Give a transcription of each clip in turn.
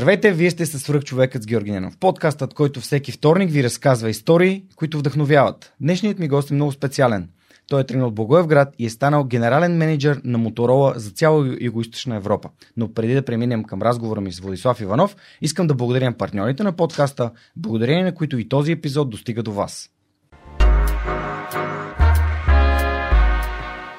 Здравейте, вие сте с свръх човекът с Георги Ненов. Подкастът, който всеки вторник ви разказва истории, които вдъхновяват. Днешният ми гост е много специален. Той е тръгнал от Благоевград и е станал генерален менеджер на Моторола за цяла Юго-Источна Европа. Но преди да преминем към разговора ми с Владислав Иванов, искам да благодаря партньорите на подкаста, благодарение на които и този епизод достига до вас.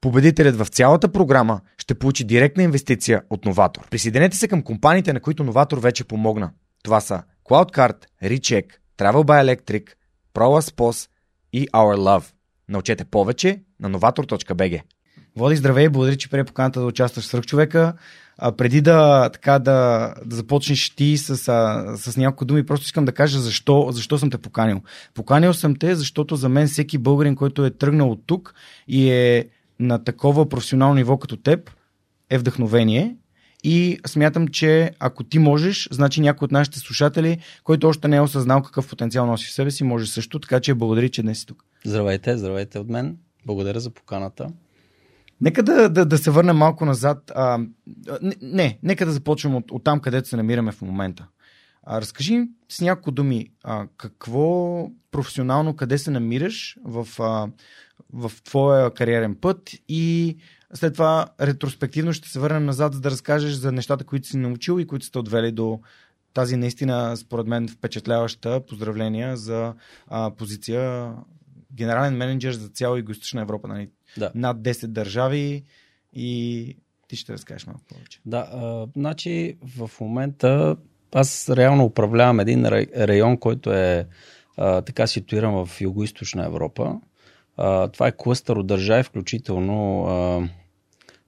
Победителят в цялата програма ще получи директна инвестиция от Новатор. Присъединете се към компаниите, на които Новатор вече помогна. Това са CloudCard, Recheck, Travel by Electric, ProLaspos и Our Love. Научете повече на novator.bg. Води, здравей, благодаря, че прие поканата да участваш в човека. А, преди да, така, да, да започнеш ти с, а, с няколко думи, просто искам да кажа защо, защо съм те поканил. Поканил съм те, защото за мен всеки българин, който е тръгнал от тук и е на такова професионално ниво като теб е вдъхновение. И смятам, че ако ти можеш, значи някой от нашите слушатели, който още не е осъзнал какъв потенциал носи в себе си, може също. Така че благодаря, че днес си тук. Здравейте, здравейте от мен. Благодаря за поканата. Нека да, да, да се върнем малко назад. А, не, не, нека да започнем от, от там, където се намираме в момента. А, разкажи с няколко думи, а, какво професионално, къде се намираш в, а, в твоя кариерен път и след това ретроспективно ще се върнем назад, за да разкажеш за нещата, които си научил и които сте отвели до тази наистина, според мен, впечатляваща поздравления за а, позиция генерален менеджер за цяла Юго-Источна Европа. Нали? Да. Над 10 държави и ти ще разкажеш малко повече. Да, а, значи в момента аз реално управлявам един район, който е а, така ситуиран в Юго-Источна Европа. А, това е клъстър от държави, включително а,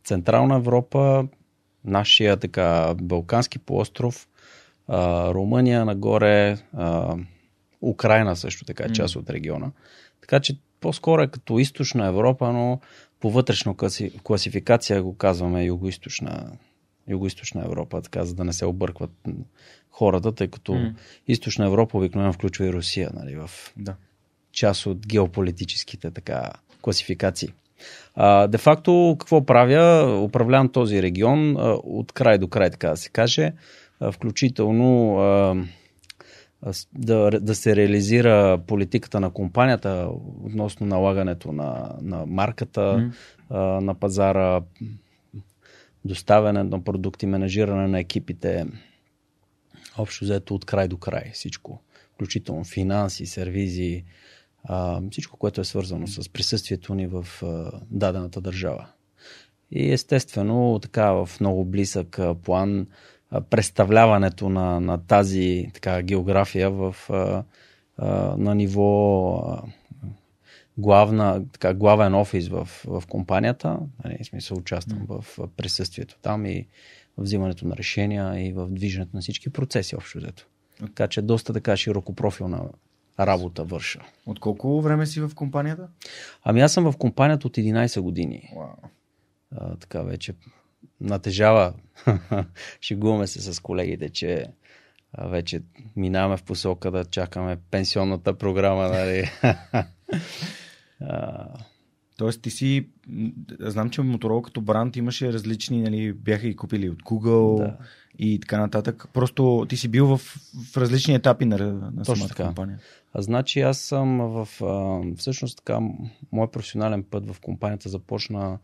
Централна Европа, нашия така Балкански полуостров, а, Румъния нагоре, а, Украина също така е част от региона. Така че по-скоро е като източна Европа, но по вътрешна класификация го казваме юго-источна, юго-источна Европа, така за да не се объркват хората, тъй като mm. източна Европа обикновено включва и Русия, нали, в да. Част от геополитическите така класификации. Де факто, какво правя? Управлявам този регион от край до край, така да се каже, включително да, да се реализира политиката на компанията относно налагането на, на марката mm. на пазара, доставяне на продукти, менажиране на екипите, общо взето от край до край всичко, включително финанси, сервизи, а, всичко, което е свързано с присъствието ни в а, дадената държава. И естествено, така в много близък а, план, а, представляването на, на тази така, география в, а, а, на ниво а, главна, така, главен офис в, в компанията. Нали, смисъл участвам mm. в присъствието там и взимането на решения и в движенето на всички процеси общо взето. Така че доста така широкопрофилна работа върша. От колко време си в компанията? Ами аз съм в компанията от 11 години. Wow. А, така вече натежава. Шегуваме се с колегите, че вече минаваме в посока да чакаме пенсионната програма. Нали? а... Тоест ти си, знам, че Motorola като бранд имаше различни, нали, бяха и купили от Google да. и така нататък. Просто ти си бил в, в различни етапи на, на самата така. компания. А, значи аз съм в, а, всъщност така, мой професионален път в компанията започна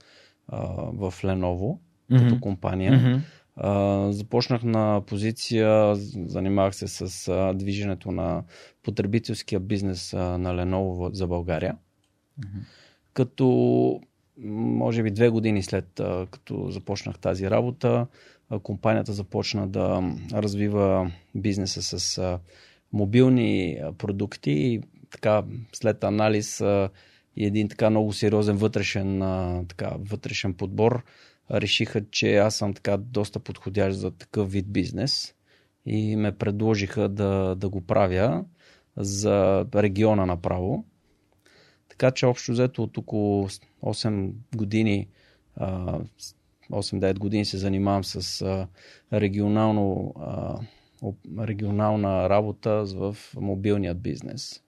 а, в Lenovo mm-hmm. като компания. Mm-hmm. А, започнах на позиция, занимавах се с а, движенето на потребителския бизнес а, на Lenovo за България. Mm-hmm. Като може би две години след като започнах тази работа, компанията започна да развива бизнеса с мобилни продукти и така след анализ и един така много сериозен вътрешен, така, вътрешен подбор решиха, че аз съм така доста подходящ за такъв вид бизнес и ме предложиха да, да го правя за региона направо. Така че общо взето от около 8 години, 8-9 години се занимавам с регионално, регионална работа в мобилният бизнес,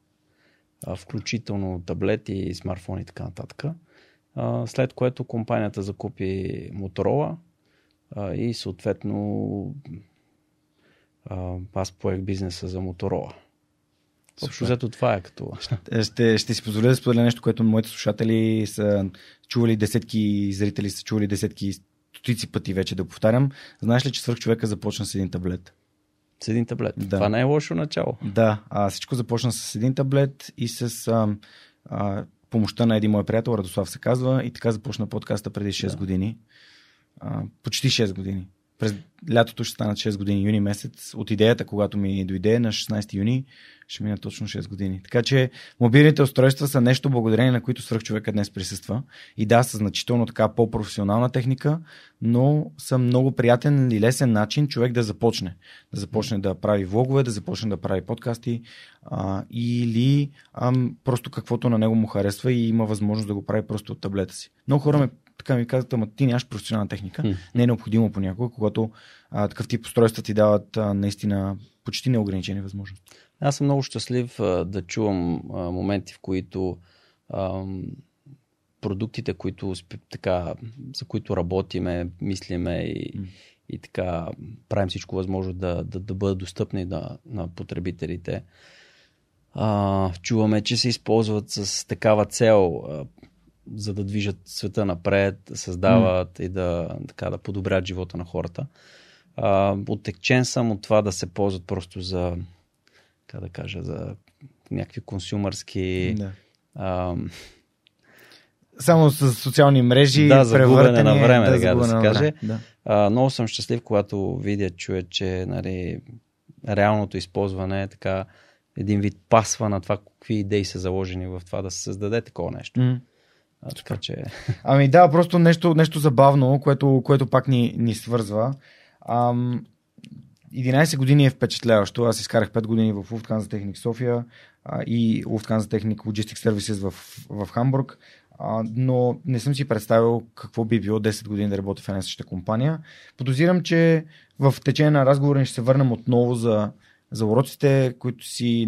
включително таблети, смартфони и така нататък. След което компанията закупи Моторола и съответно аз поех бизнеса за Моторола. Общо взето това е като... Ще, ще си позволя да споделя нещо, което моите слушатели са чували десетки, зрители са чували десетки, стотици пъти вече да повтарям. Знаеш ли, че свърх човека започна с един таблет? С един таблет. Да. Това не е лошо начало. Да, а, всичко започна с един таблет и с а, а, помощта на един мой приятел, Радослав се казва, и така започна подкаста преди 6 да. години. А, почти 6 години. През лятото ще станат 6 години, юни месец. От идеята, когато ми дойде на 16 юни, ще мина точно 6 години. Така че мобилните устройства са нещо благодарение на които свръх човека днес присъства. И да, са значително така по-професионална техника, но са много приятен и лесен начин човек да започне. Да започне да прави влогове, да започне да прави подкасти а, или а, просто каквото на него му харесва и има възможност да го прави просто от таблета си. Много хора ме така ми казват, ама ти нямаш професионална техника. Mm. Не е необходимо понякога, когато а, такъв тип устройства ти дават а, наистина почти неограничени възможности. Аз съм много щастлив а, да чувам а, моменти, в които а, продуктите, които, така, за които работиме, мислиме и, mm. и така правим всичко възможно да, да, да бъдат достъпни да, на потребителите. А, чуваме, че се използват с такава цел за да движат света напред, да създават mm. и да, така, да подобрят живота на хората. А, оттекчен съм от това да се ползват просто за, как да кажа, за някакви консюмърски... Да. А, само с социални мрежи. Да, за губене на време, да, така да се каже. Да. А, много съм щастлив, когато видя, чуя, че нали, реалното използване е така един вид пасва на това, какви идеи са заложени в това да се създаде такова нещо. Mm. А, така че... Ами да, просто нещо, нещо забавно, което, което пак ни, ни свързва. Ам, 11 години е впечатляващо. Аз изкарах 5 години в Lufthansa Техник София а, и Lufthansa Техник Logistics Services в, в Хамбург, а, но не съм си представил какво би било 10 години да работя в една същата компания. Подозирам, че в течение на разговора ще се върнем отново за, за уроците, които си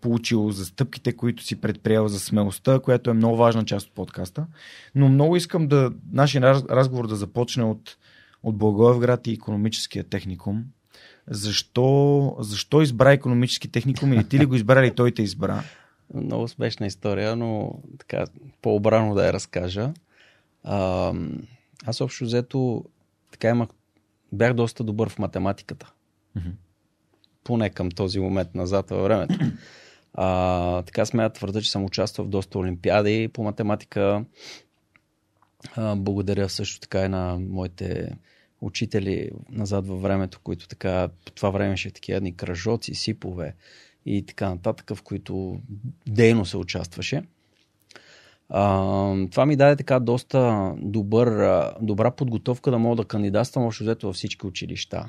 получил, за стъпките, които си предприел, за смелостта, която е много важна част от подкаста. Но много искам да нашия разговор да започне от, от Благоевград и економическия техникум. Защо, защо избра економически техникум или ти ли го избра или той те избра? Много успешна история, но така по-обрано да я разкажа. А, аз общо взето така имах, бях доста добър в математиката. Mm-hmm. Поне към този момент назад във времето. А, така смея твърда, че съм участвал в доста олимпиади по математика. А, благодаря също така и на моите учители назад във времето, които така, по това време ще такива едни кръжоци, сипове и така нататък, в които дейно се участваше. А, това ми даде така доста добър, добра подготовка да мога да кандидатствам общо взето във всички училища.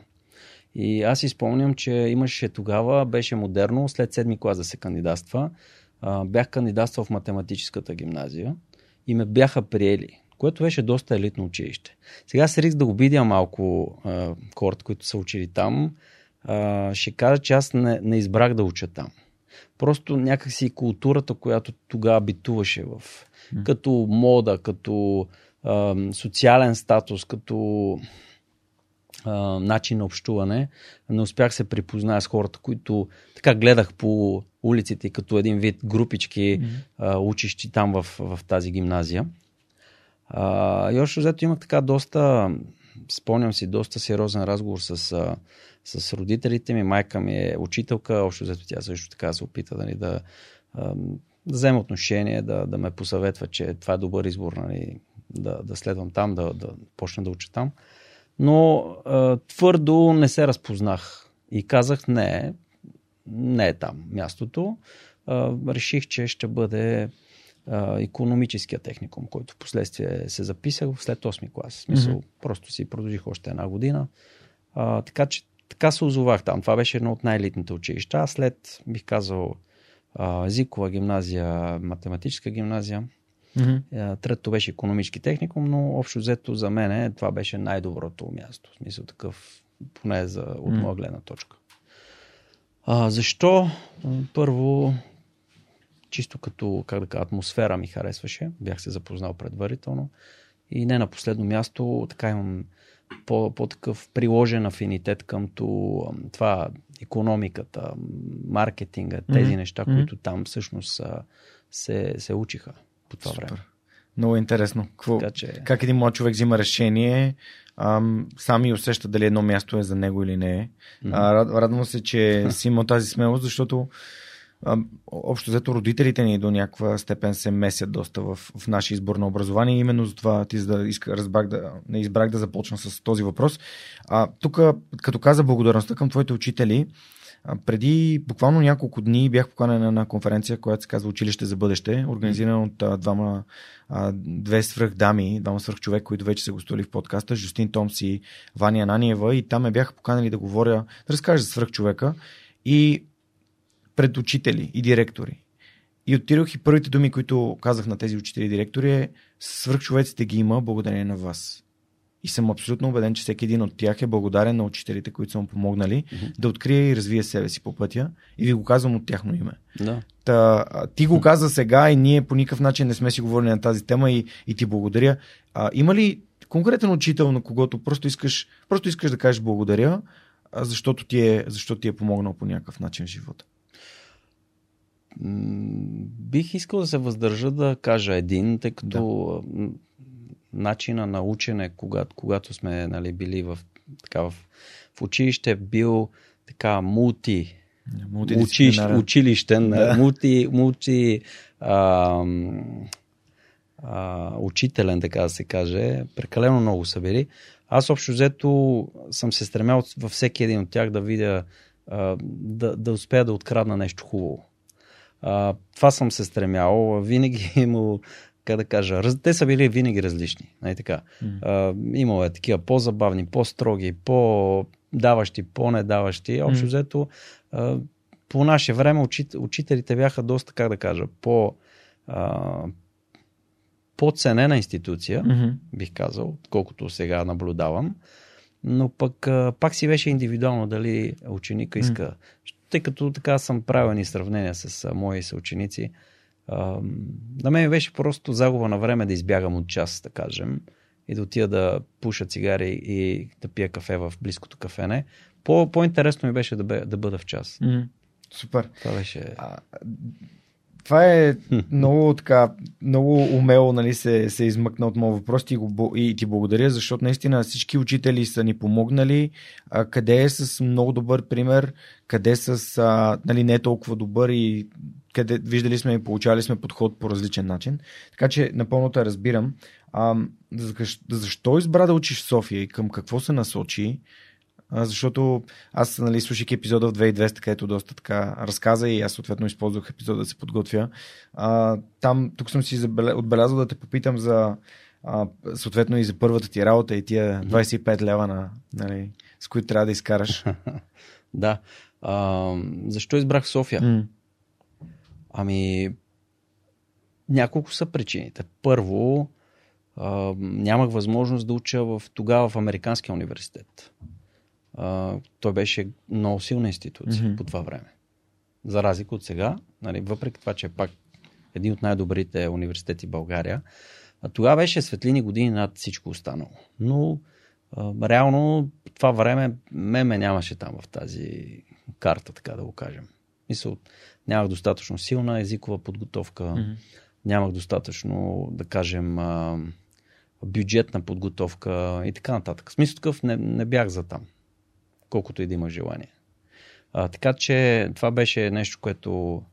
И аз изпомням, че имаше тогава, беше модерно, след седми клас да се кандидатства. А, бях кандидатствал в математическата гимназия и ме бяха приели, което беше доста елитно училище. Сега се риск да обидя малко а, хората, които са учили там. А, ще кажа, че аз не, не избрах да уча там. Просто някакси културата, която тогава битуваше в като мода, като а, социален статус, като а, начин на общуване. Не успях се припозная с хората, които така гледах по улиците като един вид групички mm-hmm. а, учещи там в, в тази гимназия. А, и още взето имах така доста, спомням си, доста сериозен разговор с, с родителите ми. Майка ми е учителка, още взето тя също така се опита нали, да, да вземе отношение, да, да ме посъветва, че това е добър избор, нали, да, да следвам там, да, да почна да уча там. Но а, твърдо не се разпознах и казах не, не е там мястото. А, реших, че ще бъде а, економическия техникум, който в последствие се записах след 8 клас. В смисъл, mm-hmm. просто си продължих още една година. А, така че така се озовах там. Това беше едно от най-елитните училища. След, бих казал, а, езикова гимназия, математическа гимназия. Mm-hmm. Третото беше економически техникум, но общо взето за мен това беше най-доброто място. В смисъл такъв, поне за, от моя гледна точка. А, защо? Първо, чисто като, как да кажа, атмосфера ми харесваше. Бях се запознал предварително. И не на последно място, така имам по, по-такъв приложен афинитет към това економиката, маркетинга, тези mm-hmm. неща, които там всъщност се, се учиха по това Супер. време. Много интересно. Какво, така, че... Как един млад човек взима решение, ам, сами усеща дали едно място е за него или не. Mm-hmm. Радвам се, че си имал тази смелост, защото общо взето родителите ни до някаква степен се месят доста в, в нашия избор на образование. Именно за това ти да иска, разбрах да, не избрах да започна с този въпрос. А, тук, като каза благодарността към твоите учители, преди буквално няколко дни бях поканен на конференция, която се казва Училище за бъдеще, организирана от двама, а, две свръх дами, двама свръх човек, които вече са гостували в подкаста, Жустин Томс и Ваня Наниева и там ме бяха поканали да говоря, да разкажа за свръх човека и пред учители и директори. И отидох и първите думи, които казах на тези учители и директори е свръхчовеците ги има благодарение на вас. И съм абсолютно убеден, че всеки един от тях е благодарен на учителите, които са му помогнали mm-hmm. да открие и развие себе си по пътя. И ви го казвам от тяхно име. Да. Та, ти го каза сега и ние по никакъв начин не сме си говорили на тази тема и, и ти благодаря. А, има ли конкретен учител, на когото просто искаш, просто искаш да кажеш благодаря, защото ти, е, защото ти е помогнал по някакъв начин в живота? Бих искал да се въздържа да кажа един, тъй като да начина на учене, когато, когато сме нали, били в, така, в, в училище, бил така мулти, учиш, училищен, да. мулти, мулти а, а, учителен, така да се каже. Прекалено много са били. Аз общо взето съм се стремял във всеки един от тях да видя, а, да, да успея да открадна нещо хубаво. А, това съм се стремял. Винаги му как да кажа, раз, те са били винаги различни. Нали така. Mm. А, имало е такива по-забавни, по-строги, по-даващи, по-недаващи. Общо mm. взето, а, по наше време учит, учителите бяха доста, как да кажа, по, а, по-ценена институция, mm-hmm. бих казал, колкото сега наблюдавам. Но пък а, пак си беше индивидуално дали ученика иска. Mm. Тъй като така съм правил и сравнения с а, мои съученици на мен беше просто загуба на време да избягам от час, да кажем, и да отида да пуша цигари и да пия кафе в близкото кафене. По, по-интересно ми беше да, бе, да бъда в час. Mm, супер. Това беше... А, това е много така, много умело нали, се, се измъкна от моят въпрос и, го, и ти благодаря, защото наистина всички учители са ни помогнали. А, къде е с много добър пример, къде с а, нали, не е толкова добър и къде виждали сме и получали сме подход по различен начин. Така че напълно те разбирам. А, защо избра да учиш в София и към какво се насочи? А, защото аз, нали, слушах епизода в 2200, където доста така разказа и аз съответно използвах епизода да се подготвя. А, там, тук съм си отбелязал да те попитам за а, съответно и за първата ти работа и тия 25 лева, на, нали, с които трябва да изкараш. да. А, защо избрах София? Ами, няколко са причините. Първо, а, нямах възможност да уча в, тогава в Американския университет. А, той беше много силна институция mm-hmm. по това време. За разлика от сега, нали, въпреки това, че е пак един от най-добрите университети в България, а тогава беше светлини години над всичко останало. Но а, реално това време ме, ме нямаше там в тази карта, така да го кажем. Мисъл, нямах достатъчно силна езикова подготовка, mm-hmm. нямах достатъчно, да кажем, бюджетна подготовка и така нататък. В смисъл такъв не, не бях за там, колкото и да имах желание. А, така че това беше нещо, което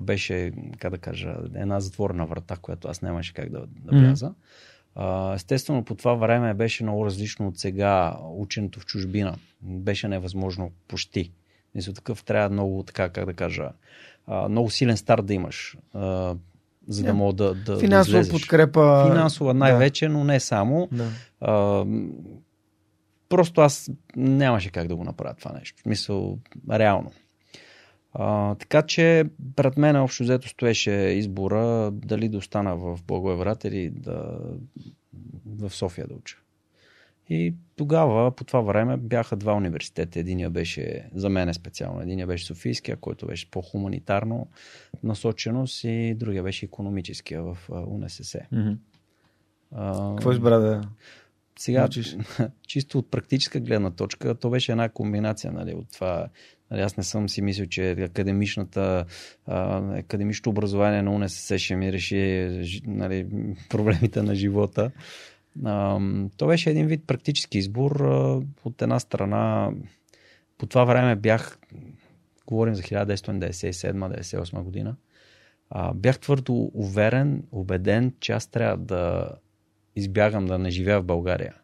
беше, как да кажа, една затворена врата, която аз нямаше как да, да вляза. Mm-hmm. Естествено, по това време беше много различно от сега ученето в чужбина. Беше невъзможно почти. Мисля, такъв трябва много, така, как да кажа, много силен старт да имаш, за да мога да, да Финансова да подкрепа. Финансова най-вече, да. но не само. Да. А, просто аз нямаше как да го направя това нещо. В смисъл, реално. А, така че пред мен общо взето стоеше избора дали да остана в Благоеврат или да в София да уча. И тогава, по това време, бяха два университета. Единия беше, за мен е специално, единия беше Софийския, който беше по-хуманитарно насоченост и другия беше економическия в УНСС. Mm-hmm. А, Какво избра да сега, чисто от практическа гледна точка, то беше една комбинация нали, от това. Нали, аз не съм си мислил, че академичната, академичното образование на УНСС ще ми реши нали, проблемите на живота. То беше един вид практически избор. От една страна, по това време бях, говорим за 1997-98 година, бях твърдо уверен, убеден, че аз трябва да избягам да не живея в България.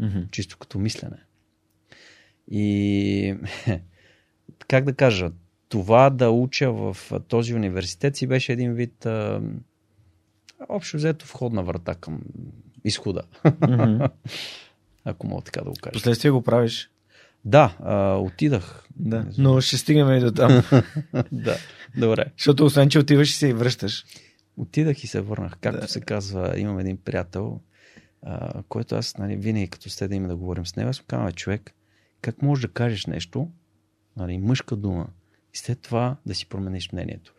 Mm-hmm. Чисто като мислене. И как да кажа, това да уча в този университет си беше един вид а, общо взето входна врата към изхода. Mm-hmm. Ако мога така да го кажа. Последствие го правиш? Да, а, отидах. Да, но ще стигнем и до там. да, добре. Защото освен, че отиваш и се и връщаш. Отидах и се върнах. Както да. се казва, имам един приятел, а, който аз нали, винаги като сте да има да говорим с него, аз му казвам, човек, как можеш да кажеш нещо, нали, мъжка дума, и след това да си промениш мнението.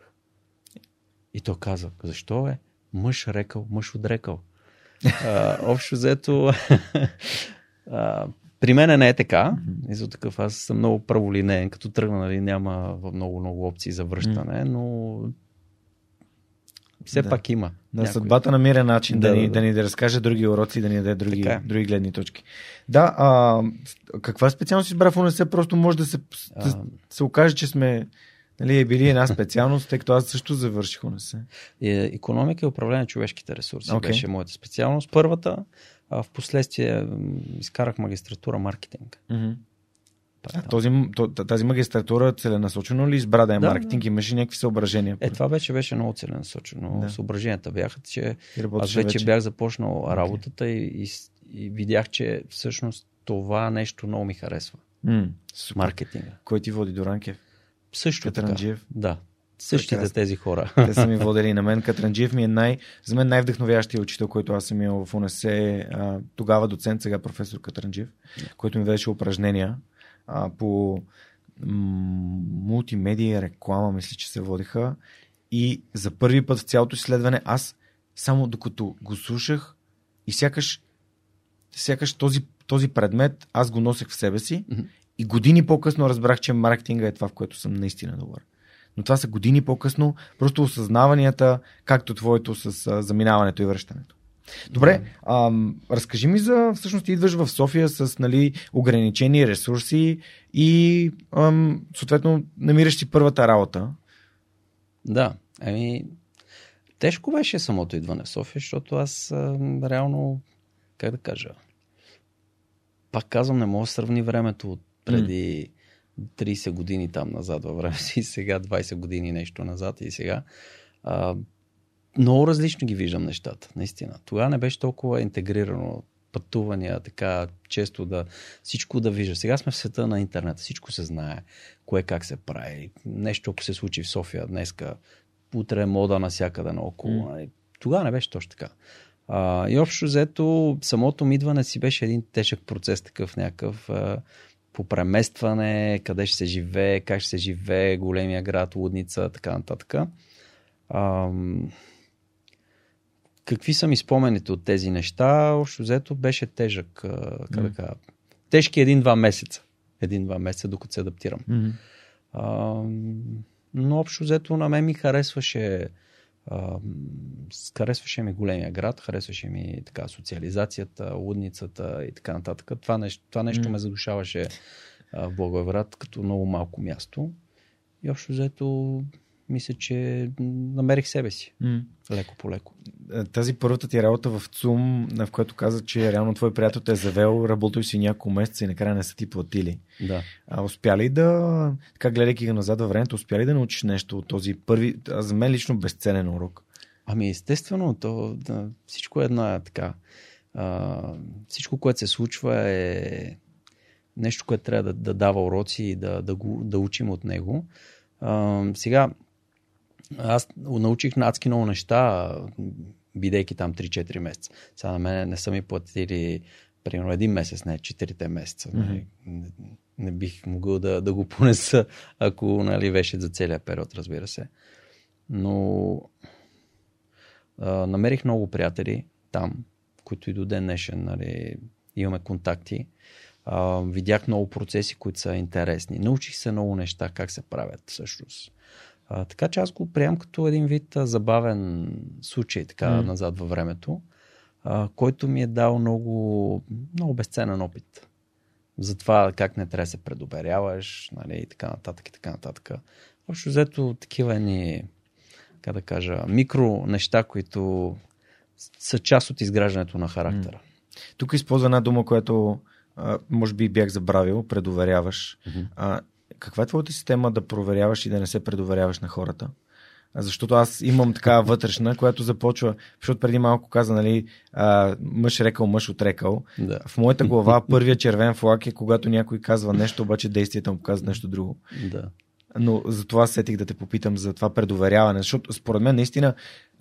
И то каза, защо е? Мъж рекал, мъж отрекал. А, общо взето, а, при мен не е така. И за такъв аз съм много праволинеен. Като тръгна, нали, няма много, много опции за връщане, но все да. пак има. Да, някой. съдбата намира начин да, да, ни, да, да. да ни да разкаже други уроци, да ни даде други, е. други гледни точки. Да, а, каква специалност избра в УНС? Просто може да се, а... да се окаже, че сме нали, е били една специалност, тъй като аз също завърших УНС. Економика и управление на човешките ресурси okay. беше моята специалност. Първата, а в последствие изкарах магистратура маркетинг. Mm-hmm. А, този, тази магистратура целенасочено ли избра да е да, маркетинг? Да. Имаше някакви съображения? Е, това вече беше много целенасочено. Да. Съображенията бяха, че аз вече, вече бях започнал okay. работата и, и, и видях, че всъщност това нещо много ми харесва. Mm, Маркетинга. Кой ти води до Ранкев? Също Катранджиев? така. Да. Същите Прекрасно. тези хора. Те са ми водили на мен. Катранджиев ми е най, за мен най-вдъхновящия учител, който аз съм имал в УНС. Тогава доцент, сега професор Катранджиев, който ми ведеше упражнения а, по мултимедия, реклама, мисля, че се водиха. И за първи път в цялото изследване аз само докато го слушах и сякаш, сякаш този, този предмет аз го носех в себе си mm-hmm. И години по-късно разбрах, че маркетинга е това, в което съм наистина добър. Но това са години по-късно, просто осъзнаванията, както твоето с заминаването и връщането. Добре, а, разкажи ми за, всъщност ти идваш в София с нали, ограничени ресурси и ам, съответно намираш си първата работа. Да, ами тежко беше самото идване в София, защото аз а, реално, как да кажа, пак казвам, не мога да сравни времето от преди mm. 30 години там назад във времето и сега 20 години нещо назад и сега. А, много различно ги виждам нещата, наистина. Тогава не беше толкова интегрирано пътувания, така често да всичко да вижда. Сега сме в света на интернет, всичко се знае, кое как се прави. Нещо, ако се случи в София днеска, утре е мода навсякъде наоколо. Mm. Тогава не беше точно така. А, и общо взето, самото ми идване си беше един тежък процес, такъв някакъв а, по преместване, къде ще се живее, как ще се живее, големия град, лудница, така нататък. А, какви са ми спомените от тези неща? Общо взето беше тежък, как да кажа, тежки един-два месеца. Един-два месеца, докато се адаптирам. Mm-hmm. А, но общо взето на мен ми харесваше А, харесваше ми големия град, харесваше ми така социализацията, лудницата и така нататък. Това нещо, това нещо mm. ме задушаваше а, в Благоевград като много малко място. И общо взето мисля, че намерих себе си. Mm. Леко по леко. Е, тази първата ти работа в ЦУМ, в която каза, че реално твой приятел те е завел, работил си няколко месеца и накрая не са ти платили. Да. А успя ли да, така гледайки го назад във времето, успя ли да научиш нещо от този първи, а за мен лично безценен урок? Ами естествено, то, да, всичко е една така. А, всичко, което се случва е нещо, което трябва да, да дава уроци и да, да, го, да учим от него. А, сега, аз научих адски много неща, бидейки там 3-4 месеца. Сега на мен не са ми платили примерно един месец, не 4 месеца. Mm-hmm. Не, не бих могъл да, да го понеса, ако нали, беше за целия период, разбира се. Но а, намерих много приятели там, които и до ден днешен нали, имаме контакти. А, видях много процеси, които са интересни. Научих се много неща, как се правят всъщност. А, така че аз го приемам като един вид а, забавен случай, така mm. назад във времето, а, който ми е дал много, много безценен опит. За това как не трябва да се предоверяваш, нали, и така нататък, и така нататък. Общо взето такива ни, как да кажа, микро неща, които са част от изграждането на характера. Mm. Тук използва една дума, която а, може би бях забравил, предоверяваш. Mm-hmm. А, каква е твоята система да проверяваш и да не се предоверяваш на хората? Защото аз имам така вътрешна, която започва, защото преди малко каза, нали, а, мъж рекал, мъж отрекал. Да. В моята глава първият червен флаг е когато някой казва нещо, обаче действията му казват нещо друго. Да. Но за това сетих да те попитам за това предоверяване, защото според мен наистина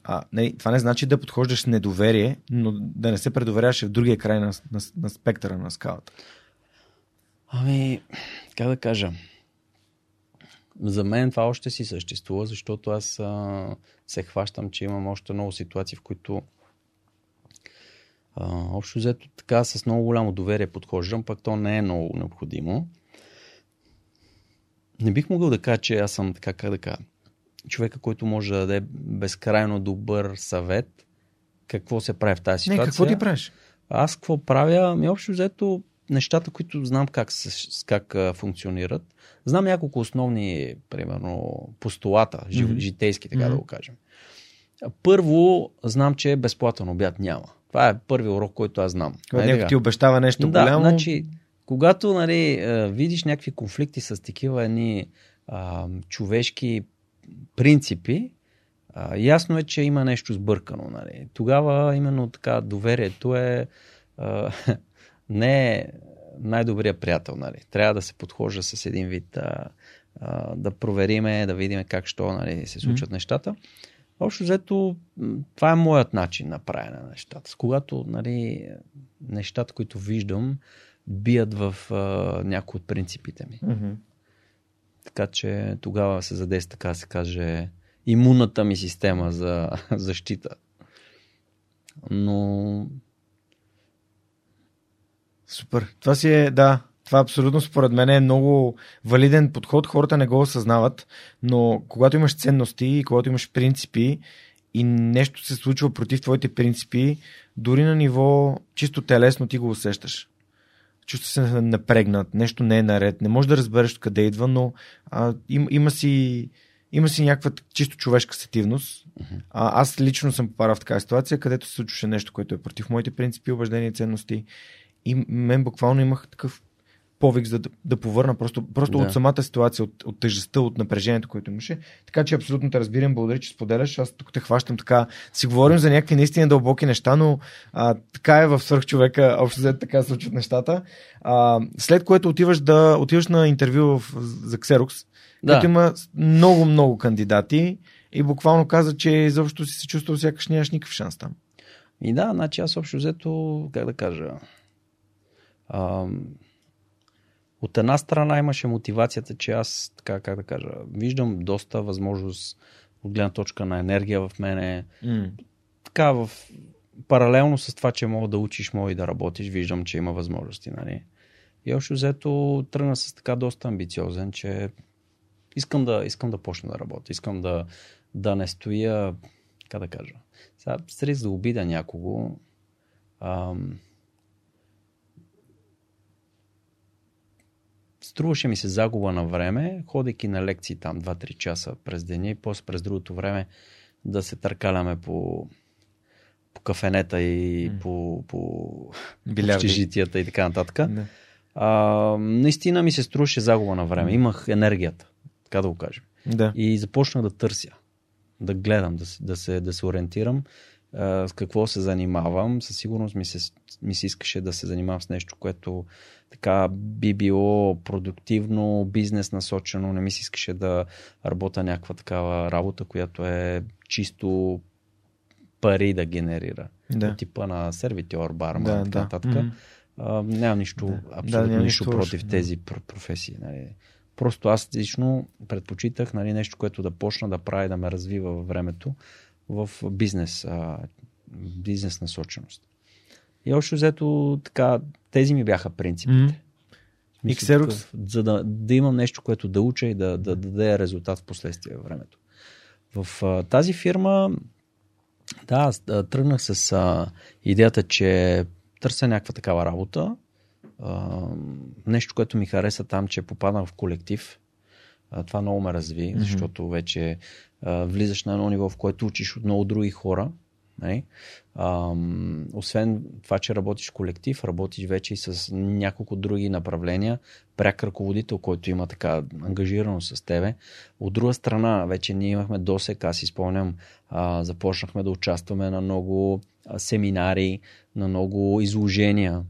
а, не, това не значи да подхождаш с недоверие, но да не се предоверяваш в другия край на, на, на спектъра на скалата. Ами, как да кажа, за мен това още си съществува, защото аз а, се хващам, че имам още много ситуации, в които а, общо взето така с много голямо доверие подхождам, пък то не е много необходимо. Не бих могъл да кажа, че аз съм така, как да кажа, човека, който може да даде безкрайно добър съвет какво се прави в тази ситуация. Не, какво ти правиш? Аз какво правя? Ми общо взето нещата, които знам как, как функционират. Знам няколко основни, примерно, постулата, mm-hmm. житейски, така mm-hmm. да го кажем. Първо, знам, че безплатен обяд няма. Това е първият урок, който аз знам. Когато някой ти обещава нещо да, голямо. Значи, когато нали, видиш някакви конфликти с такива едни а, човешки принципи, а, ясно е, че има нещо сбъркано. Нали. Тогава именно така доверието е а, не е най-добрият приятел. Нали. Трябва да се подхожда с един вид а, а, да провериме, да видим как що нали, се случват mm. нещата. Общо взето, това е моят начин на правене на нещата. С когато нали, нещата, които виждам, бият в а, някои от принципите ми. Mm-hmm. Така че тогава се задейства, така се каже, имунната ми система за защита. Но Супер. Това си е, да, това абсолютно според мен е много валиден подход. Хората не го осъзнават, но когато имаш ценности и когато имаш принципи и нещо се случва против твоите принципи, дори на ниво чисто телесно ти го усещаш. Чувства се напрегнат, нещо не е наред, не можеш да разбереш откъде идва, но а, им, има си има си някаква чисто човешка сетивност. Uh-huh. А, аз лично съм попарал в такава ситуация, където се случваше нещо, което е против моите принципи, убеждения и ценности. И мен буквално имах такъв повик за да, да повърна просто, просто да. от самата ситуация, от, от тежестта, от напрежението, което имаше. Така че абсолютно те разбирам, благодаря, че споделяш. Аз тук те хващам така. Си говорим за някакви наистина дълбоки неща, но а, така е в свърх човека, общо взето така случват нещата. А, след което отиваш, да, отиваш на интервю в, за Xerox, да. като има много, много кандидати и буквално каза, че изобщо си се чувствал сякаш нямаш никакъв шанс там. И да, значи аз общо взето, как да кажа, а, от една страна имаше мотивацията, че аз, така как да кажа, виждам доста възможност от гледна точка на енергия в мене. Mm. Така, в, паралелно с това, че мога да учиш, мога и да работиш, виждам, че има възможности. Нали? И още взето тръгна с така доста амбициозен, че искам да, искам да почна да работя. Искам да, да не стоя така да кажа. Сега, с риск да обида някого, ам, струваше ми се загуба на време, ходейки на лекции там 2-3 часа през деня и после през другото време да се търкаляме по, по кафенета и mm. по, по общежитията и така нататък. Yeah. А, наистина ми се струваше загуба на време. Имах енергията, така да го кажем. Да. И започнах да търся, да гледам, да, да, се, да се ориентирам а, с какво се занимавам. Със сигурност ми се, ми се искаше да се занимавам с нещо, което така би било продуктивно, бизнес насочено. Не ми се искаше да работя някаква такава работа, която е чисто пари да генерира. Да. От типа на сервитьор, барман, да, така да. нататък. Mm-hmm. А, нямам нищо, да. абсолютно да, нищо против да. тези професии. Нали. Просто аз лично предпочитах нали, нещо, което да почна да прави, да ме развива във времето в бизнес, а, бизнес насоченост. И още взето така, тези ми бяха принципите. Mm-hmm. Мисля, за да, да имам нещо, което да уча и да, да, да даде резултат в последствие във времето. В а, тази фирма, да, тръгнах с а, идеята, че търся някаква такава работа. А, нещо, което ми хареса там, че попаднах в колектив. Това много ме разви, mm-hmm. защото вече а, влизаш на едно ниво, в което учиш от много други хора. Не? А, освен това, че работиш колектив, работиш вече и с няколко други направления. Пряк ръководител, който има така ангажирано с тебе. От друга страна, вече ние имахме досек, аз изпълням, а, започнахме да участваме на много семинари, на много изложения.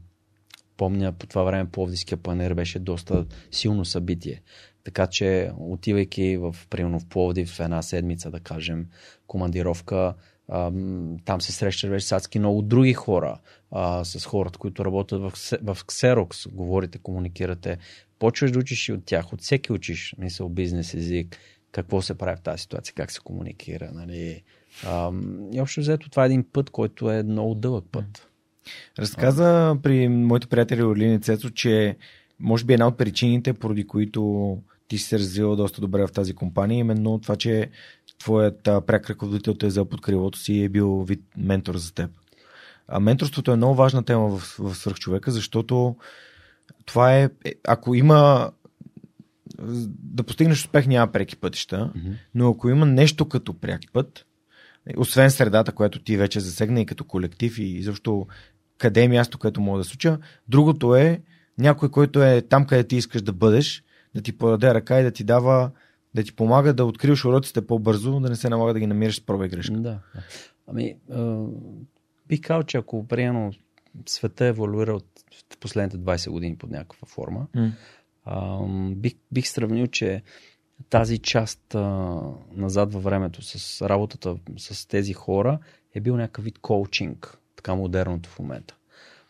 Помня по това време Пловдивския панер беше доста силно събитие. Така че, отивайки в, примерно в Пловдив една седмица, да кажем, командировка, там се срещаш вече с адски много други хора, с хората, които работят в, в Xerox, говорите, комуникирате. Почваш да учиш и от тях, от всеки учиш, мисъл, бизнес език, какво се прави в тази ситуация, как се комуникира. Нали? А, и общо взето това е един път, който е много дълъг път. Разказа при моите приятели Орлин и Цецо, че може би една от причините, поради които ти си се развил доста добре в тази компания, именно това, че твоят пряк ръководител те е взел под крилото си и е бил вид ментор за теб. А менторството е много важна тема в, в свърхчовека, защото това е, е, ако има да постигнеш успех няма преки пътища, mm-hmm. но ако има нещо като пряк път, освен средата, която ти вече засегна и като колектив и защо къде е място, което мога да случа, другото е някой, който е там, къде ти искаш да бъдеш, да ти подаде ръка и да ти дава да ти помага да откриеш уроците по-бързо, да не се налага да ги намериш с проба и грешка. Да. Ами, а, бих казал, че ако приемно света еволюира от последните 20 години под някаква форма, mm. а, бих, бих сравнил, че тази част а, назад във времето с работата с тези хора е бил някакъв вид коучинг, така модерното в момента.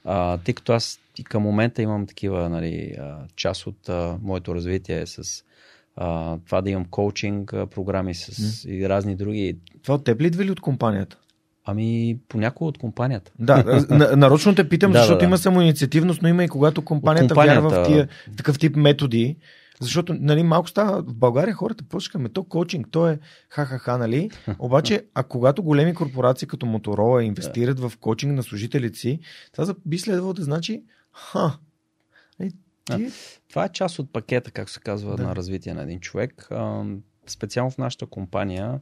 А, тъй като аз и към момента имам такива, нали, част от а, моето развитие е с а, това да имам коучинг програми с mm. и разни други. Това от теб ли идва ли от компанията? Ами, понякога от компанията. Да, нарочно те питам, да, защото да, да. има самоинициативност, но има и когато компанията, компанията вярва в тия, такъв тип методи. Защото, нали, малко става в България хората почкаме, то коучинг, то е ха-ха-ха, нали? Обаче, а когато големи корпорации като Моторола инвестират в коучинг на служителите си, това би следвало да значи, ха, ти... Това е част от пакета, както се казва, да. на развитие на един човек. Специално в нашата компания,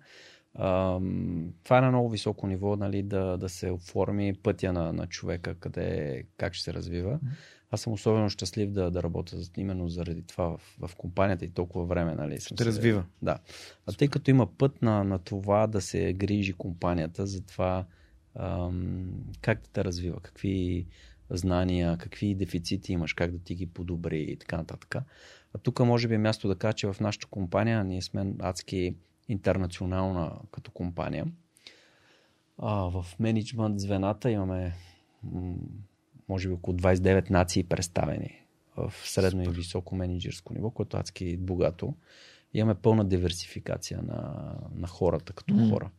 това е на много високо ниво, нали, да, да се оформи пътя на, на човека, къде, как ще се развива. Аз съм особено щастлив да, да работя именно заради това в, в компанията и толкова време. Нали, ще се развива. Да. А тъй като има път на, на това да се грижи компанията за това ам, как да те развива, какви знания, какви дефицити имаш, как да ти ги подобри и така нататък. А тук може би е място да кажа, че в нашата компания ние сме адски интернационална като компания. А, в менеджмент звената имаме може би около 29 нации представени в средно Супер. и високо менеджерско ниво, което е адски богато. Имаме пълна диверсификация на, на хората като mm. хора.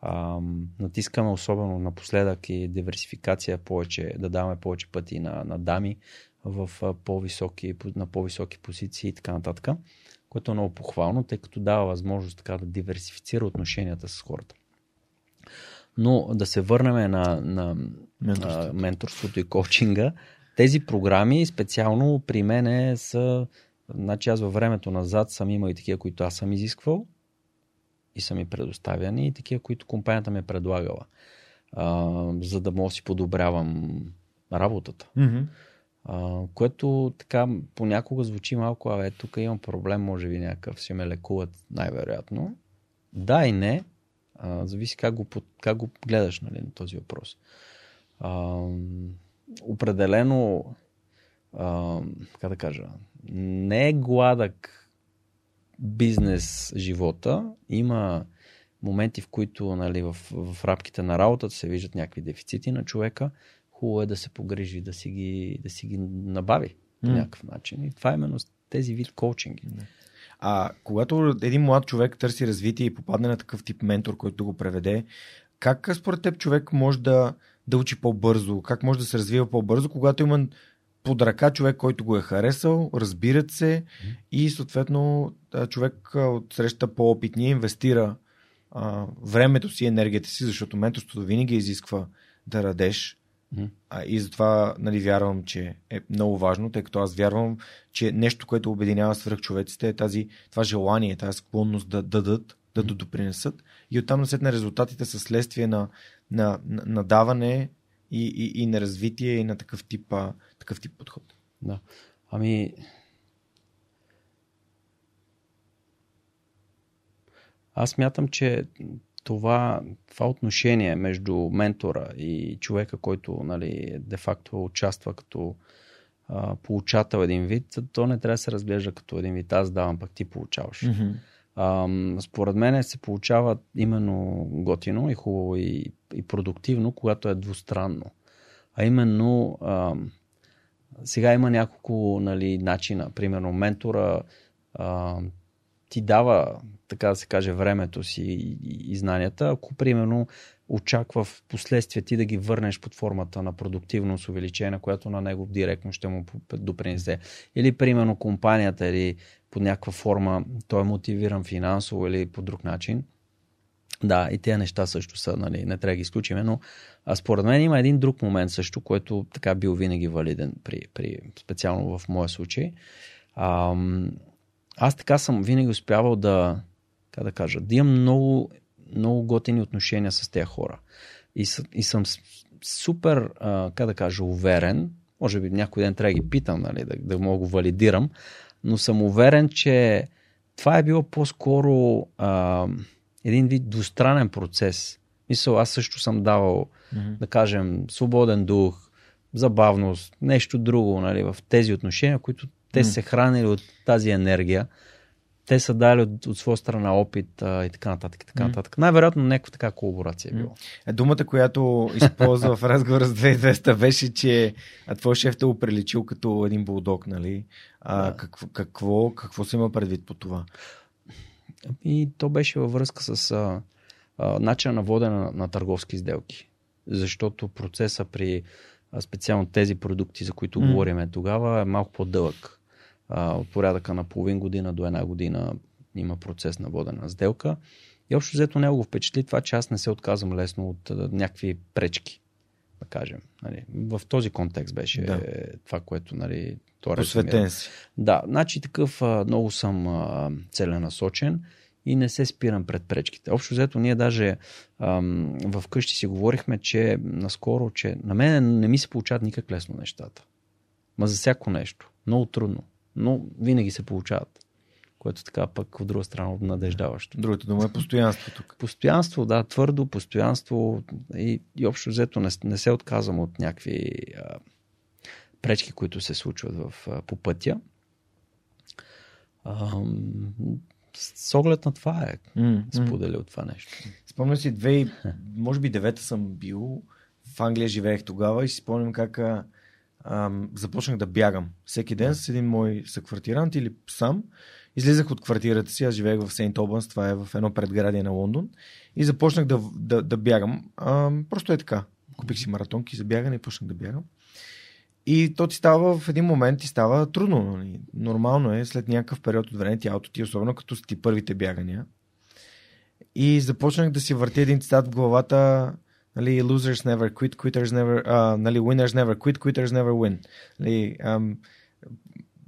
А, натискаме особено напоследък и диверсификация повече, да даваме повече пъти на, на дами в по-високи, на по-високи позиции и така нататък, което е много похвално, тъй като дава възможност така да диверсифицира отношенията с хората. Но да се върнем на, на менторството. А, менторството и коучинга. Тези програми специално при мен са Значи аз във времето назад съм имал и такива, които аз съм изисквал и са ми предоставяни и такива, които компанията ми е предлагала, а, за да мога си подобрявам работата. Mm-hmm. А, което така понякога звучи малко, а е, тук имам проблем, може би някакъв, си ме лекуват най-вероятно. Да и не, а, зависи как го, как го гледаш нали, на този въпрос. А, определено, а, как да кажа, не е гладък бизнес живота. Има моменти, в които нали, в, в рамките на работата се виждат някакви дефицити на човека. Хубаво е да се погрижи, да си ги, да си ги набави по mm. някакъв начин. И това е именно тези вид коучинги. А когато един млад човек търси развитие и попадне на такъв тип ментор, който го преведе, как според теб човек може да, да учи по-бързо? Как може да се развива по-бързо, когато има под ръка човек, който го е харесал, разбират се и съответно човек от среща по-опитния инвестира а, времето си, енергията си, защото менторството винаги изисква да радеш. Mm-hmm. А, и затова нали, вярвам, че е много важно, тъй като аз вярвам, че нещо, което обединява свръхчовеците е тази, това желание, тази склонност да дадат, да, допринесат. И оттам на резултатите са следствие на, на, на, на даване и, и, и на развитие и на такъв тип, а, такъв тип подход. Да. Ами. Аз мятам, че това, това отношение между ментора и човека, който нали, де-факто участва като а, получател един вид, то не трябва да се разглежда като един вид. Аз давам, пък ти получаваш. Mm-hmm. А, според мен се получава именно готино и хубаво и, и продуктивно, когато е двустранно. А именно а, сега има няколко нали, начина. Примерно ментора а, ти дава, така да се каже, времето си и, и знанията. Ако примерно очаква в последствие ти да ги върнеш под формата на продуктивност увеличение, която на него директно ще му допринесе. Или примерно компанията или под някаква форма той е мотивиран финансово или по друг начин. Да, и тези неща също са, нали, не трябва да ги изключим, но а според мен има един друг момент също, който така бил винаги валиден, при, при, специално в моя случай. А, аз така съм винаги успявал да, как да кажа, да имам много, много готини отношения с тези хора. И, и съм супер, а, как да кажа, уверен, може би някой ден трябва да ги питам, нали, да, да мога го валидирам, но съм уверен, че това е било по-скоро а, един вид двустранен процес. Мисъл, аз също съм давал, mm-hmm. да кажем, свободен дух, забавност, нещо друго нали, в тези отношения, които те mm-hmm. се хранили от тази енергия. Те са дали от, от своя страна опит а, и така нататък. И така нататък. Най-вероятно някаква така колаборация е било. Mm-hmm. Думата, която използва в разговора с 2200 беше, че твой шеф те го приличил като един булдог, нали? А, да. какво, какво, какво се има предвид по това? И то беше във връзка с а, а, начина на водене на, на търговски сделки. Защото процеса при а, специално тези продукти, за които mm. говориме тогава, е малко по-дълъг. А, от порядъка на половин година до една година има процес на водена на сделка. И общо взето него го впечатли това, че аз не се отказвам лесно от а, някакви пречки, да кажем. Нали. В този контекст беше да. това, което нали, това Посветен си. Да, значи такъв а, много съм а, целенасочен и не се спирам пред пречките. Общо взето ние даже ам, в къщи си говорихме, че наскоро, че на мен не ми се получават никак лесно нещата. Ма за всяко нещо. Много трудно. Но винаги се получават. Което така пък от друга страна обнадеждаващо. Другата дума е постоянство тук. Постоянство, да, твърдо постоянство и, и общо взето не, не се отказвам от някакви а, пречки, които се случват в, а, по пътя. А, с оглед на това е mm, споделил това нещо. Спомням си, две, може би девета съм бил, в Англия живеех тогава и си спомням как започнах да бягам. Всеки ден с един мой съквартирант или сам. Излизах от квартирата си, аз живеех в Сейнт Обанс, това е в едно предградие на Лондон. И започнах да, да, да бягам. А, просто е така. Купих си маратонки за бягане и почнах да бягам. И то ти става в един момент ти става трудно. Нали? Нормално е след някакъв период от време тялото ти, особено като с ти първите бягания. И започнах да си върти един цитат в главата, нали, losers never quit, quitters never, uh, нали, winners never quit, quitters never win. Нали, um,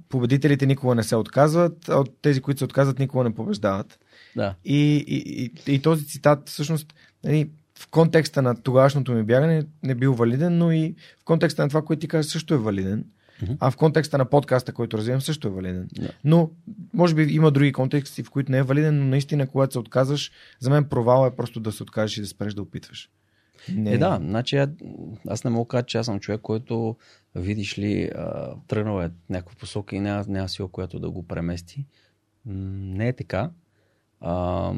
победителите никога не се отказват, а от тези, които се отказват, никога не побеждават. Да. И, и, и, и този цитат всъщност нали, в контекста на тогашното ми бягане не бил валиден, но и в контекста на това, което ти кажа, също е валиден. Мгм. А в контекста на подкаста, който развивам, също е валиден. Да. Но, може би има други контексти, в които не е валиден, но наистина, когато се отказваш, за мен провал е просто да се откажеш и да спреш да опитваш. Не, Е, да, значи а- аз не мога да кажа, че аз съм човек, който, видиш ли, а, тръгнал е някаква посока и няма, няма сила, която да го премести. М, Не е така. А,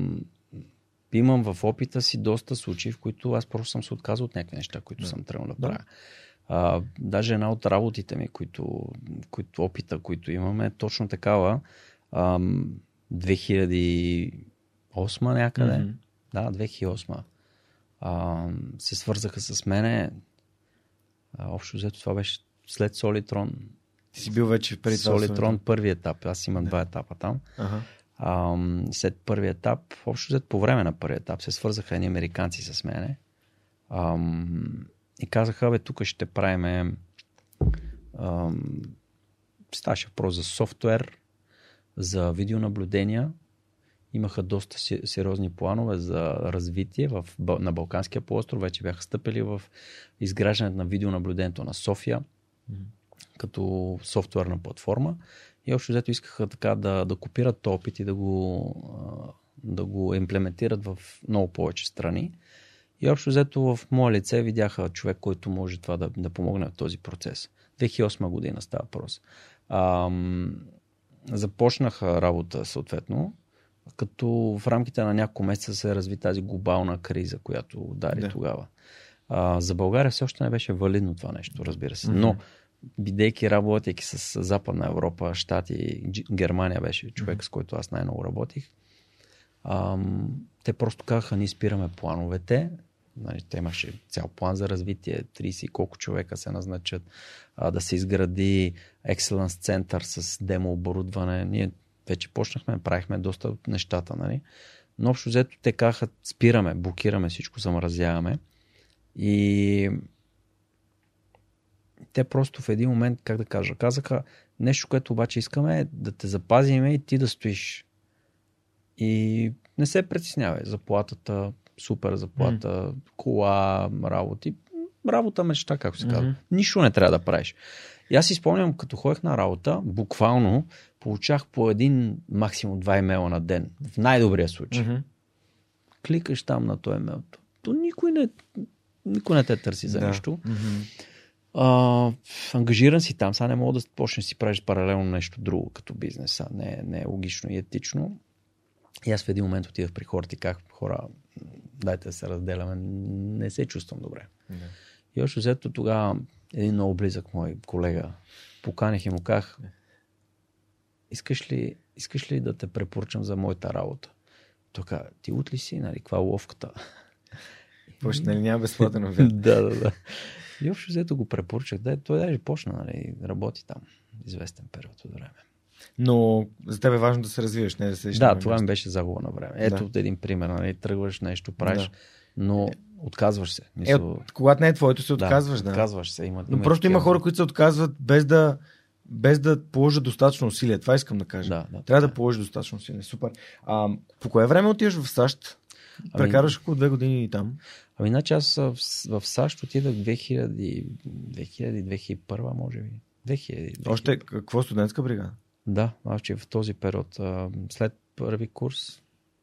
имам в опита си доста случаи, в които аз просто съм се отказал от някакви неща, които Да. съм тръгнал да Да. правя. А, даже една от работите ми, които, които, опита, които имаме, е точно такава. Ам, 2008 някъде. Мгм. Да, 2008. А, се свързаха с мене. А, общо взето това беше след Солитрон. Ти си бил вече преди това. Солитрон първи етап. Аз имам Да. два етапа там. Ага. А, след първи етап, общо взето по време на първи етап, се свързаха едни американци с мене. А, и казаха, бе, тук ще правиме ставаше въпрос за софтуер, за видеонаблюдения. Имаха доста се- сериозни планове за развитие в, на Балканския полуостров. Вече бяха стъпили в изграждането на видеонаблюдението на София като софтуерна платформа. И общо взето искаха така да, да копират този опит и да го, да го имплементират в много повече страни. И общо взето в мое лице видяха човек, който може това да, да помогне в този процес. 2008 година става въпрос. Ам, започнаха работа съответно, като в рамките на няколко месеца се разви тази глобална криза, която удари Да. тогава. А, за България все още не беше валидно това нещо, разбира се. Но, бидейки работейки с Западна Европа, Штати, Германия беше човек, с който аз най-много работих, ам, те просто казаха, ние спираме плановете. Нали, те имаше цял план за развитие, 30 и колко човека се назначат, а, да се изгради Excellence център с демо оборудване. Ние вече почнахме, правихме доста от нещата, нали? Но общо взето те казаха, спираме, блокираме всичко, замразяваме. И те просто в един момент, как да кажа, казаха нещо, което обаче искаме е да те запазиме и ти да стоиш. И не се притеснявай. Заплатата, супер заплата, кола, работи. Работа мечта, както се казва. Мгм. Нищо не трябва да правиш. И аз си спомням, като ходех на работа, буквално получах по един, максимум два имейла на ден. В най-добрия случай. Мгм. Кликаш там на този имейл. То, никой не, никой не те търси за Да. нещо. Мгм. А, ангажиран си там, сега не мога да почнеш си правиш паралелно нещо друго като бизнес. Сега Не, не е логично и етично. И аз в един момент отидах при хората и казах, хора, дайте да се разделяме, не се чувствам добре. Да. И още взето тогава един много близък мой колега поканих и му казах, искаш ли, искаш ли да те препоръчам за моята работа? Той каза, ти от ли си, нали, каква е ловката? Почна ли няма безплатен обяд? да, да, да. И общо взето го препоръчах. Да, той даже почна, нали, да работи там известен период от време. Но за теб е важно да се развиваш, не да седиш Да, това ми беше загуба на време. Ето Да. един пример, нали, тръгваш нещо, правиш, Да. но отказваш се. Е, Мисъл, от- когато не е твоето, се отказваш, да. Отказваш се. Има, Но просто има хора, които се отказват без да, без да положат достатъчно усилия. Това искам да кажа. Да, да. Трябва да положиш достатъчно усилия. Супер. А, по кое време отиваш в САЩ? Ами- Прекараш около две години и там. Ами, значи аз в, в САЩ отидах 2000, 2000-2001, може би. 2000, 2000. Още какво студентска бригада? Да, значи в този период. След първи курс,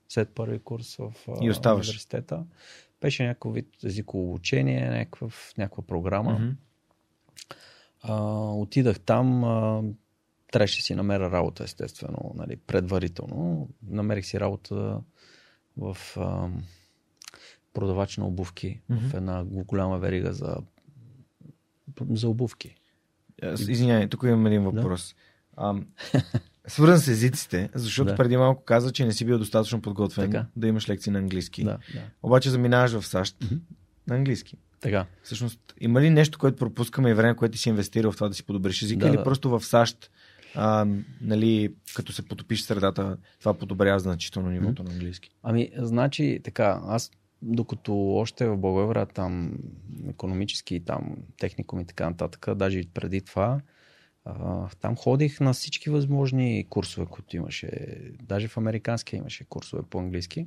след първи курс в И оставаш. университета, беше някакъв вид езиково обучение, някакъв, някаква програма. Мгм. А, отидах там, а, трябваше да си намеря работа, естествено, нали, предварително. Намерих си работа в а, продавач на обувки, Мгм. в една голяма верига за, за обувки. Извинявай, тук имам един въпрос. Ам, свързан с езиците, защото Да. преди малко каза, че не си бил достатъчно подготвен Така. да имаш лекции на английски. Да, да. Обаче заминаваш в САЩ Мгм. на английски. Така. Всъщност, има ли нещо, което пропускаме и време, което си инвестирал в това да си подобриш езика Да, или да. просто в САЩ а, нали, като се потопиш средата, това подобрява значително нивото на английски. Ами, значи така, аз докато още в Благоевград там економически там техникум и така нататък, даже и преди това, а, там ходих на всички възможни курсове, които имаше. Даже в американския имаше курсове по английски.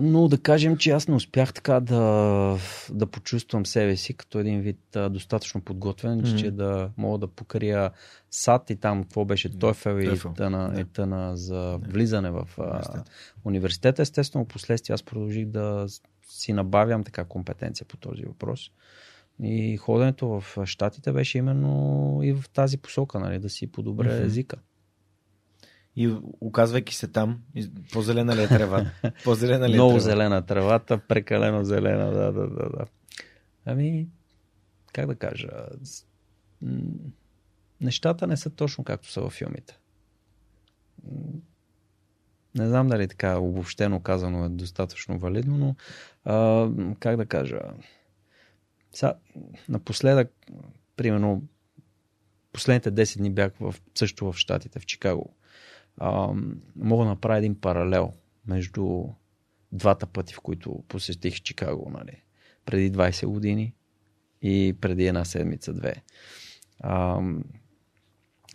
Но да кажем, че аз не успях така да, да почувствам себе си като един вид а, достатъчно подготвен, mm-hmm. че да мога да покрия САД и там какво беше TOEFL и тъна, да. и тъна за влизане в а, университета. Естествено, последствие аз продължих да си набавям така компетенция по този въпрос. И ходенето в Штатите беше именно и в тази посока, нали, да си подобря mm-hmm. езика. И оказвайки се там, по-зелена ли е тревата? По-зелена ли е Много трева? зелена тревата, прекалено зелена, да, да, да, да. Ами, как да кажа, нещата не са точно както са във филмите. Не знам дали така обобщено казано е достатъчно валидно, но а, как да кажа, сега, напоследък, примерно, последните 10 дни бях в, също в Штатите, в Чикаго. Мога да направя един паралел между двата пъти, в които посетих Чикаго, нали? преди 20 години и преди една седмица-две.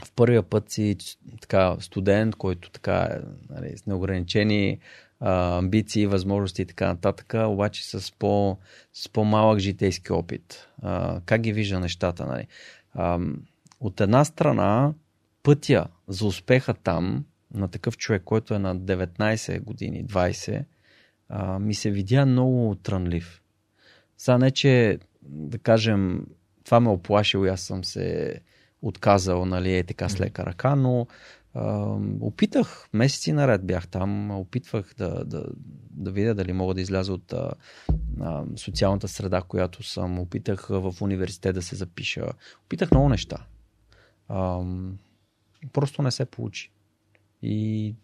в първия път си така, студент, който така нали, с неограничени а, амбиции, възможности и така нататък, обаче с, по, с по-малък житейски опит. А, как ги вижда нещата? Нали? А, от една страна, пътя за успеха там, на такъв човек, който е на 19 години, 20, а, ми се видя много трънлив. Сега не, че да кажем, това ме оплашило и аз съм се отказал, нали, е така с лека ръка, но опитах, месеци наред бях там, опитвах да, да, да видя дали мога да изляза от а, а, социалната среда, която съм. Опитах в университет да се запиша. Опитах много неща. А, просто не се получи. И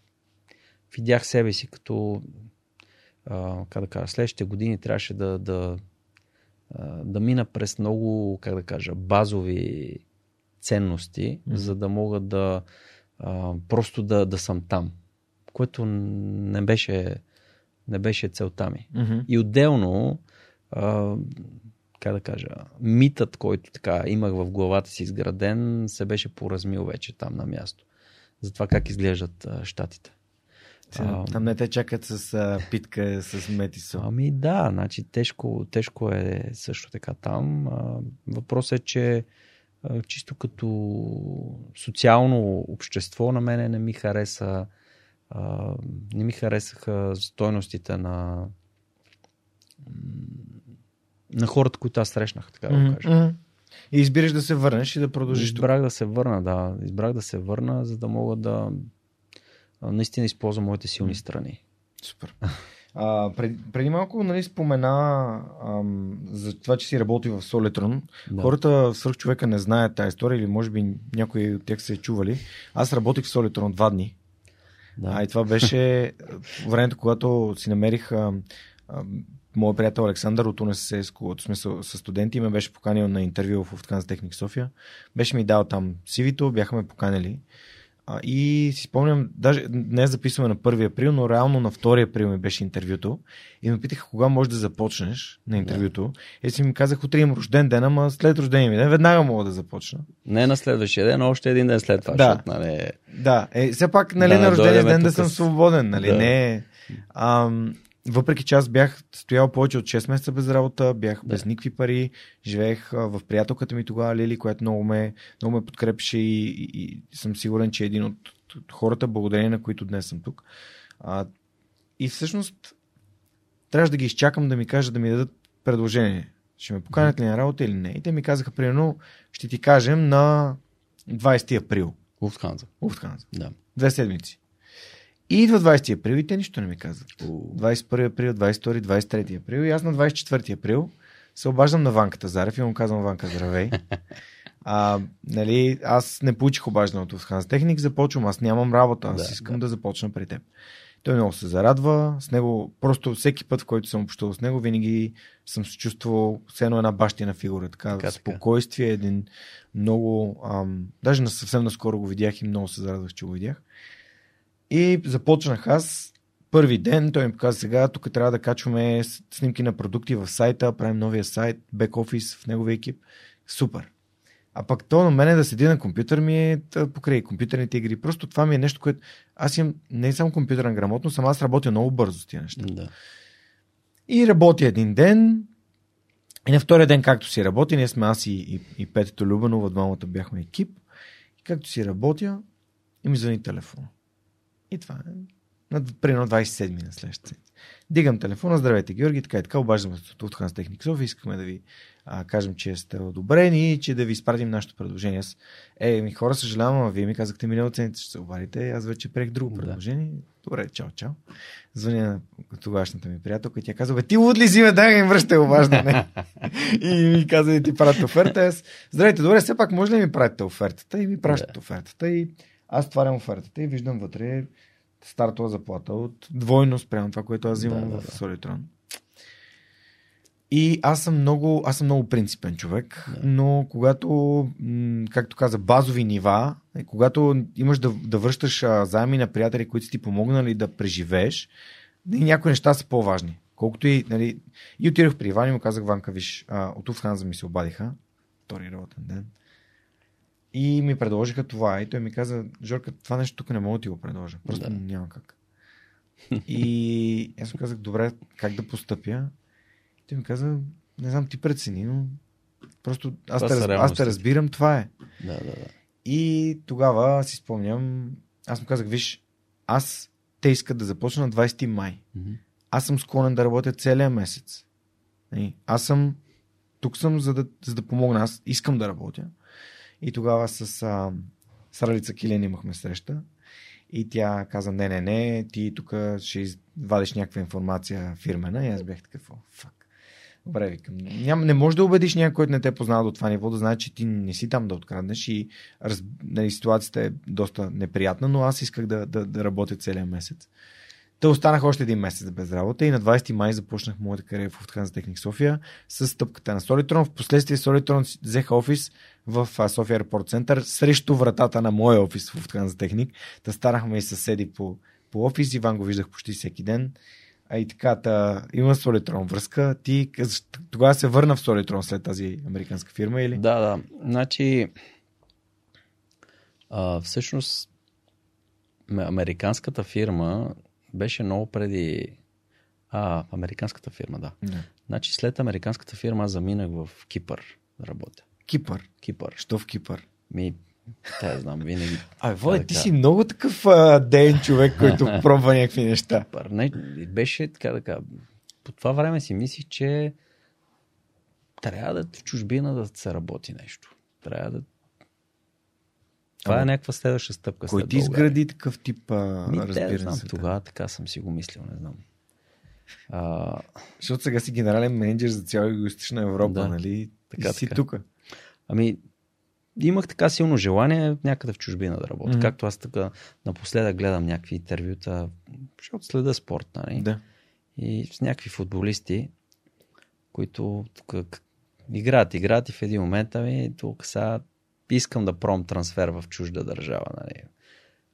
видях себе си като а, как да кажа, следващите години трябваше да, да, да мина през много, как да кажа, базови ценности, mm-hmm. за да мога да а, просто да, да съм там. Което не беше, не беше целта ми. Mm-hmm. И отделно, а, как да кажа, митът, който така имах в главата си изграден, се беше поразмил вече там на място. За това как изглеждат а, щатите. А, там не те чакат с а, питка, с метисо. Ами да, значи тежко, тежко е също така там. А, въпросът е, че чисто като социално общество на мене не ми хареса не ми харесаха стойностите на на хората, които аз срещнах, така да го кажа. Mm-hmm. И избираш да се върнеш и да продължиш. Избрах тук. да се върна, да. Избрах да се върна, за да мога да наистина използвам моите силни страни. Супер. А, пред, преди малко нали, спомена ам, за това, че си работи в Солетрон. Да. Хората свърх човека не знаят тази история или може би някои от тях са я чували. Аз работих в Солетрон два дни. Да. А и това беше времето, когато си намерих а, а, моят приятел Александър от УНСС, от смисъл с студенти, ме беше поканил на интервю в Офтканс Техник София. Беше ми дал там сивито, бяха ме поканили. А, и си спомням, даже не записваме на 1 април, но реално на 2 април ми беше интервюто. И ме питаха кога можеш да започнеш на интервюто. Yeah. И си ми казах, утре имам рожден ден, ама след рождения ми ден веднага мога да започна. Не на следващия ден, но още един ден след това. Да, защото, нали... да. Е, все пак нали, да, на рождения ден да съм свободен. Нали? Да. Не, ам, въпреки че аз бях стоял повече от 6 месеца без работа, бях да. без никакви пари, живеех в приятелката ми тогава, Лили, която много ме, много ме подкрепеше и, и, и съм сигурен, че е един от хората, благодарение на които днес съм тук. А, и всъщност трябваше да ги изчакам да ми кажат да ми дадат предложение. Ще ме поканят ли на работа или не? И те ми казаха, примерно, ще ти кажем на 20 април. Уфтханза. Уфтханза. Да. Две седмици. И идва 20 април и те нищо не ми казват. 21 април, 22, 23 април и аз на 24 април се обаждам на Ванката Зарев и му казвам Ванка, здравей. А, нали, аз не получих обаждането в Ханс Техник, започвам, аз нямам работа, аз да, искам да. да започна при теб. Той много се зарадва. С него, просто всеки път, в който съм общувал с него, винаги съм се чувствал все едно една бащина фигура. Така, Така, спокойствие, един много... Ам, даже на съвсем наскоро го видях и много се зарадвах, че го видях. И започнах аз. Първи ден той ми каза сега, тук трябва да качваме снимки на продукти в сайта, правим новия сайт, бек офис в неговия екип. Супер. А пък то на мене да седи на компютър ми е та, покрай компютърните игри. Просто това ми е нещо, което аз имам не само компютърна грамотност, ама аз работя много бързо с тия неща. Да. И работя един ден. И на втория ден, както си работя, ние сме аз и, и, и Петето Любенова, двамата бяхме екип. И както си работя, и ми звъни телефон. И това е примерно 27 на следващата. Дигам телефона, здравейте Георги, така и така, обаждаме се от Hans Technic Software, искаме да ви а, кажем, че сте одобрени и че да ви изпратим нашето предложение. Аз, е, ми хора, съжалявам, а вие ми казахте миналата седмица, ще се обадите, аз вече приех друго Да. предложение. Добре, чао, чао. Звъня на тогашната ми приятелка и тя казва, бе, ти луд ли си, бе, дай им връщай обаждане. и ми каза, ти правят оферта. Аз, здравейте, добре, все пак може ли ми правите офертата? И ми пращат Да. офертата. И аз отварям офертата и виждам вътре стартова заплата от двойно спрямо това, което аз взимам Да, да, в да. Solitron. И аз съм много, аз съм много принципен човек, Да. но когато, както каза, базови нива, е, когато имаш да, да връщаш заеми на приятели, които са ти помогнали да преживееш, и някои неща са по-важни. Колкото и, нали, и отидох при Иван и му казах, Ванка, виж, а, от Уфханза ми се обадиха, втори работен ден, и ми предложиха това. И той ми каза, Жорка, това нещо тук не мога да ти го предложа. Просто Да. няма как. И аз му казах, добре, как да постъпя? И той ми каза, не знам, ти прецени, но просто аз, те, раз- аз те разбирам, това е. Да, да, да. И тогава си спомням, аз му казах, виж, аз те искат да започна на 20 май. Мгм. Аз съм склонен да работя целия месец. Нали, Аз съм, тук съм за да, за да помогна. Аз искам да работя. И тогава с, а, с Килен имахме среща. И тя каза, не, не, не, ти тук ще извадиш някаква информация фирмена. И аз бях такъв, фак. Добре, викам. Ням, не можеш да убедиш някой, който не те е познава до това ниво, да знае, че ти не си там да откраднеш и раз, нали, ситуацията е доста неприятна, но аз исках да, да, да работя целия месец. Та останах още един месец без работа и на 20 май започнах моята кариера в Lufthansa Техник София с стъпката на Solitron. Впоследствие си взеха офис в София Аеропорт Център срещу вратата на моя офис в Lufthansa Техник. Та станахме и съседи по, по офис. Иван го виждах почти всеки ден. А и така, та, има Solitron връзка. Ти тогава се върна в Solitron след тази американска фирма или? Да, да. Значи, а, всъщност, ме- американската фирма беше много преди. А, американската фирма, да. Да. Значи, след американската фирма аз заминах в Кипър да работя. Кипър. Кипър. Що в Кипър? Ми, те знам, винаги. Води, Да, ти си много такъв а, ден човек, който пробва някакви неща. Кипър. Не, беше така, така. По това време си мислих, че трябва да в чужбина да се работи нещо. Трябва да. Това Ама, е някаква следваща стъпка. Кой след ти изгради такъв тип а, Ми, разбиране? знам, света? тогава така съм си го мислил, не знам. А, Защото сега си генерален менеджер за цяла Юго-Источна Европа, Да. нали? Така, и си така. тук. ами, имах така силно желание някъде в чужбина да работя. Мгм. Както аз така напоследък гледам някакви интервюта, защото следа спорт, нали? Да. И с някакви футболисти, които тук играят, играят и в един момент, ами тук сега искам да пром трансфер в чужда държава. Нали?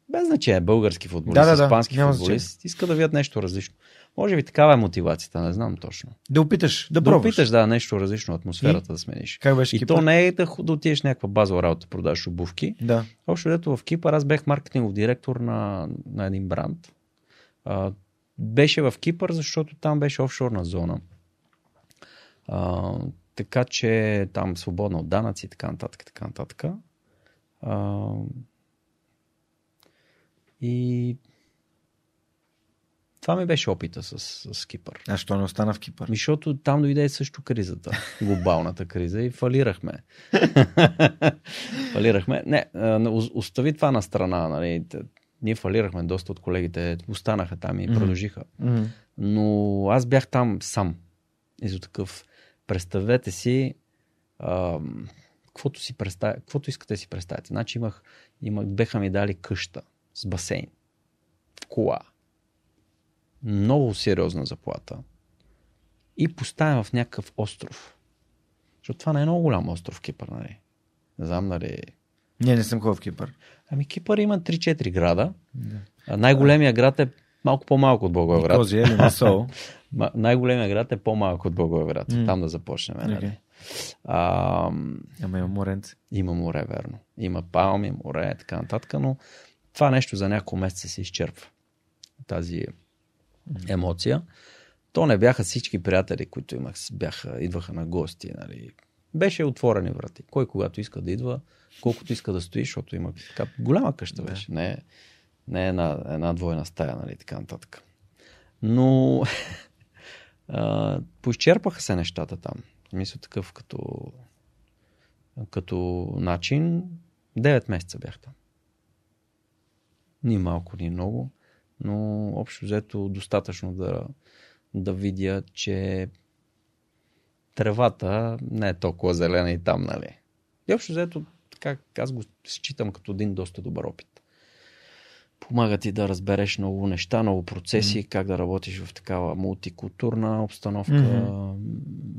Без значение, български футболист, Да, да, да, испански няма футболист, иска да видят нещо различно. Може би такава е мотивацията, не знам точно. Да опиташ, да, Да, пробваш. опиташ да нещо различно, атмосферата да смениш. Как беше И Кипър? то не е да, да отидеш някаква базова работа, продаваш обувки. Да. Общо дето в Кипър аз бех маркетингов директор на, на един бранд. А, беше в Кипър, защото там беше офшорна зона. А, така че там свободно от данъци и така нататък, така нататък. А, и това ми беше опита с, с Кипър. А що не остана в Кипър? Защото там дойде също кризата, глобалната криза и фалирахме. фалирахме. Не, остави това на страна. Нали. Ние фалирахме, доста от колегите останаха там и продължиха. Но аз бях там сам. И за такъв. Представете си, а, каквото, си представя, каквото искате си представите. Значи имах, имах, беха ми дали къща с басейн, в кола, много сериозна заплата и поставен в някакъв остров. Защото това не е много голям остров Кипър, нали? Не знам, нали... Не, не съм ходил в Кипър. Ами Кипър има 3-4 града. Да. Най-големия град е малко по-малко от Благоевград. Този е Лимасол. Най-големия град е по-малко от Благоевград. М. Там да започнем. Нали? Окей. А, Ама има моренце. има море, верно. Има палми, море, така нататък, но това нещо за няколко месеца се изчерпва. Тази емоция. То не бяха всички приятели, които имах, бяха, идваха на гости. Нали. Беше отворени врати. Кой когато иска да идва, колкото иска да стои, защото има така голяма къща Да. беше. Не, не е една, една двойна стая, нали, така нататък. Но а, поизчерпаха се нещата там. Мисля такъв като, като начин. 9 месеца бях там. Ни малко, ни много, но общо взето достатъчно да, да видя, че тревата не е толкова зелена и там, нали? И общо взето, така, аз го считам като един доста добър опит. Помага ти да разбереш много неща, много процеси, mm. как да работиш в такава мултикултурна обстановка, Мгм.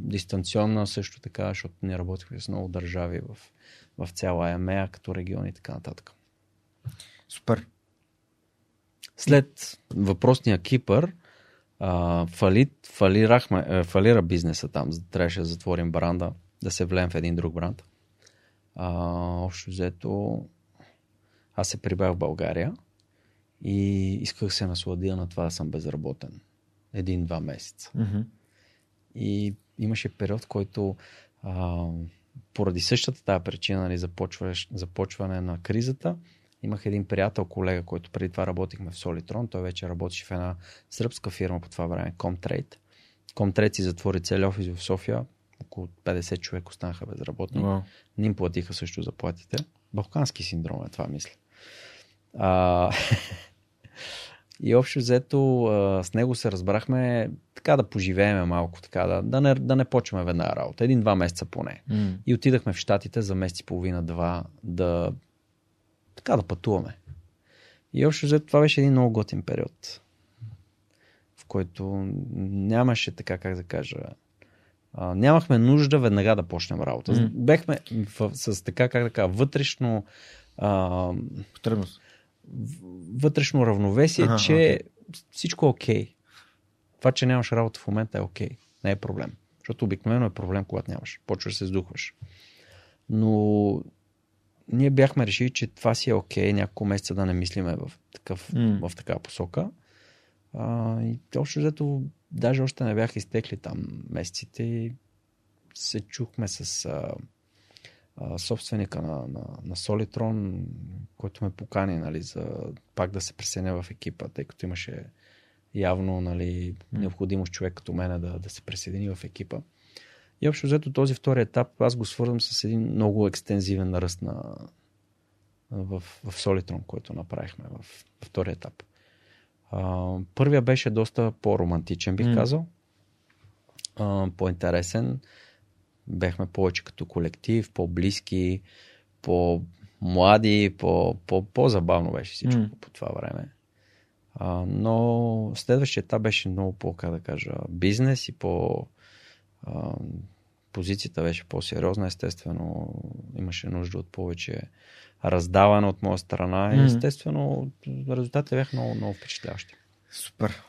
дистанционна също така, защото ние работихме с много държави в, в цяла ЕМЕА, като регион и така нататък. Супер. След въпросния Кипър, а, фали, фалирахме, е, фалира бизнеса там. Трябваше да затворим бранда, да се влеем в един друг бранд. А, общо взето, аз се прибах в България и исках се насладя на това да съм безработен. Един-два месеца. Мгм. И имаше период, който а, поради същата тази причина, нали, започваш, започване на кризата, имах един приятел, колега, който преди това работихме в Solitron. Той вече работеше в една сръбска фирма по това време, Comtrade. Comtrade си затвори цели офис в София. Около 50 човека останаха безработни. Вау. Не им платиха също заплатите. Балкански синдром е това, мисля. А, и общо взето а, с него се разбрахме така да поживееме малко, така да, да, не, да не почваме веднага работа. Един-два месеца поне. М. И отидахме в Штатите за месец и половина-два да така да пътуваме. И общо взето това беше един много готин период, в който нямаше така, как да кажа, а, нямахме нужда веднага да почнем работа. М. Бехме в, с така, как да кажа, вътрешно а, Потребност. Вътрешно равновесие, Аха, че окей. всичко е окей. Това, че нямаш работа в момента е окей. Не е проблем. Защото обикновено е проблем, когато нямаш. Почваш да се сдухваш. Но ние бяхме решили, че това си е окей, няколко месеца да не мислиме в, такъв, М. в такава посока. А, и общо взето, даже още не бяха изтекли там месеците и се чухме с а, а, собственика на, на, на Solitron, който ме покани нали, за пак да се присъединя в екипа, тъй като имаше явно нали, необходимост човек като мене да, да се присъедини в екипа. И общо взето този втори етап аз го свързвам с един много екстензивен ръст на, в, в Solitron, който направихме в, в втори етап. А, първия беше доста по-романтичен, бих М. казал. А, по-интересен. Бехме повече като колектив, по-близки, по-млади, по, по, по-забавно беше всичко М. по това време. А, но следващия етап беше много по, как да кажа, бизнес и по... А, позицията беше по-сериозна, естествено. Имаше нужда от повече раздаване от моя страна и естествено резултатите бяха много, много впечатляващи. Супер.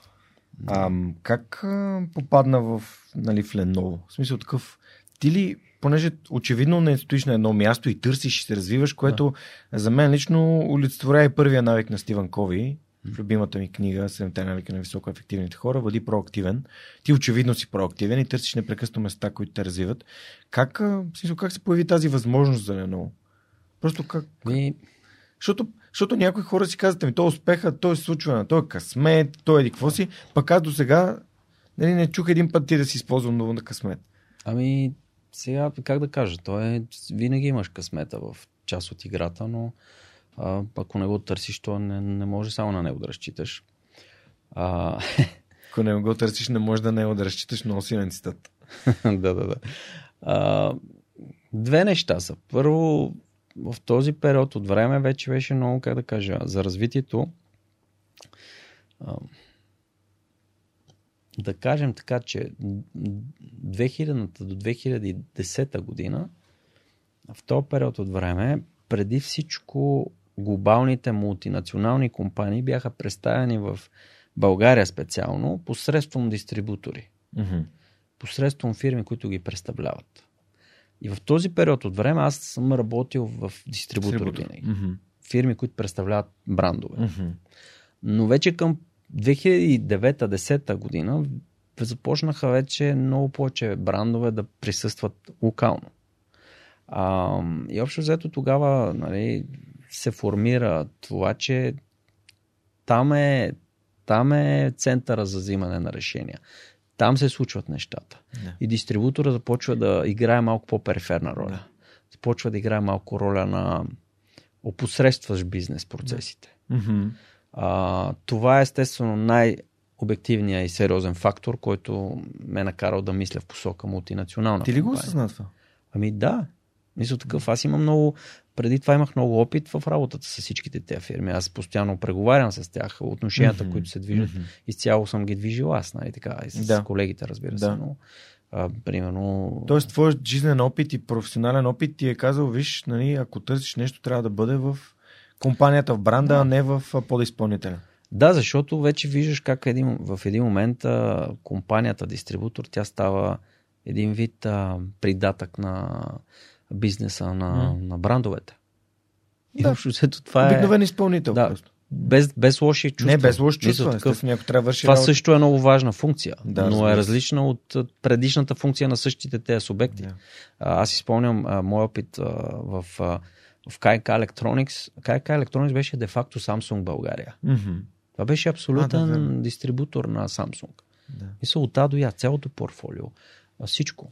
А, как попадна в, нали, в Леново? В смисъл такъв, ти ли, понеже очевидно не стоиш на едно място и търсиш и се развиваш, което за мен лично олицетворява и първия навик на Стивън Кови, в любимата ми книга Седемте навика на високо ефективните хора, бъди проактивен. Ти очевидно си проактивен и търсиш непрекъснато места, които те развиват. Как, смисъл, как се появи тази възможност за Леново? Просто как, И защото, защото някои хора си казват, ми, то успеха, то се случва на този късмет, то еди какво си, пък аз до сега нали, не чух един път ти да си използвам много на късмет. Ами, сега, как да кажа, то е, винаги имаш късмета в част от играта, но а, ако не го търсиш, то не, не може само на него да разчиташ. А, Ако не го търсиш, не можеш да не да разчиташ много силен цитат. да, да, да. А, две неща са. Първо, в този период от време вече беше много, как да кажа, за развитието. А, да кажем така, че 2000 до 2010 година, в този период от време, преди всичко глобалните мултинационални компании бяха представени в България специално посредством дистрибутори. Mm-hmm. Посредством фирми, които ги представляват. И в този период от време аз съм работил в дистрибутори винаги. Mm-hmm. Фирми, които представляват брандове. Mm-hmm. Но вече към 2009-10 година започнаха вече много повече брандове да присъстват локално. А, и общо взето тогава нали, се формира това, че там е, там е центъра за взимане на решения. Там се случват нещата. Да. И дистрибутора започва да играе малко по-периферна роля. Да. Започва да играе малко роля на опосредстваш бизнес процесите. Mm-hmm. А, това е естествено най-обективният и сериозен фактор, който ме е накарал да мисля в посока мултинационална. Ти ли го осъзна това? Ами да. Мисля такъв. Аз имам много. Преди това имах много опит в работата с всичките тези фирми. Аз постоянно преговарям с тях. Отношенията, Мгм. които се движат, Мгм. изцяло съм ги движил аз, нали така. И с Да. колегите, разбира се. Да. Но, а, примерно. Тоест, твоят жизнен опит и професионален опит ти е казал, виж, нали, ако търсиш нещо, трябва да бъде в компанията, в бранда, Да. а не в подизпълнителя. Да, защото вече виждаш как един, в един момент а, компанията, дистрибутор, тя става един вид а, придатък на бизнеса на, на брандовете. И Да. общо взето това е Обикновен изпълнител. Да, просто. без, без лоши чувства. Не, без лошо Мисля, чувство. такъв- ако трябва върши Това работа. също е много важна функция, Да, но разбира е различна от предишната функция на същите тези субекти. А, Аз изпълням мой опит а, в, а, в KK Electronics. KK Electronics беше де-факто Samsung България. Мгм. Това беше абсолютен А, да, верно. дистрибутор на Samsung. Да. Мисля, от А до Я, цялото портфолио, всичко.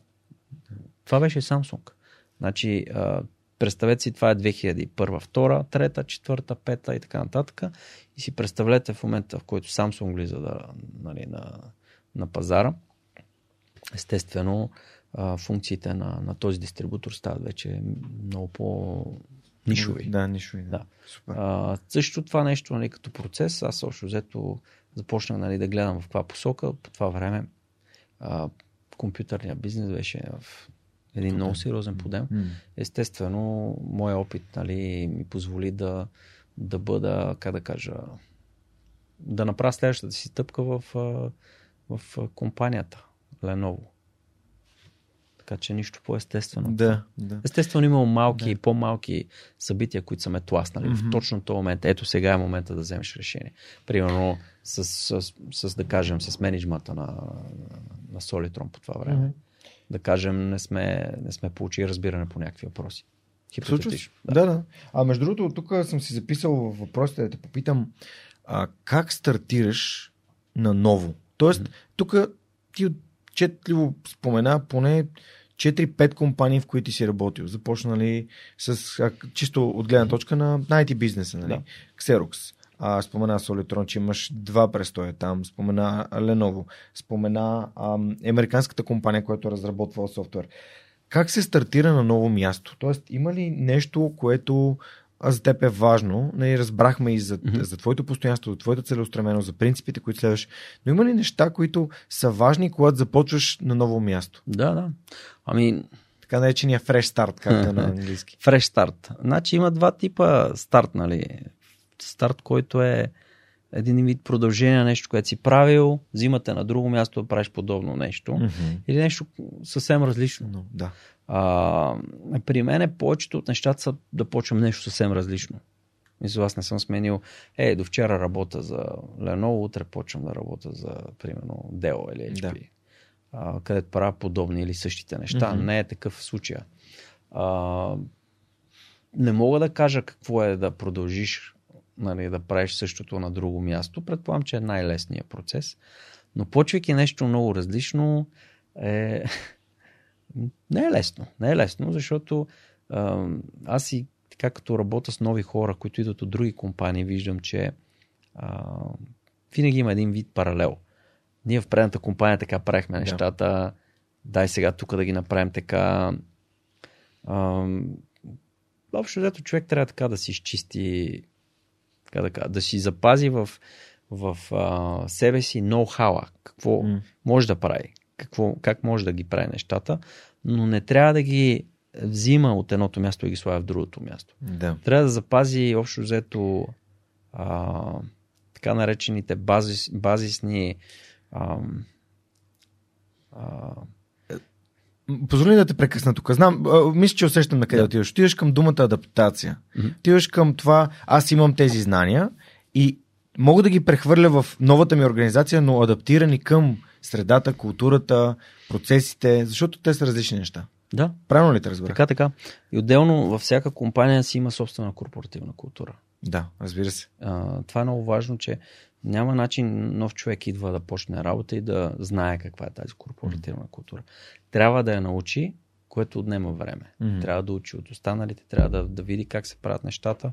Това беше Samsung. Значи, представете си, това е 2001, 2, 3, 4, 5 и така нататък. И си представете в момента, в който Samsung влиза да, нали, на, на пазара, естествено, функциите на, на този дистрибутор стават вече много по-нишови. Да, нишови. Да. Да. Супер. А, също това нещо нали, като процес, аз още взето започнах нали, да гледам в каква посока. По това време а, компютърният бизнес беше в един много сериозен подем. Естествено, моят опит нали, ми позволи да, да бъда, как да кажа, да направя следващата си стъпка в, в компанията Lenovo. Така че нищо по-естествено. Да, да. Естествено, имало малки да. и по-малки събития, които са ме тласнали. Mm-hmm. В точно този момент. Ето сега е момента да вземеш решение. Примерно с, с, с, да кажем, с менеджмента на, на Solitron по това време. Mm-hmm. Да кажем, не сме, не сме получили разбиране по някакви въпроси. Хипотетично. Да. да, да. А между другото, тук съм си записал въпросите да те попитам а, как стартираш на ново. Тоест, Мгм. тук ти отчетливо спомена поне 4-5 компании, в които си работил. Започнали с а, чисто от гледна точка на, IT бизнеса, нали? Да. Xerox. А, спомена Solitron, че имаш два престоя там. Спомена Lenovo. Спомена ам, американската компания, която е разработвала софтуер. Как се стартира на ново място? Тоест, има ли нещо, което а, за теб е важно? Нали, разбрахме и за, Мгм. за твоето постоянство, за твоята целеустременост, за принципите, които следваш. Но има ли неща, които са важни, когато започваш на ново място? Да, да. Ами, Така наречения fresh start, както е на английски. фреш старт. Значи има два типа старт, нали? Старт, който е един вид продължение на нещо, което си правил, взимате на друго място да правиш подобно нещо. Мгм. Или нещо съвсем различно. Но, да. А, при мен повечето от нещата са да почвам нещо съвсем различно. Мисля, аз не съм сменил, е, до вчера работя за Lenovo, утре почвам да работя за, примерно, Dell или HP. Да. А, където правя подобни или същите неща. Мгм. Не е такъв случай. А, не мога да кажа какво е да продължиш нали, да правиш същото на друго място. Предполагам, че е най-лесният процес. Но почвайки нещо много различно, е... не е лесно. Не е лесно, защото а, аз и така като работя с нови хора, които идват от други компании, виждам, че а, винаги има един вид паралел. Ние в предната компания така правихме нещата, дай сега тук да ги направим така. А, общо взето човек трябва така да си изчисти, така да, кажа, да си запази в, в а, себе си ноу-хауа, какво mm. може да прави, какво, как може да ги прави нещата, но не трябва да ги взима от едното място и ги слага в другото място. Да. Трябва да запази общо взето а, така наречените базис, базисни а, а, Позволи да те прекъсна тук. Знам, мисля, че усещам на къде да. отиваш. Отиваш към думата адаптация. Mm-hmm. Отиваш към това, аз имам тези знания и мога да ги прехвърля в новата ми организация, но адаптирани към средата, културата, процесите, защото те са различни неща. Да. Правилно ли те разбира? Така, така. И отделно във всяка компания си има собствена корпоративна култура. Да, разбира се. А, това е много важно, че няма начин нов човек идва да почне работа и да знае каква е тази корпоративна култура. Трябва да я научи, което отнема време. Mm-hmm. Трябва да учи от останалите, трябва да, да види как се правят нещата.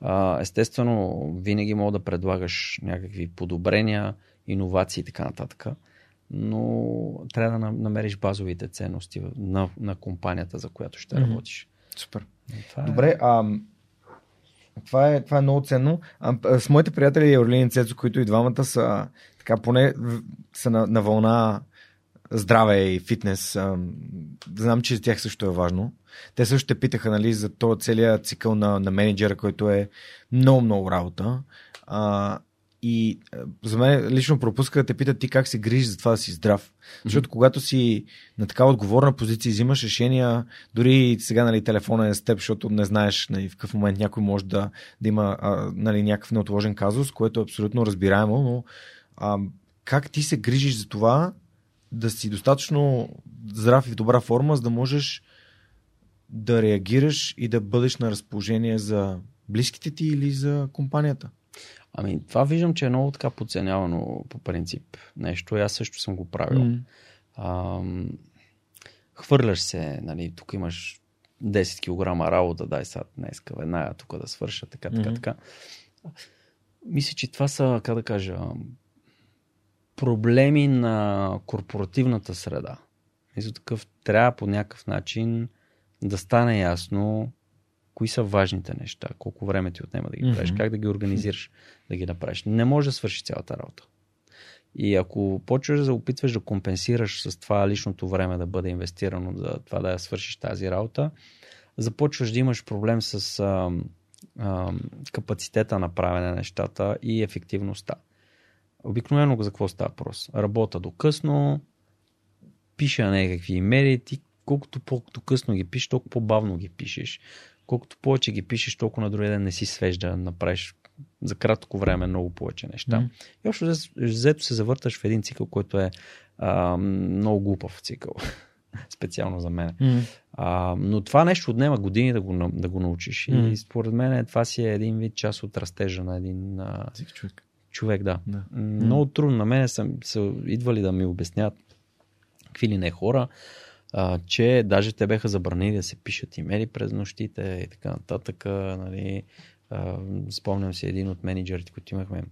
А, естествено, винаги мога да предлагаш някакви подобрения, иновации и така нататък но трябва да намериш базовите ценности на, на компанията, за която ще mm-hmm. работиш. Супер. Това е- Добре, е... а, това, е, това е много ценно. А, с моите приятели Орлин и Цецо, които и двамата са така поне са на, на вълна здраве и фитнес. А, знам, че за тях също е важно. Те също те питаха нали, за този целият цикъл на, на менеджера, който е много, много работа. А, и за мен лично пропуска да те питат ти как се грижиш за това да си здрав. Защото mm-hmm. когато си на така отговорна позиция, взимаш решения, дори сега нали, телефона е с теб, защото не знаеш нали, в какъв момент някой може да, да има а, нали, някакъв неотложен казус, което е абсолютно разбираемо, но а, как ти се грижиш за това да си достатъчно здрав и в добра форма, за да можеш да реагираш и да бъдеш на разположение за близките ти или за компанията? Ами, това виждам, че е много така подценявано по принцип нещо. И аз също съм го правил. Mm. А, хвърляш се, нали, тук имаш 10 кг работа, дай сега днес веднага тук да свърша, така, така, mm-hmm. така. Мисля, че това са, как да кажа, проблеми на корпоративната среда. Мисля, такъв трябва по някакъв начин да стане ясно кои са важните неща, колко време ти отнема да ги правиш, mm-hmm. как да ги организираш, да ги направиш. Не може да свършиш цялата работа. И ако почваш да опитваш да компенсираш с това личното време да бъде инвестирано за това да я свършиш тази работа, започваш да имаш проблем с а, а, капацитета на правене на нещата и ефективността. Обикновено за какво става въпрос? Работа до късно, пиша някакви имейли, ти колкото по-късно ги пишеш, толкова по-бавно ги пишеш колкото повече ги пишеш, толкова на другия ден не си свеж да направиш за кратко време много повече неща. Mm. И общо взето се завърташ в един цикъл, който е а, много глупав цикъл. Специално за мен. Mm. А, но това нещо отнема години да го, да го научиш. Mm. И според мен това си е един вид част от растежа на един а, човек. човек. да. да. Много трудно. На мен са, са идвали да ми обяснят какви ли не хора а, че даже те беха забранили да се пишат имейли през нощите и така нататък. Нали. А, спомням си един от менеджерите, които имахме.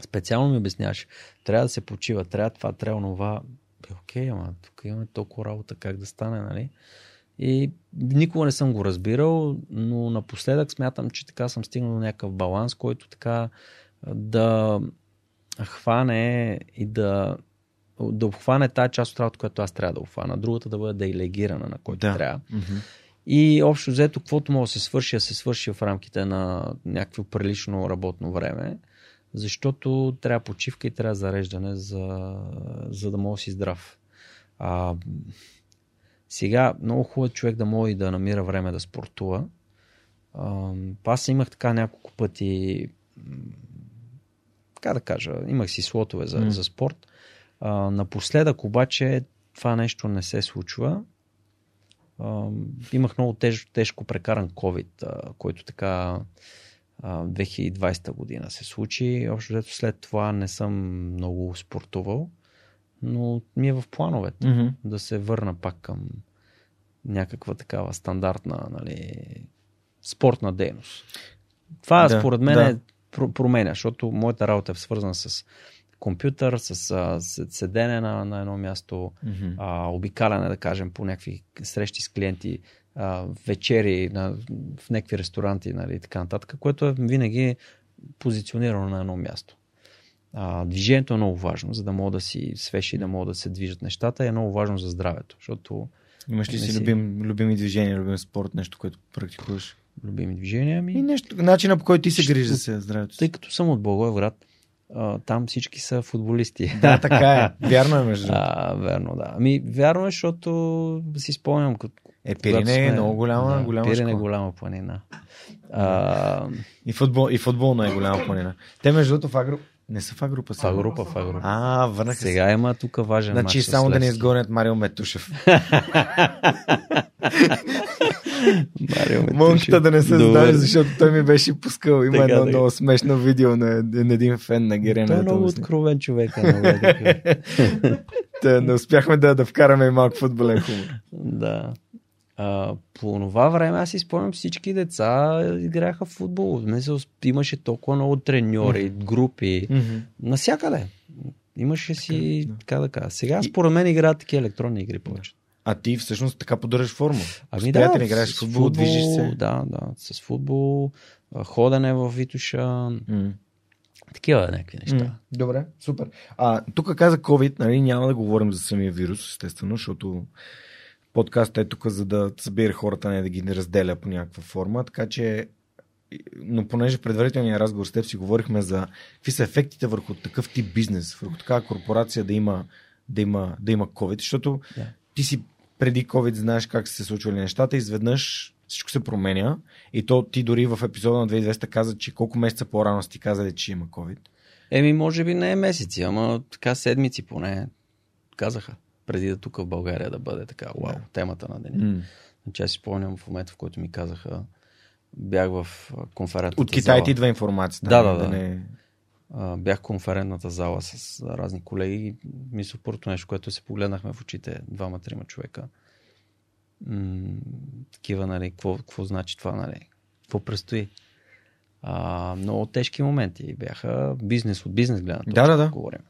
Специално ми обясняваше, трябва да се почива, трябва това, трябва това. Окей, ама тук имаме толкова работа, как да стане, нали? И никога не съм го разбирал, но напоследък смятам, че така съм стигнал до някакъв баланс, който така да хване и да да обхване тази част от работа, която аз трябва да обхвана, другата да бъде делегирана на който да. трябва. Mm-hmm. И общо взето, каквото може да се свърши, да се свърши в рамките на някакво прилично работно време, защото трябва почивка и трябва зареждане, за, за да може да си здрав. А, сега, много хубаво е човек да може и да намира време да спортува. А, аз имах така няколко пъти, как да кажа, имах си слотове за, mm. за спорт а, напоследък обаче това нещо не се случва. А, имах много теж, тежко прекаран COVID, а, който така а, 2020 година се случи. Общо взето след това не съм много спортувал, но ми е в плановете mm-hmm. да се върна пак към някаква такава стандартна нали, спортна дейност. Това да, според мен да. е променя, защото моята работа е свързана с компютър, с а, седене на, на едно място, mm-hmm. а, обикаляне, да кажем, по някакви срещи с клиенти, а, вечери на, в някакви ресторанти нали, и така нататък, което е винаги позиционирано на едно място. А, движението е много важно, за да мога да си свеши, да могат да се движат нещата. Е много важно за здравето, защото Имаш ли си си- любим, любими движения, любим спорт, нещо, което практикуваш? любими движения ми. И нещо, начина по който ти се грижи за здравето си. Тъй като съм от Благоевград, а, там всички са футболисти. Да, така е. Вярно е, между. А, верно, да. Ами, вярно е, защото си спомням. Като, Е, когато Пирине е сме- много голяма, да, голяма Пирин е голяма планина. А, И, футбол, и футболна е голяма планина. Те, между другото, в агро... Не са в агрупа. в група, в група. А, върнаха се. Сега има тук важен Значи матч само да не изгонят Марио Метушев. Марио Метушев. Монката да не се знае, защото той ми беше пускал. Има Така, едно така. много смешно видео на, на един фен на Герена. Той е много откровен човек. е е. Та, не успяхме да, да вкараме и малко футболен хумор. да. А, по това време аз си спомням всички деца играеха в футбол. Мисля, имаше толкова много треньори, групи. Насякъде. Имаше си, да. така да кажа. Сега, според мен, играят такива електронни игри повече. А ти всъщност така поддържаш форма. Ами Постоянно да, играеш с в футбол, движиш се. Да, да, с футбол, ходене в Витуша, М. такива някакви неща. М, Добре, супер. А, тук каза COVID, нали, няма да говорим за самия вирус, естествено, защото подкастът е тук за да събира хората, не да ги не разделя по някаква форма, така че но понеже предварителния разговор с теб си говорихме за какви са ефектите върху такъв тип бизнес, върху такава корпорация да има, да има, да има COVID, защото Да. ти си преди COVID знаеш как са се случвали нещата, изведнъж всичко се променя и то ти дори в епизода на 2200 каза, че колко месеца по-рано си ти казали, че има COVID. Еми, може би не е месеци, ама така седмици поне казаха, преди да тук в България да бъде така, вау, Да. темата на деня. Значи аз си спомням в момента, в който ми казаха, бях в конферентната От Китай ти идва информацията. Да, нали, да, да. Не... А, бях в конферентната зала с разни колеги и мисля първото нещо, което се погледнахме в очите, двама-трима човека. М- такива, нали, какво, какво значи това, нали? Какво предстои? А, много тежки моменти бяха бизнес от бизнес гледна точка, Да, да, да. говорим.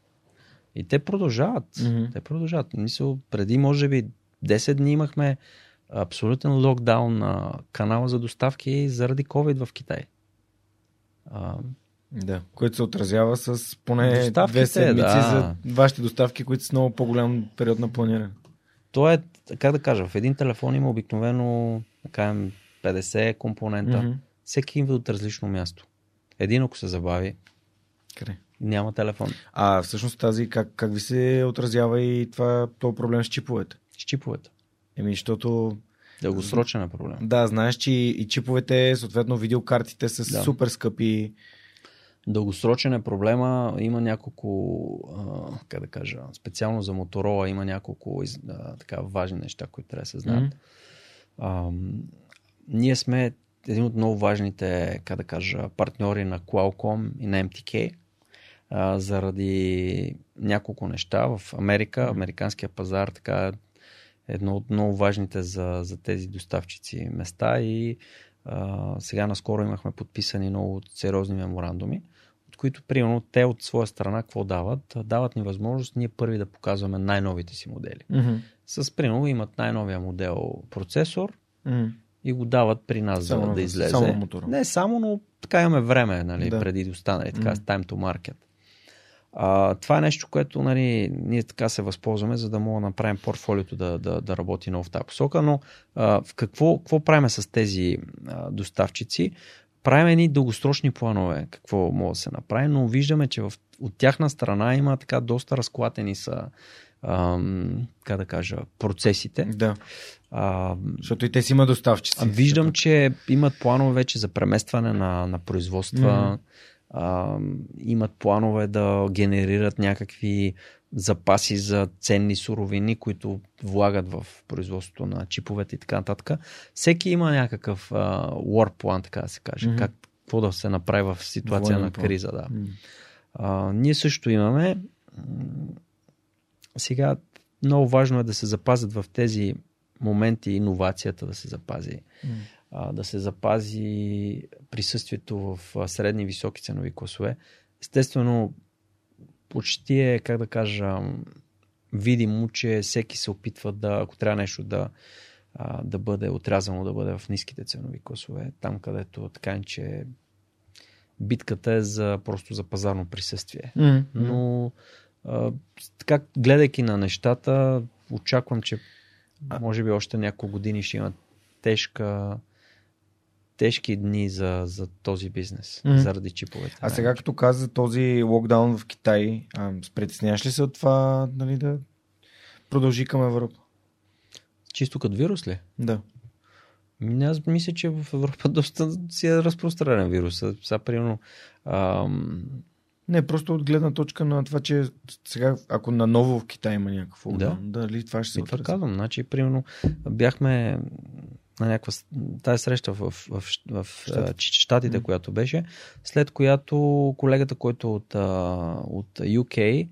И те продължават. Мгм. Те продължават. Мисъл, преди може би 10 дни имахме абсолютен локдаун на канала за доставки заради COVID в Китай. А, Да, което се отразява с поне Доставките, две седмици да. за вашите доставки, които са много по-голям период на планиране. То е, как да кажа, в един телефон има обикновено, да кажем, 50 компонента. Мгм. Всеки идва от различно място. Един, ако се забави, Къде? Няма телефон. А всъщност тази, как, как ви се отразява и това, този проблем с чиповете? С чиповете. Еми, защото Дългосрочен е проблем. да, знаеш, че и чиповете, съответно видеокартите са Да. супер скъпи. Дългосрочен е проблема. Има няколко, а, как да кажа, специално за моторола има няколко а, така важни неща, които трябва да се знаят. Мгм. А, ние сме един от много важните, как да кажа, партньори на Qualcomm и на MTK а, заради няколко неща. В Америка, американския пазар, така е едно от много важните за, за тези доставчици места и а, сега наскоро имахме подписани много сериозни меморандуми, от които, примерно, те от своя страна какво дават? Дават ни възможност ние първи да показваме най-новите си модели. Мгм. С, примерно, имат най-новия модел процесор, Мгм. и го дават при нас Само за да излезе. само мотора. Не само, но така имаме време, нали, Да. преди да остане, така, Мгм. с time to market. А, това е нещо, което нали, ние така се възползваме, за да мога да направим портфолиото да, да, да работи много в тази посока, но а, в какво, какво правим с тези а, доставчици? Правим едни дългосрочни планове, какво може да се направи, но виждаме, че в, от тяхна страна има така доста разклатени са ам, как да кажа, процесите. Да, А, защото и те си има доставчици. а, виждам, че имат планове вече за преместване на, на производства. Мгм. А, имат планове да генерират някакви запаси за ценни суровини, които влагат в производството на чиповете и така нататък. Всеки има някакъв а, war план, така да се каже. Мгм. Как, какво да се направи в ситуация Военен на криза. Да. М. А, ние също имаме. Сега много важно е да се запазят в тези моменти иновацията да се запази. М. А, да се запази присъствието в средни и високи ценови класове. Естествено, почти е, как да кажа, видимо, че всеки се опитва да, ако трябва нещо да, а, да бъде отрязано, да бъде в ниските ценови класове, там където така че битката е за просто за пазарно присъствие. Mm-hmm. Но а, така, гледайки на нещата, очаквам, че може би още няколко години ще има тежка тежки дни за, за този бизнес, Мгм. заради чиповете. А сега като каза този локдаун в Китай, а, притесняваш ли се от това нали, да продължи към Европа? Чисто като вирус ли? Да. Ми, Аз мисля, че в Европа доста си е разпространен вируса. Сега, примерно, ам, Не, просто от гледна точка на това, че сега, ако наново в Китай има някакво локдаун, дали това ще се и това отрази? казвам. Значи, примерно, бяхме на някаква тази среща в, в, в, в Щатите, Мгм. която беше, след която колегата, който от, от UK,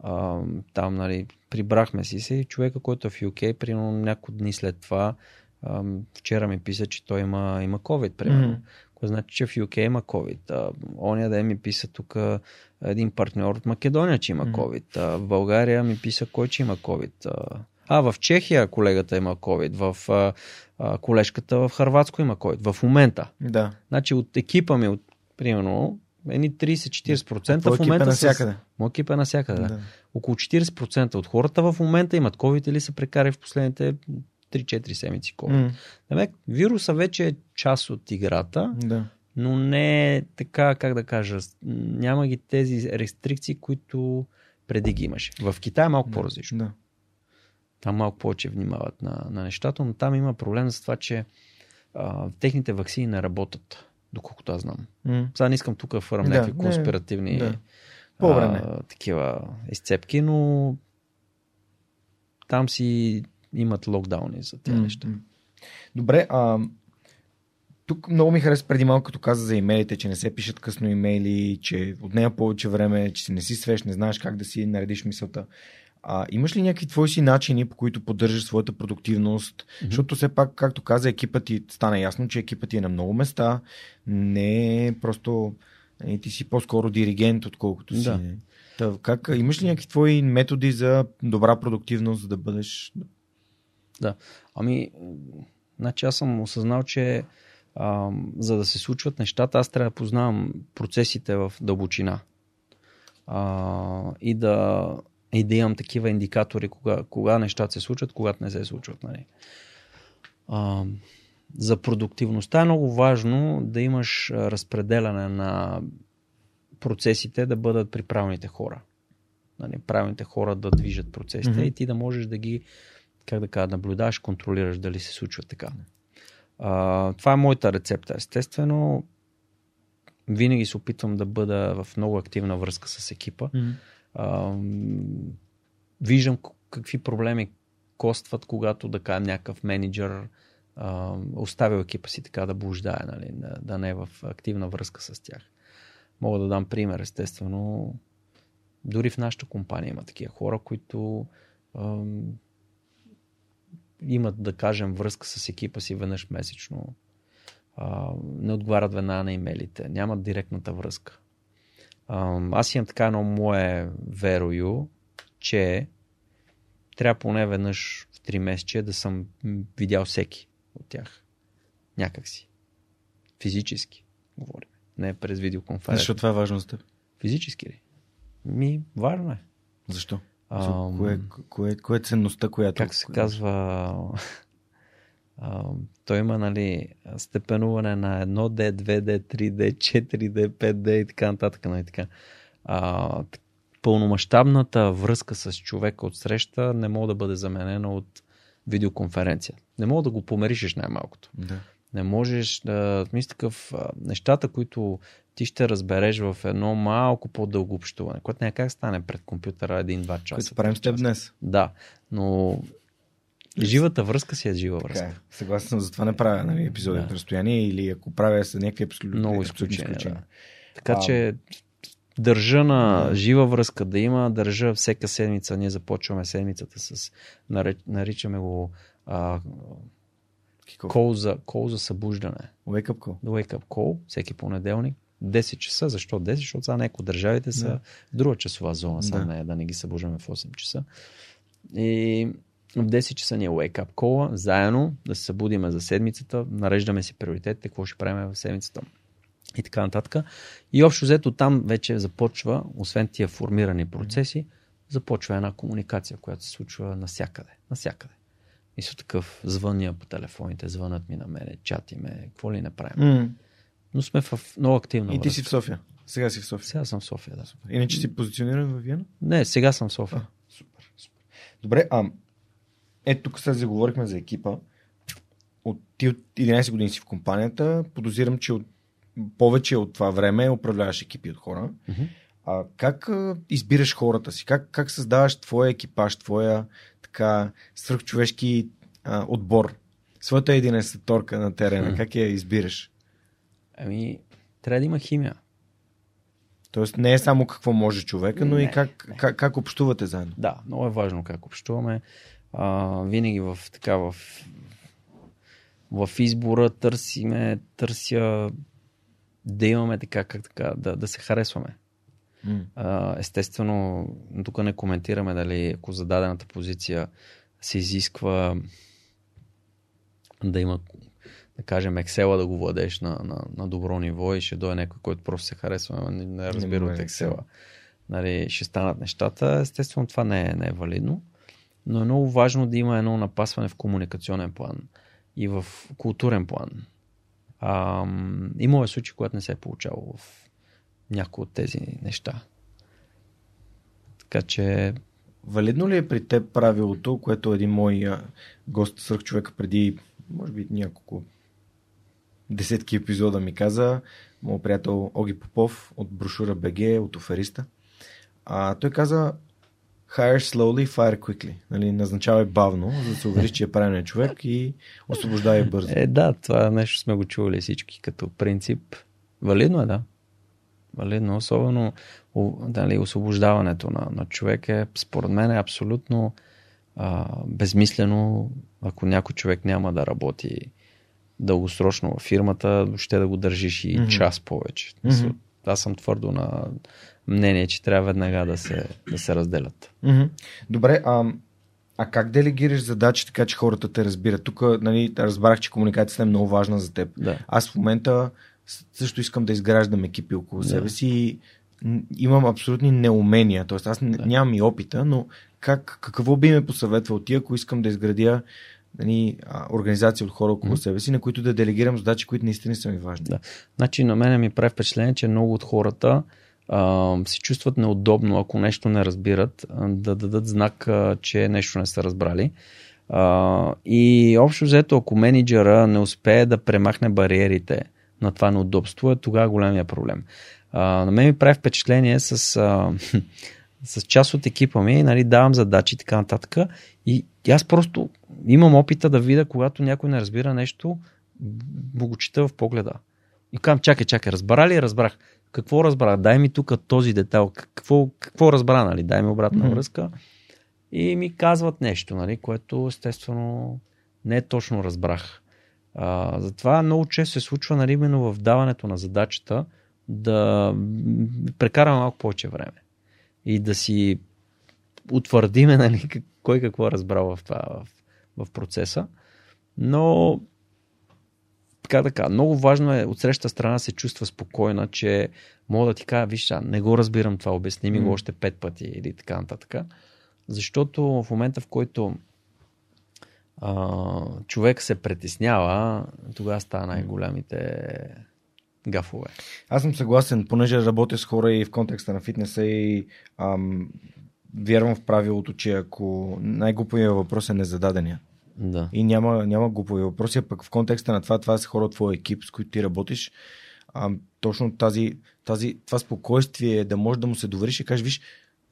а, там, нали, прибрахме си се и човека, който е в UK, примерно няколко дни след това, а, вчера ми писа, че той има, има COVID, примерно. Мгм. Което значи, че в UK има COVID. А, оня ден ми писа тук един партньор от Македония, че има. COVID. А, в България ми писа кой, че има COVID. А, а в Чехия колегата има COVID. В а, колежката в Харватско има COVID. В момента. Да. Значи от екипа ми, от, примерно, едни 30-40% Твой в екип е момента навсякъде. С... Моят екип е навсякъде. Да. Да. Около 40% от хората в момента имат COVID или са прекарали в последните 3-4 седмици COVID. Демек, вируса вече е част от играта, Да. но не е така, как да кажа, няма ги тези рестрикции, които преди ги имаше. В Китай е малко Да. по-различно. Да. Там малко повече внимават на, на нещата, но там има проблем с това, че а, техните вакцини не работят, доколкото аз знам. М. Сега не искам тук да фърам Да, някакви не, конспиративни да. А, такива изцепки, но там си имат локдауни за тези М, неща. Добре, а, тук много ми хареса преди малко, като каза за имейлите, че не се пишат късно имейли, че отнема повече време, че си не си свеж, не знаеш как да си наредиш мисълта. А, имаш ли някакви твои си начини, по които поддържаш своята продуктивност? Мгм. Защото все пак, както каза, екипът ти стана ясно, че екипът ти е на много места. Не е просто е, ти си по-скоро диригент, отколкото си. Да. Та, как, имаш ли някакви твои методи за добра продуктивност, за да бъдеш... Ами, значи аз съм осъзнал, че а, за да се случват нещата, аз трябва да познавам процесите в дълбочина. А, и, да, и да имам такива индикатори, кога, кога нещата се случват, когато не се случват. Нали. А, за продуктивността е много важно да имаш разпределяне на процесите да бъдат при правилните хора. Нали, правилните хора да движат процесите Мгм. и ти да можеш да ги как да кажа, наблюдаваш, контролираш дали се случва така. А, това е моята рецепта. Естествено, винаги се опитвам да бъда в много активна връзка с екипа. Виждам какви проблеми костват, когато да кажем някакъв менеджер а, оставил екипа си така да блуждае, нали, да, не е в активна връзка с тях. Мога да дам пример, естествено. Дори в нашата компания има такива хора, които имат, да кажем, връзка с екипа си веднъж месечно. Не отговарят веднага на имейлите. Нямат директната връзка. Аз имам така едно мое верою, че трябва поне веднъж в 3 месече да съм видял всеки от тях. Някакси. Физически, говорим. Не през видеоконференция. Защо това е важно за теб? Физически ли? Ми, важно е. Защо? Ам, Кое, кое, кое е ценността, която... как се казва, а, той има нали, степенуване на 1D, 2D, 3D, 4D, 5D и така нататък. Нали, така. А, пълномащабната връзка с човека от среща не може да бъде заменена от видеоконференция. Не мога да го померишеш най-малкото. Да. Не можеш да... Мисля такъв, нещата, които ти ще разбереш в едно малко по-дълго общуване, което няма как стане пред компютъра един-два часа. Което правим с теб днес. Да, но живата връзка си е жива Така връзка. е. Съгласен съм, затова не правя нали, епизоди Да. от разстояние или ако правя са някакви абсолютни, Много изключения. Да. Така А, че държа на да. жива връзка да има, държа всека седмица. Ние започваме седмицата с, наричаме го а, кол, за, кол за събуждане. Wake up call. Wake up call, всеки понеделник. 10 часа. Защо 10? Защото сега някои държавите са Да. друга часова зона, сега Да. да. не да не ги събуждаме в 8 часа. И в 10 часа ни е wake up call, заедно да се събудиме за седмицата, нареждаме си приоритетите, какво ще правим в седмицата. и така нататък. И общо взето там вече започва, освен тия формирани процеси, започва една комуникация, която се случва насякъде. Насякъде. Мисля такъв, звъня по телефоните, звънат ми на мене, чати ме, какво ли не правим. Mm. Но сме в много активна И ти си в София. Сега си в София. Сега съм в София, да. Иначе си позициониран в Виена? Не, сега съм в София. А, супер, супер. Добре, а ето тук сега заговорихме за екипа. От, ти от 11 години си в компанията. Подозирам, че от повече от това време управляваш екипи от хора. Мгм. А как а, избираш хората си? Как, как създаваш твоя екипаж, твоя така свръхчовешки а, отбор? Своята 11-торка на терена, Мгм. как я избираш? Ами, трябва да има химия. Тоест не е само какво може човека, но и Не, как, не. как, как общувате заедно. Да, много е важно как общуваме. А, винаги в така в, в избора търсиме, търся да имаме така, как така, да, да се харесваме. М. А, естествено, тук не коментираме дали ако за дадената позиция се изисква да има, да кажем, Excel да го владееш на, на, на добро ниво и ще дойде някой, който просто се харесва, не, не разбира от Excel. Нали, ще станат нещата. Естествено, това не е, не е валидно, но е много важно да има едно напасване в комуникационен план и в културен план. А, имало е случаи, когато не се е получавало в някои от тези неща. Така че Валидно ли е при теб правилото, което един мой гост свърх човека преди, може би, няколко десетки епизода ми каза, моят приятел Оги Попов от брошура БГ, от офериста. А, той каза hire slowly, fire quickly. Нали, назначавай бавно, за да се увериш, че е правилният човек и освобождавай бързо. Е, да, това нещо сме го чували всички като принцип. Валидно е, да. Валидно, особено дали, освобождаването на, на човек е, според мен е абсолютно а, безмислено, ако някой човек няма да работи дългосрочно в фирмата, ще да го държиш и Мгм. час повече. Мгм. Аз съм твърдо на мнение, че трябва веднага да се, да се разделят. Добре, а, а как делегираш задачи така, че хората те разбират? Тук нали, разбрах, че комуникацията е много важна за теб. Да. Аз в момента също искам да изграждам екипи около Да. себе си и имам абсолютни неумения. Тоест аз да. Нямам и опита, но как, какво би ме посъветвал ти, ако искам да изградя нали, организация от хора около себе си, на които да делегирам задачи, които наистина са ми важни. Да. Значи на мене ми прави впечатление, че много от хората а, се чувстват неудобно, ако нещо не разбират, да дадат знак, че нещо не са разбрали. И общо взето, ако менеджера не успее да премахне бариерите на това неудобство, е тогава големия проблем. На мен ми прави впечатление с, с част от екипа ми, нали, давам задачи и така нататък. И, и аз просто имам опита да видя, когато някой не разбира нещо, му го чета в погледа. И казвам, чакай, чакай, разбра ли? Разбрах. Какво разбра? Дай ми тук този детайл. Какво, какво разбра, нали? Дай ми обратна Мгм. връзка. И ми казват нещо, нали? Което естествено не точно разбрах. А, затова много често се случва, нали, именно в даването на задачата да м, прекараме малко повече време. И да си утвърдиме, нали, кой какво е разбрал в това, в, в процеса. Но така така, много важно е от среща страна да се чувства спокойна, че мога да ти кажа, виж, сега, не го разбирам това, обясни ми го още пет пъти или така нататък. Защото в момента, в който а, човек се притеснява, тогава става най-голямите гафове. Аз съм съгласен, понеже работя с хора и в контекста на фитнеса и ам, вярвам в правилото, че ако най-глупавия въпрос е незададения. Да. И няма, няма глупови въпроси, а пък в контекста на това, това са хора от твоя екип, с които ти работиш. А, точно тази, тази, това спокойствие, да можеш да му се довериш и кажеш, виж,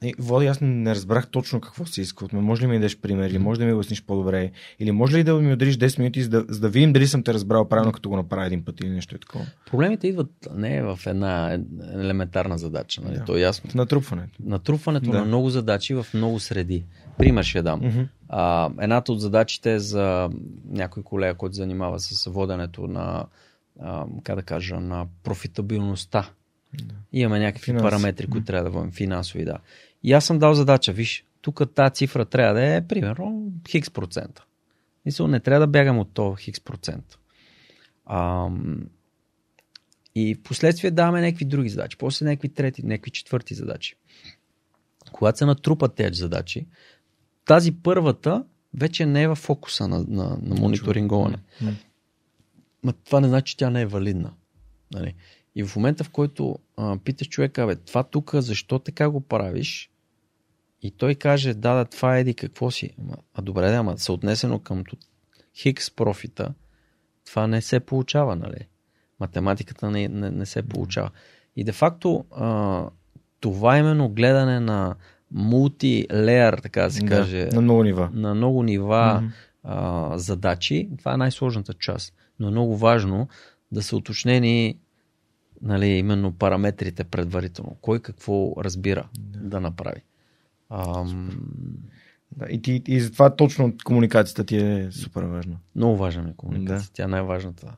е, Влади, аз не разбрах точно какво се иска от мен. Може ли ми дадеш пример? Или може да ми обясниш по-добре? Или може ли да ми удариш 10 минути, за да, за да видим дали съм те разбрал правилно, като го направя един път или нещо е такова? Проблемите идват не в една елементарна задача, нали? Да. То е ясно. Натрупването. Натрупването Да. на много задачи в много среди. Пример ще дам. Мгм. А, едната от задачите е за някой колега, който занимава с воденето на, а, как да кажа, на профитабилността. Да. Имаме някакви Финанси. параметри, които трябва да водим, финансови, да. И аз съм дал задача, виж, тук тази цифра трябва да е, примерно, хикс процента. Мисля, не трябва да бягам от то хикс процент. Ам, И в последствие даваме някакви други задачи, после някакви трети, някакви четвърти задачи. Когато се натрупат тези задачи, тази първата вече не е в фокуса на, на, на мониторинговане. Но това не значи, че тя не е валидна. Нали? И в момента, в който а, питаш човека, бе, това тук, защо така го правиш? И той каже, да, да, това е еди какво си. А добре, да, ама съотнесено към хикс профита, това не се получава, нали? Математиката не, не, не се получава. И де-факто а, това именно гледане на мултилеер, така да се Да, каже, на много нива. на много нива Мгм. а, задачи, това е най-сложната част. Но е много важно да са уточнени нали, именно параметрите предварително. Кой какво разбира да, да направи. Ам, Да, и, ти, и затова точно комуникацията ти е супер важна. много важна ми е комуникация. Да. Тя е най-важната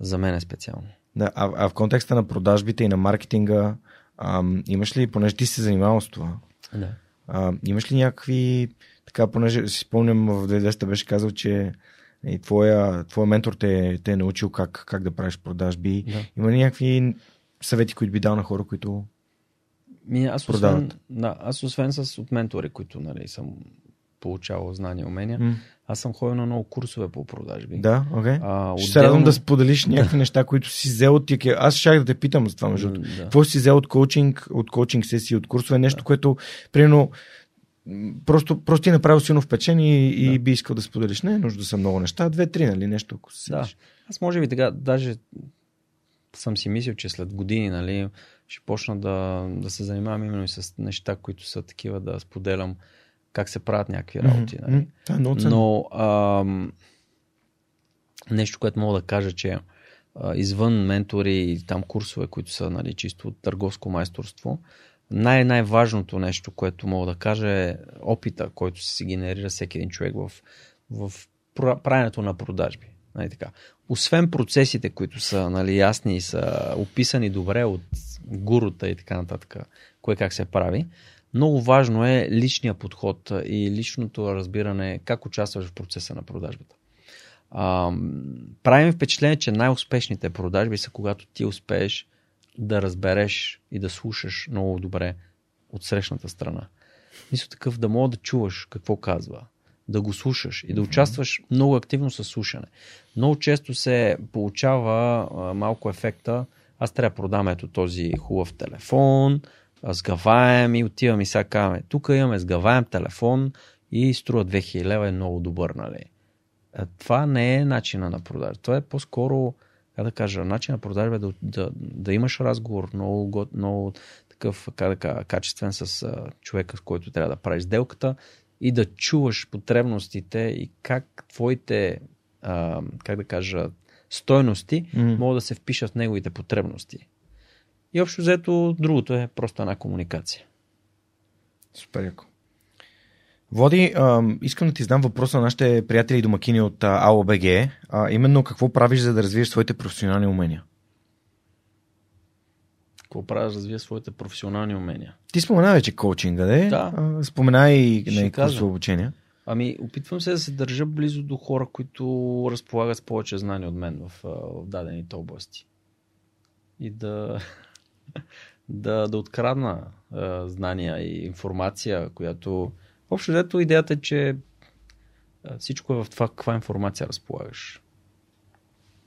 за мен е специално. Да, а, а в контекста на продажбите и на маркетинга, ам, имаш ли, понеже ти се занимавал с това, Да. а, имаш ли някакви, така, понеже си спомням в 2010 беше казал, че и твоя, твоя ментор те, те е научил как, как да правиш продажби. Да. Има ли някакви съвети, които би дал на хора, които... Ми, аз, освен, да, аз освен с от ментори, които нали, съм получавал знания и умения, М, аз съм ходил на много курсове по продажби. Да, окей. А, Ще се радвам да споделиш някакви неща, които си взел от тия. Аз ще да те питам за това, между другото. Да. Какво си взел от коучинг, от коучинг сесии, от курсове, нещо, което, примерно, просто, просто ти е направил силно впечатление и, и Да. би искал да споделиш. Не е нужда да са много неща, две-три, нали, нещо, ако се Да. Аз може би така, даже съм си мислил, че след години, нали, ще почна да, да се занимавам именно и с неща, които са такива, да споделям как се правят някакви работи. М, Нали. Това е много. Но ам, нещо, което мога да кажа, че а, извън ментори и там курсове, които са нали, чисто търговско майсторство, най- най-важното нещо, което мога да кажа е опита, който се генерира всеки един човек в, в пра- правенето на продажби. Нали, така. Освен процесите, които са нали, ясни и са описани добре от гурута и така нататък, кое как се прави, много важно е личния подход и личното разбиране как участваш в процеса на продажбата. А, правим впечатление, че най-успешните продажби са когато ти успееш да разбереш и да слушаш много добре от срещната страна. Мисля такъв да мога да чуваш какво казва, да го слушаш и да участваш много активно с слушане. Много често се получава а, малко ефекта, аз трябва да продам ето този хубав телефон, а, сгъваем и отивам и сега казваме, тук имаме сгъваем телефон и струва 2000 лева е много добър, нали? А, Това не е начина на продажа. Това е по-скоро, как да кажа, начин на продажа е да, да, да имаш разговор много, го- много такъв, как да кажа, качествен с а, човека, с който трябва да правиш сделката и да чуваш потребностите и как твоите, а, как да кажа, стойности М. могат да се впишат в неговите потребности. И общо взето, другото е просто една комуникация. Супер яко. Води, ам, искам да ти задам въпроса на нашите приятели и домакини от АОБГ. А, именно какво правиш, за да развиеш своите професионални умения? Какво правя да развия своите професионални умения? Ти спомена вече коучинга, де? Да. А, спомена и на кажа. курсово обучение. Ами, опитвам се да се държа близо до хора, които разполагат с повече знания от мен в, в дадените области. И да, да, да открадна а, знания и информация, която... Общо взето идеята е, че всичко е в това каква информация разполагаш.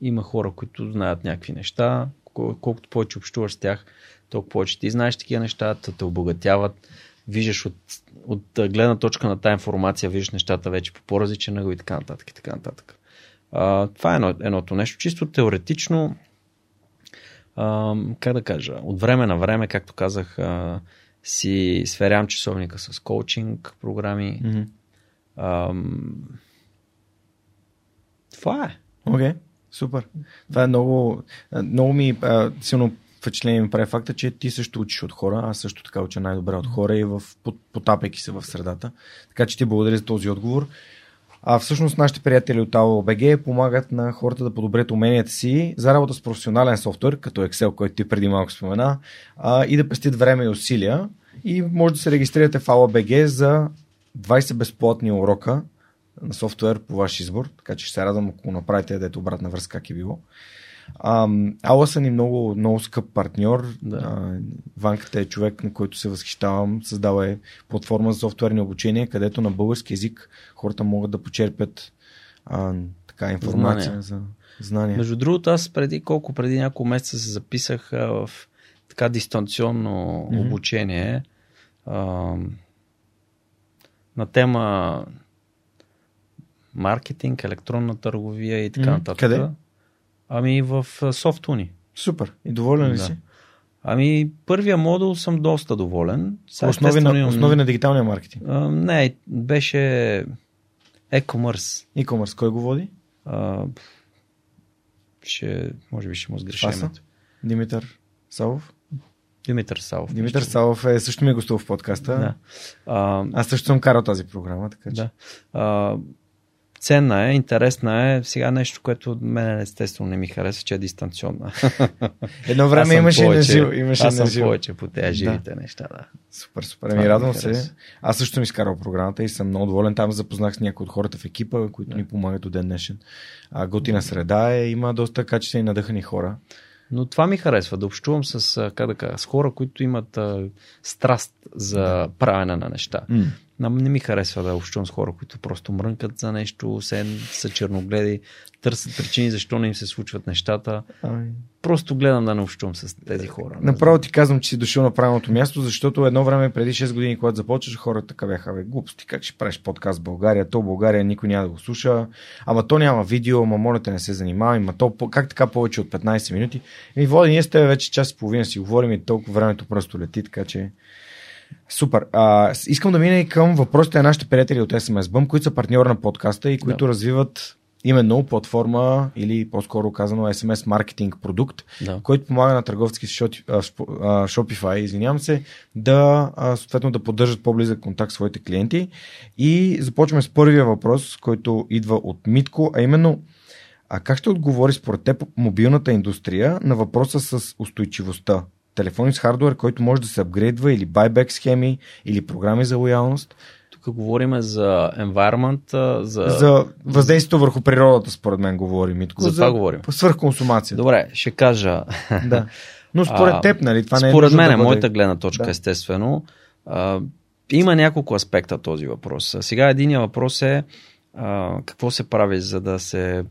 Има хора, които знаят някакви неща, кол- колкото повече общуваш с тях, толкова повече ти знаеш такива неща, те обогатяват, виждаш от, от а, гледна точка на тази информация, виждаш нещата вече по по-различен наго и така нататък. И така нататък. А, това е едно, едното нещо. Чисто теоретично, а, как да кажа, от време на време, както казах, а, си сверявам часовника с коучинг програми. Мгм. Ам, това е. Окей, супер. Това е много, а, много ми а, силно впечатление ми прави факта, че ти също учиш от хора, аз също така уча най-добре от хора и в, потапяйки се в средата. Така че ти благодаря за този отговор. А всъщност нашите приятели от AOBG помагат на хората да подобрят уменията си за работа с професионален софтуер, като Excel, който ти преди малко спомена, а, и да пестят време и усилия. И може да се регистрирате в AOBG за 20 безплатни урока на софтуер по ваш избор, така че ще се радвам, ако направите, дете обратна връзка как е било. Ала са ни много, много скъп партньор. Да. А, Ванката е човек, на който се възхищавам. Създава е платформа за софтуерни обучения, където на български язик хората могат да почерпят а, така информация Знания. за знания. Между другото, аз преди колко, преди няколко месеца се записах а, в така дистанционно Мгм. обучение а, на тема маркетинг, електронна търговия и така Мгм. нататък. Къде? Ами в Софтуни. Супер. И доволен ли Да. си? Ами първия модул съм доста доволен. Сега, Основи на, имам- основи на дигиталния маркетинг. А, не, беше e-commerce. E-commerce, кой го води? А, ще, може би ще му името. Димитър Савов? Димитър Савов. Димитър Нищо. Савов е, също ми е гостувал в подкаста. Да. А, Аз също съм карал тази програма, така че. да. А, ценна е, интересна е. Сега нещо, което мен естествено не ми харесва, че е дистанционна. Едно време имаше и на повече- живо. Имаше Аз съм живо. повече по тези живите неща, да. Супер, супер. Това Ами ми радвам хареса. се. Аз също съм изкарал програмата и съм много доволен. Там запознах с някои от хората в екипа, които Да. ни помагат до ден днешен. А, готина среда е, има доста качествени надъхани хора. Но това ми харесва, да общувам с, как да кажа, с хора, които имат а, страст за правене на неща. М. Не ми харесва да общувам с хора, които просто мрънкат за нещо, се са черногледи, търсят причини защо не им се случват нещата. Ами, Просто гледам да не общувам с тези хора. Направо ти казвам, че си дошъл на правилното място, защото едно време преди 6 години, когато започваш, хората така бяха, бе, глупости, как ще правиш подкаст в България, то България никой няма да го слуша, ама то няма видео, ама моля те не се занимава, ама то как така повече от 15 минути. И води, ние с теб вече час и половина си говорим и толкова времето просто лети, така че Супер. А, искам да мина и към въпросите на нашите приятели от SMS Bump, които са партньор на подкаста и които Да. развиват именно платформа или по-скоро казано SMS маркетинг продукт, Да. който помага на търговски шоти- а, Shopify, извинявам се, да а, съответно да поддържат по-близък контакт с своите клиенти. И започваме с първия въпрос, който идва от Митко, а именно а как ще отговори според теб мобилната индустрия на въпроса с устойчивостта? Телефони с хардвер, който може да се апгрейдва или байбек схеми, или програми за лоялност, Тук говорим за environment, за... за въздействието върху природата, според мен говори Митко. За това говорим. Свърхконсумация. Добре, ще кажа. Да. Но според А, теб, нали? Това не е Според мен, да бъде... моята гледна точка, Да. естествено, а, има няколко аспекта този въпрос. Сега единия въпрос е а, какво се прави, за да се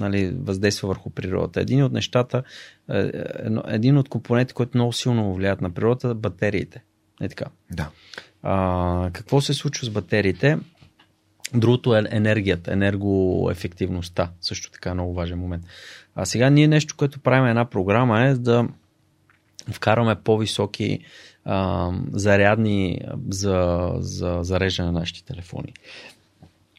нали, въздейства върху природата. Един от нещата, е, едно- един от компонентите, които много силно влияят на природата, е батериите. Е така. Да. А, какво се случва с батериите? Другото е енергията, енергоефективността. Също така е много важен момент. А сега ние нещо, което правим една програма е да вкараме по-високи а, зарядни за, за зареждане на нашите телефони.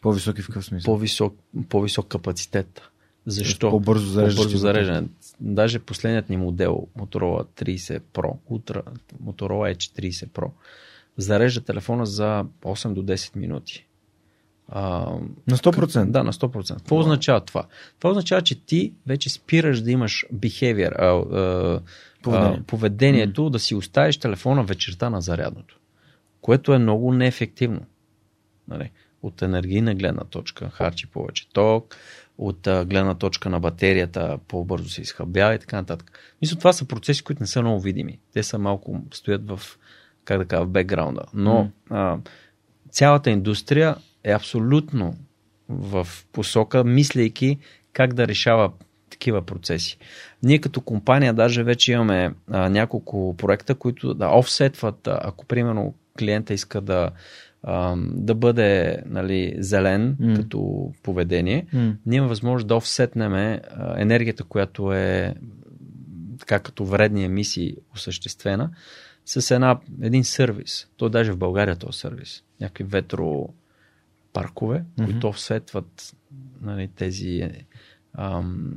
По-високи в какъв смисъл? По-висок, по-висок капацитет. Защо? По-бързо зареждащи По-бързо зареждане. Даже последният ни модел Motorola 30 Pro, Ultra, Motorola Edge 30 Pro, зарежда телефона за 8 до 10 минути. А, На 100%. да, на 100%. Какво означава това? Това означава, че ти вече спираш да имаш behavior, а, а, Поведение. а, поведението да си оставиш телефона вечерта на зарядното, което е много неефективно. Нали? От енергийна гледна точка харчи повече ток, от а, гледна точка на батерията по-бързо се изхъбява и така нататък. Мисля, това са процеси, които не са много видими. Те са малко, стоят в, как да кажа, в бекграунда. Но а, цялата индустрия е абсолютно в посока, мислейки как да решава такива процеси. Ние като компания даже вече имаме а, няколко проекта, които да офсетват, ако примерно клиента иска да, а, да бъде нали, зелен М. като поведение, М. ние имаме възможност да офсетнеме енергията, която е така като вредни емисии осъществена, с една, един сервис. То даже в България този сервис. Някакви ветропаркове, Мгм. които офсетват нали, тези ам,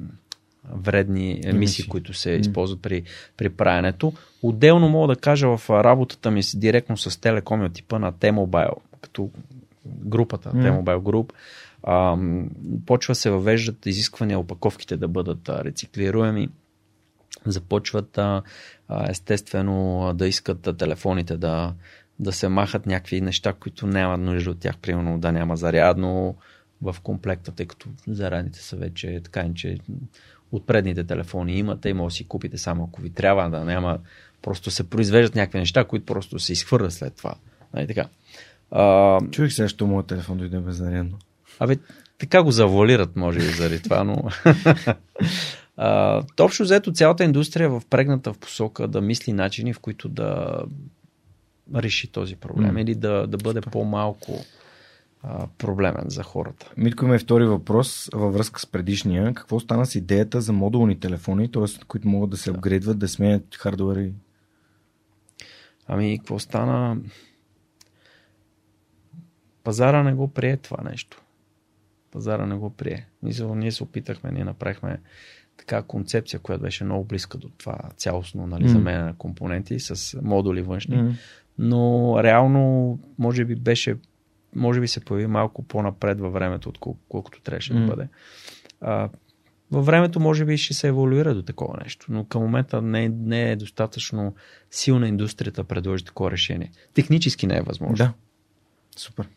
вредни емисии, които се използват при, при праенето. Отделно мога да кажа в а, работата ми с, директно с телекоми от типа на T-Mobile, като групата. T-Mobile Group, ам, почва се въвеждат изисквания опаковките да бъдат а, рециклируеми, започват а, а, естествено а, да искат а, телефоните да, да се махат някакви неща, които няма нужда от тях, примерно да няма зарядно в комплекта, тъй като зарядните са вече така, че от предните телефони имате и може да си купите само ако ви трябва, да няма. Просто се произвеждат някакви неща, които просто се изхвърлят след това. Нали, така. А, Чуих сега, що моят телефон дойде безнаредно. Абе, така го завуалират, може би, заради това, но... а, общо взето цялата индустрия е впрегната в посока да мисли начини, в които да реши този проблем mm. или да, да бъде по-малко а, проблемен за хората. Митко има и втори въпрос във връзка с предишния. Какво стана с идеята за модулни телефони, т.е. които могат да се апгрейдват, да сменят хардуери? Ами, какво стана? Пазара не го прие това нещо. Пазара не го прие. Мисля, ние се опитахме, ние направихме така концепция, която беше много близка до това цялостно нали, mm. замене на компоненти с модули външни. Mm. Но реално, може би беше, може би се появи малко по-напред във времето, отколкото колкото трябваше mm. да бъде. А, във времето може би ще се еволюира до такова нещо, но към момента не, не е достатъчно силна индустрията да предложи такова решение. Технически не е възможно. Да. Супер.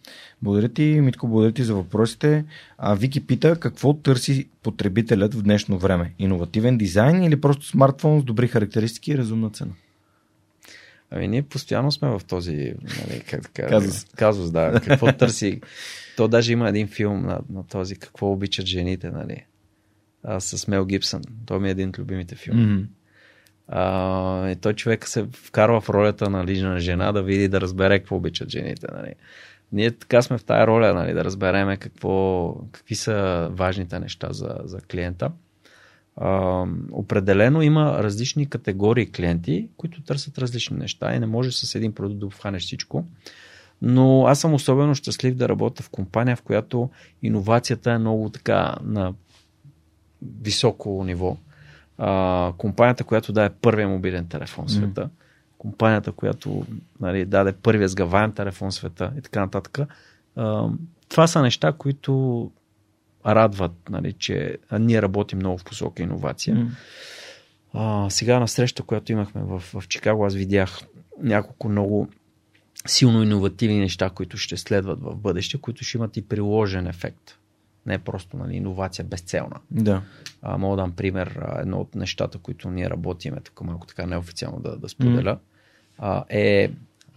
Благодаря ти, Митко, благодаря ти за въпросите. А, Вики пита какво търси потребителят в днешно време? Иновативен дизайн или просто смартфон с добри характеристики и разумна цена? Ами ние постоянно сме в този нали, как така, казус. казус, да. Какво търси? То даже има един филм на, на този какво обичат жените, нали? А, с Мел Гибсън. Той ми е един от любимите филми. Mm-hmm. А, и той човек се вкарва в ролята на лична жена да види, да разбере какво обичат жените. Нали. Ние така сме в тая роля, нали, да разбереме какво, какви са важните неща за, за клиента. А, определено има различни категории клиенти, които търсят различни неща и не може с един продукт да обхванеш всичко. Но аз съм особено щастлив да работя в компания, в която иновацията е много така на високо ниво а, компанията, която даде първия мобилен телефон в света, mm. компанията, която нали, даде първия сгаваем телефон в света и така нататък. А, това са неща, които радват, нали, че ние работим много в посока иновация. Mm. А, сега на среща, която имахме в, в Чикаго, аз видях няколко много силно иновативни неща, които ще следват в бъдеще, които ще имат и приложен ефект не е просто нали, иновация безцелна. Да. А, мога да дам пример, едно от нещата, които ние работим, е така малко така неофициално да, да споделя, mm. а, е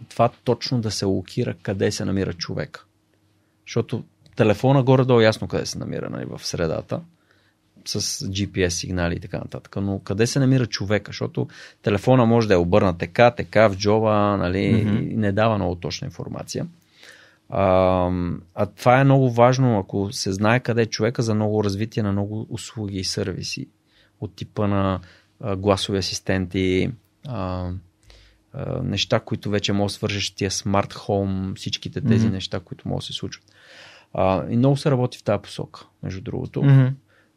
това точно да се локира къде се намира човек. Защото телефона горе-долу ясно къде се намира, нали, в средата, с GPS сигнали и така нататък. Но къде се намира човека? Защото телефона може да е обърнат така, така в джоба, нали, mm-hmm. и не дава много точна информация. А, а това е много важно, ако се знае къде е човека за много развитие на много услуги и сервиси от типа на а, гласови асистенти, а, а, неща, които вече може да свържеш тия смарт хоум, всичките тези mm-hmm. неща, които могат да се случват. А, и много се работи в тази посока, между другото. Mm-hmm.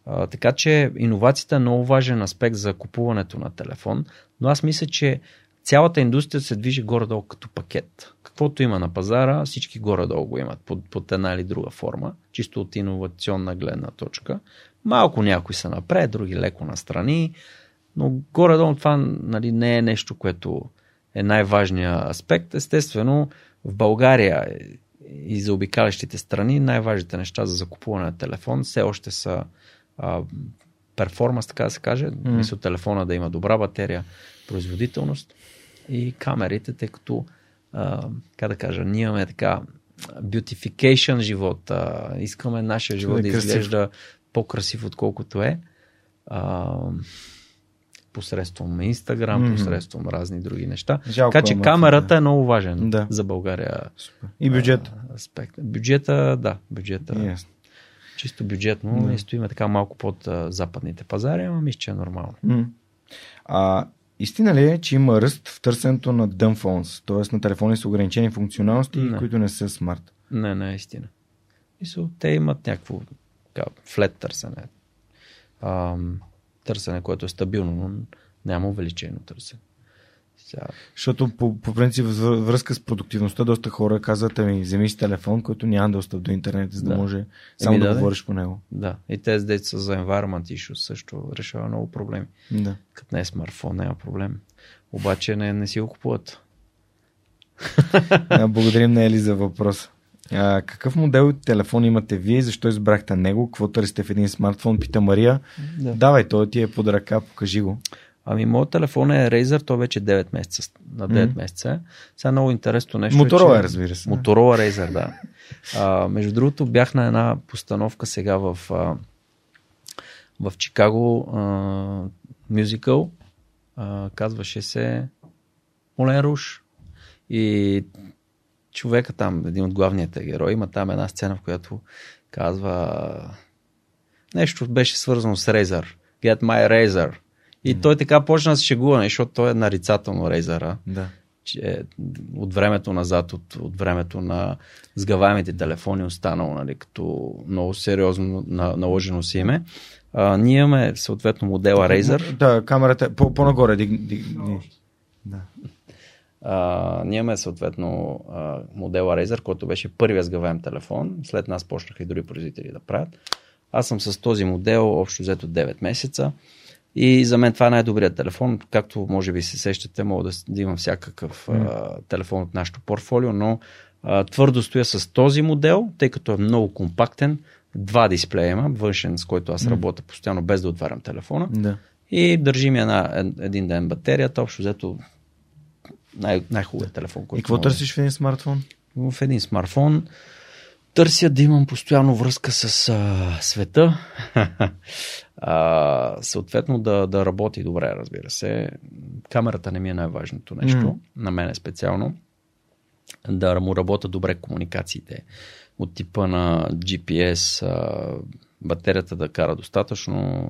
А, така че иновацията е много важен аспект за купуването на телефон, но аз мисля, че цялата индустрия се движи горе-долу като пакет. Каквото има на пазара, всички горе-долу го имат под, под една или друга форма, чисто от иновационна гледна точка. Малко някои са напред, други леко настрани, но горе-долу това нали, не е нещо, което е най-важният аспект. Естествено, в България и за обикалящите страни най-важните неща за закупуване на телефон все още са а, перформанс, така да се каже. Mm. Мисля, телефона да има добра батерия, производителност и камерите, тъй като, а, как да кажа, ние имаме така beautification живот. А, искаме нашия живот да, да изглежда по-красив, отколкото е. А, посредством Инстаграм, mm-hmm. посредством разни други неща. Жалко, така че камерата да. е много важен да. за България. Супер. И бюджет. Аспект. Бюджета, да, бюджета. Yes. Чисто бюджетно. Yeah. Ние стоиме така малко под а, западните пазари, ама мисля, че е нормално. Mm. А, Истина ли е, че има ръст в търсенето на dumb phones, т.е. на телефони с ограничени функционалности, не. които не са смарт? Не, не е истина. Мисъл, те имат някакво флет търсене. Ам, търсене, което е стабилно, но няма увеличено търсене. Сега... Защото по, по принцип връзка с продуктивността доста хора казват, ами вземи си телефон, който няма достъп до интернет, за да, да. може само да, да говориш по него. Да, и тези деца за environment issues също решава много проблеми. Да. Като не е смартфон, няма проблем. Обаче не, не си го купуват. Благодарим на Ели за въпрос. А, какъв модел телефон имате вие? Защо избрахте него? Какво търсите в един смартфон? Пита Мария. Да. Давай, той ти е под ръка, покажи го. Ами, моят телефон е Razer, той вече 9 месеца. На 9 Мгм. месеца. Сега много интересно нещо. Моторола е, е, че... разбира се. Моторола Razer, да. А, между другото, бях на една постановка сега в, а, в Чикаго, а, мюзикъл. А, казваше се Олен Руш. И човека там, един от главните герои, има там една сцена, в която казва нещо беше свързано с Razer. Get my Razer. И той така почна да се шегува, защото той е нарицателно Razer Да. че от времето назад, от, от времето на сгъваемите телефони е останало нали, като много сериозно на, наложено си име. А, ние имаме съответно модела Razer. Да, камерата е по- по-нагоре. Диг, диг, диг. Да. А, ние имаме съответно а, модела Razer, който беше първия сгъваем телефон. След нас почнаха и други производители да правят. Аз съм с този модел общо взето 9 месеца. И за мен това е най-добрият телефон. Както може би се сещате, мога да, да имам всякакъв а, телефон от нашото портфолио, но а, твърдо стоя с този модел, тъй като е много компактен. Два дисплея има, външен, с който аз работя постоянно без да отварям телефона. да. И държи ми една, ед- един ден батерията. Общо взето най- най-хубавият телефон, който И какво търсиш в един смартфон? В един смартфон търся да имам постоянно връзка с а, света. а, съответно да, да работи добре, разбира се. Камерата не ми е най-важното нещо, mm. на мен е специално. Да му работят добре комуникациите от типа на GPS, а, батерията да кара достатъчно,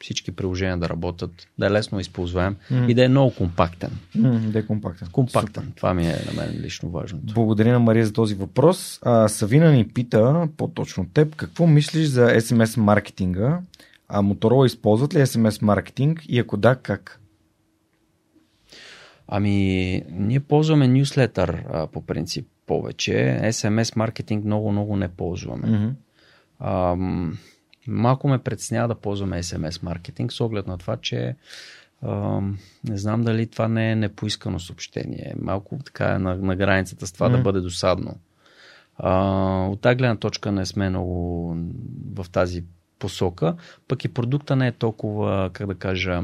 всички приложения да работят, да е лесно използваем Мгм. и да е много компактен. М, да е компактен. Компактен. Това ми е на мен лично важното. Благодаря на Мария за този въпрос. А, Савина ни пита, по-точно теб, какво мислиш за SMS маркетинга? А Моторола използват ли SMS маркетинг и ако да, как? Ами, ние ползваме нюслетър по принцип повече. SMS маркетинг много-много не ползваме. Мгм. А, м, малко ме притеснява да ползваме SMS маркетинг с оглед на това, че а, не знам дали това не е непоискано съобщение. Малко така е на, на границата с това Мгм. да бъде досадно. А, от тази гледна точка не сме много в тази посока, пък и продукта не е толкова, как да кажа,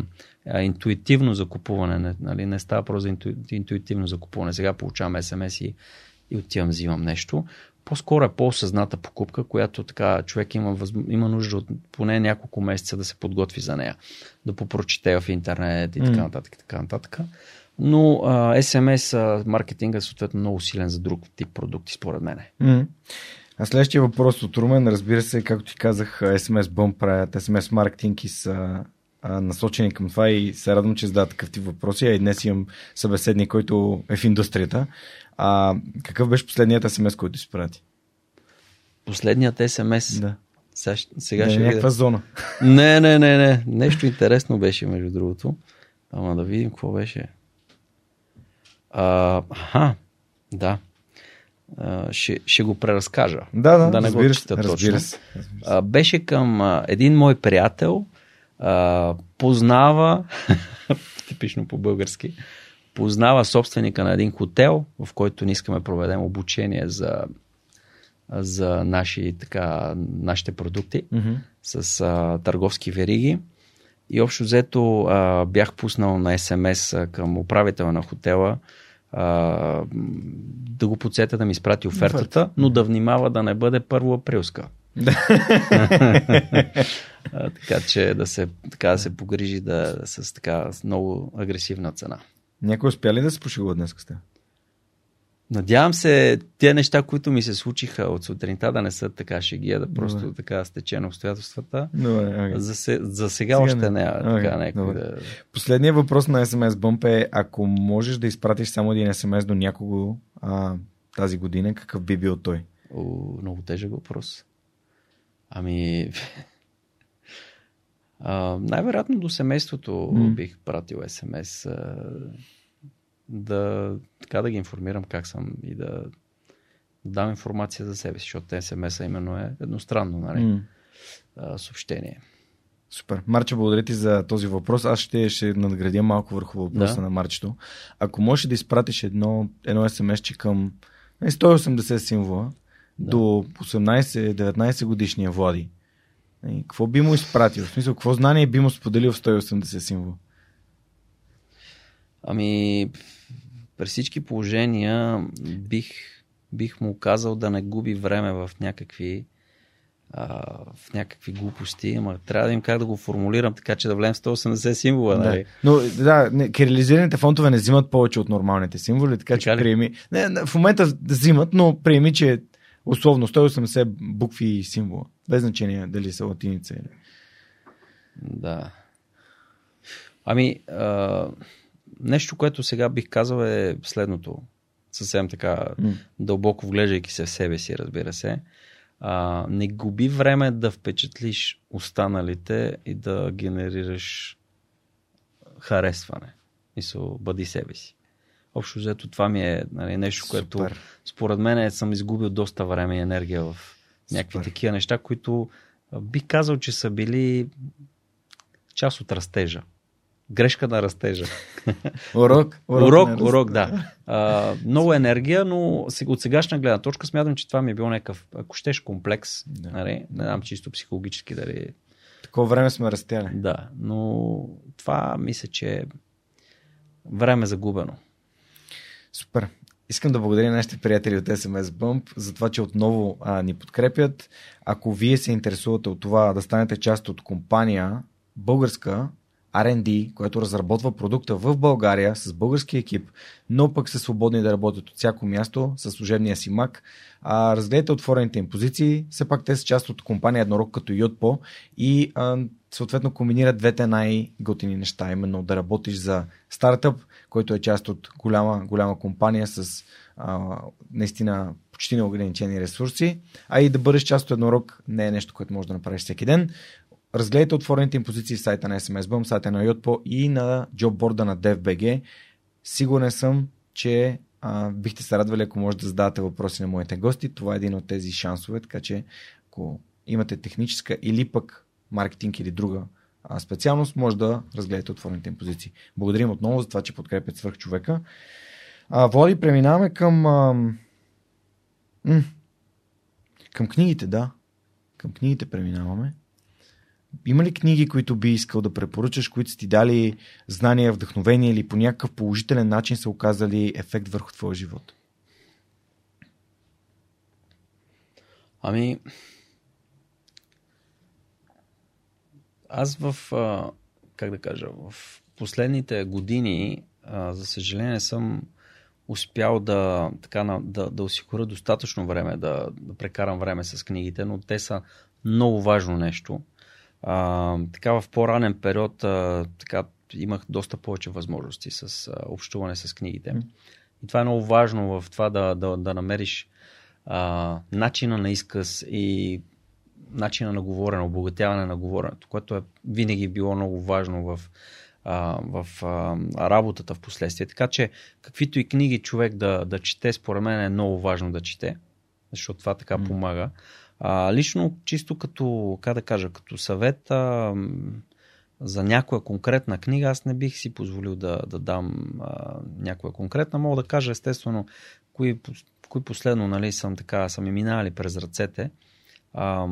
интуитивно за купуване. Не, нали, не става просто за инту, интуитивно за купуване. Сега получавам СМС и, и отивам, взимам нещо. По-скоро е по-осъзната покупка, която така човек има, възм... има нужда от поне няколко месеца да се подготви за нея. Да попрочете в интернет и така нататък. И така нататък. Но а, SMS а, маркетинга е съответно много силен за друг тип продукти, според мен. А следващия въпрос от Румен, разбира се, както ти казах, SMS Bump правят SMS маркетинг и са а, насочени към това и се радвам, че задават такъв тип въпроси. А и днес имам събеседник, който е в индустрията. А, какъв беше последният SMS, който изпрати? Последният SMS. Да. Сега, сега да, ще е видя. някаква зона. Не, не, не, не. Нещо интересно беше, между другото. Ама да видим какво беше. А, аха, да. А, ще, ще го преразкажа. Да, да, да не го разбира се, чета разбира точно. се. А, беше към а, един мой приятел, а, познава, типично по-български, познава собственика на един хотел, в който ние искаме проведем обучение за, за наши, така, нашите продукти Мгм. с а, търговски вериги. И общо взето а, бях пуснал на СМС към управителя на хотела а, да го подсета да ми изпрати офертата, Оферта. но да внимава да не бъде първо априлска. а, така че да се, така да се погрижи да с така с много агресивна цена. Някой успя ли да се пошегува днес с теб? Надявам се, тези неща, които ми се случиха от сутринта, да не са така шегия, да просто Добре. така стече обстоятелствата. Добре, okay. За, се, за сега, Сега още не. не, Окей, така някой да... Последният въпрос на SMS Bump е, ако можеш да изпратиш само един SMS до някого а, тази година, какъв би бил той? О, много тежък въпрос. Ами... Най-вероятно до семейството М. бих пратил СМС да, така да ги информирам как съм и да дам информация за себе си, защото СМС-а именно е едностранно нали, а, съобщение. Супер. Марче, благодаря ти за този въпрос. Аз ще, ще надградя малко върху въпроса Да. на Марчето. Ако можеш да изпратиш едно, едно SMS-че към е, 180 символа, да. до 18-19 годишния Влади, и какво би му изпратил? В смисъл, какво знание би му споделил в 180 символ? Ами, при всички положения бих, бих му казал да не губи време в някакви в някакви глупости, ама трябва да им как да го формулирам, така че да влезем 180 символа. Да. Нали? Но да, не, кирилизираните фонтове не взимат повече от нормалните символи, така, така че ли? приеми. Не, в момента взимат, но приеми, че условно 180 букви и символа. Без значение дали са латиница или. Да. Ами, а, нещо, което сега бих казал е следното. Съвсем така, mm. дълбоко вглеждайки се в себе си, разбира се. А, не губи време да впечатлиш останалите и да генерираш харесване. Мисъл, бъди себе си. Общо взето това ми е нали, нещо, Супер. което според мен е, съм изгубил доста време и енергия в някакви Супер. такива неща, които бих казал, че са били част от растежа. Грешка на растежа. Урок. Урок, урок, урок да. А, много енергия, но от сегашна гледна точка смятам, че това ми е било някакъв, ако щеш, комплекс. Да. Нали? Не знам чисто психологически дали. Такова време сме растяли. Да, но това мисля, че е време загубено. Супер. Искам да благодаря нашите приятели от SMS Bump за това, че отново а, ни подкрепят. Ако вие се интересувате от това да станете част от компания българска, R&D, която разработва продукта в България с български екип, но пък са свободни да работят от всяко място с служебния си мак. А, разгледайте отворените им позиции. Все пак те са част от компания Еднорог като Йотпо и а, съответно комбинират двете най-готини неща, именно да работиш за стартъп, който е част от голяма, голяма компания с а, наистина почти неограничени ресурси, а и да бъдеш част от еднорог не е нещо, което можеш да направиш всеки ден. Разгледайте отворените им позиции в сайта на SMSBUM, сайта на Yotpo и на джобборда на DevBG. Сигурен съм, че а, бихте се радвали, ако може да задавате въпроси на моите гости. Това е един от тези шансове, така че ако имате техническа или пък маркетинг или друга специалност, може да разгледате отворените им позиции. Благодарим отново за това, че подкрепят свърх човека. А, Води, преминаваме към а, към книгите, да. Към книгите преминаваме. Има ли книги, които би искал да препоръчаш, които са ти дали знания, вдъхновение или по някакъв положителен начин са оказали ефект върху твоя живот? Ами, аз в, как да кажа, в последните години, за съжаление, съм успял да, така, да, да осигуря достатъчно време, да, да прекарам време с книгите, но те са много важно нещо. А, така в по-ранен период а, така, имах доста повече възможности с а, общуване с книгите. И това е много важно в това да, да, да намериш а, начина на изказ и начина на говорене, обогатяване на говоренето, което е винаги било много важно в, а, в а, работата в последствие. Така че, каквито и книги човек да, да чете, според мен е много важно да чете, защото това така mm. помага. А, лично, чисто като, как да кажа, като съвет а, за някоя конкретна книга, аз не бих си позволил да, да дам а, някоя конкретна. Мога да кажа, естествено, кои, кои последно нали, съм, така, са ми минали през ръцете. А,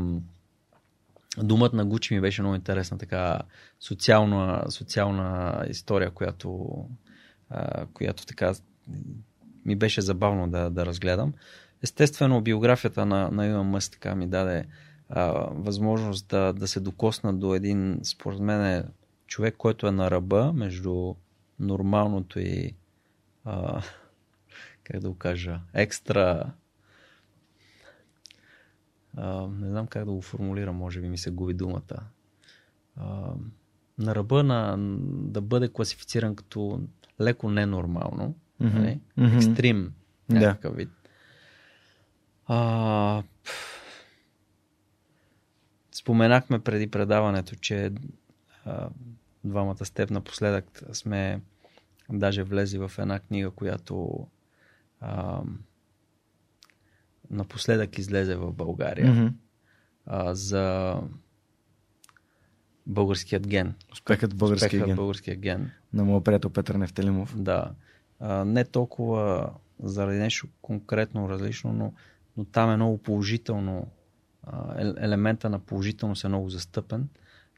Думът на Гучи ми беше много интересна така социална, социална история, която, а, която така ми беше забавно да, да разгледам. Естествено, биографията на, на Илон Мъс така ми даде а, възможност да, да се докосна до един, според мен, човек, който е на ръба между нормалното и а, как да го кажа, екстра а, не знам как да го формулирам, може би ми се губи думата. А, на ръба на да бъде класифициран като леко ненормално, mm-hmm. Mm-hmm. екстрим, някакъв вид. А, споменахме преди предаването, че а, двамата с теб напоследък сме даже влезли в една книга, която а, напоследък излезе в България mm-hmm. а, за българският ген. Успехът българския Успехът ген. българския ген. На моят приятел Петър Нефтелимов. Да. А, не толкова заради нещо конкретно различно, но но там е много положително, елемента на положителност е много застъпен.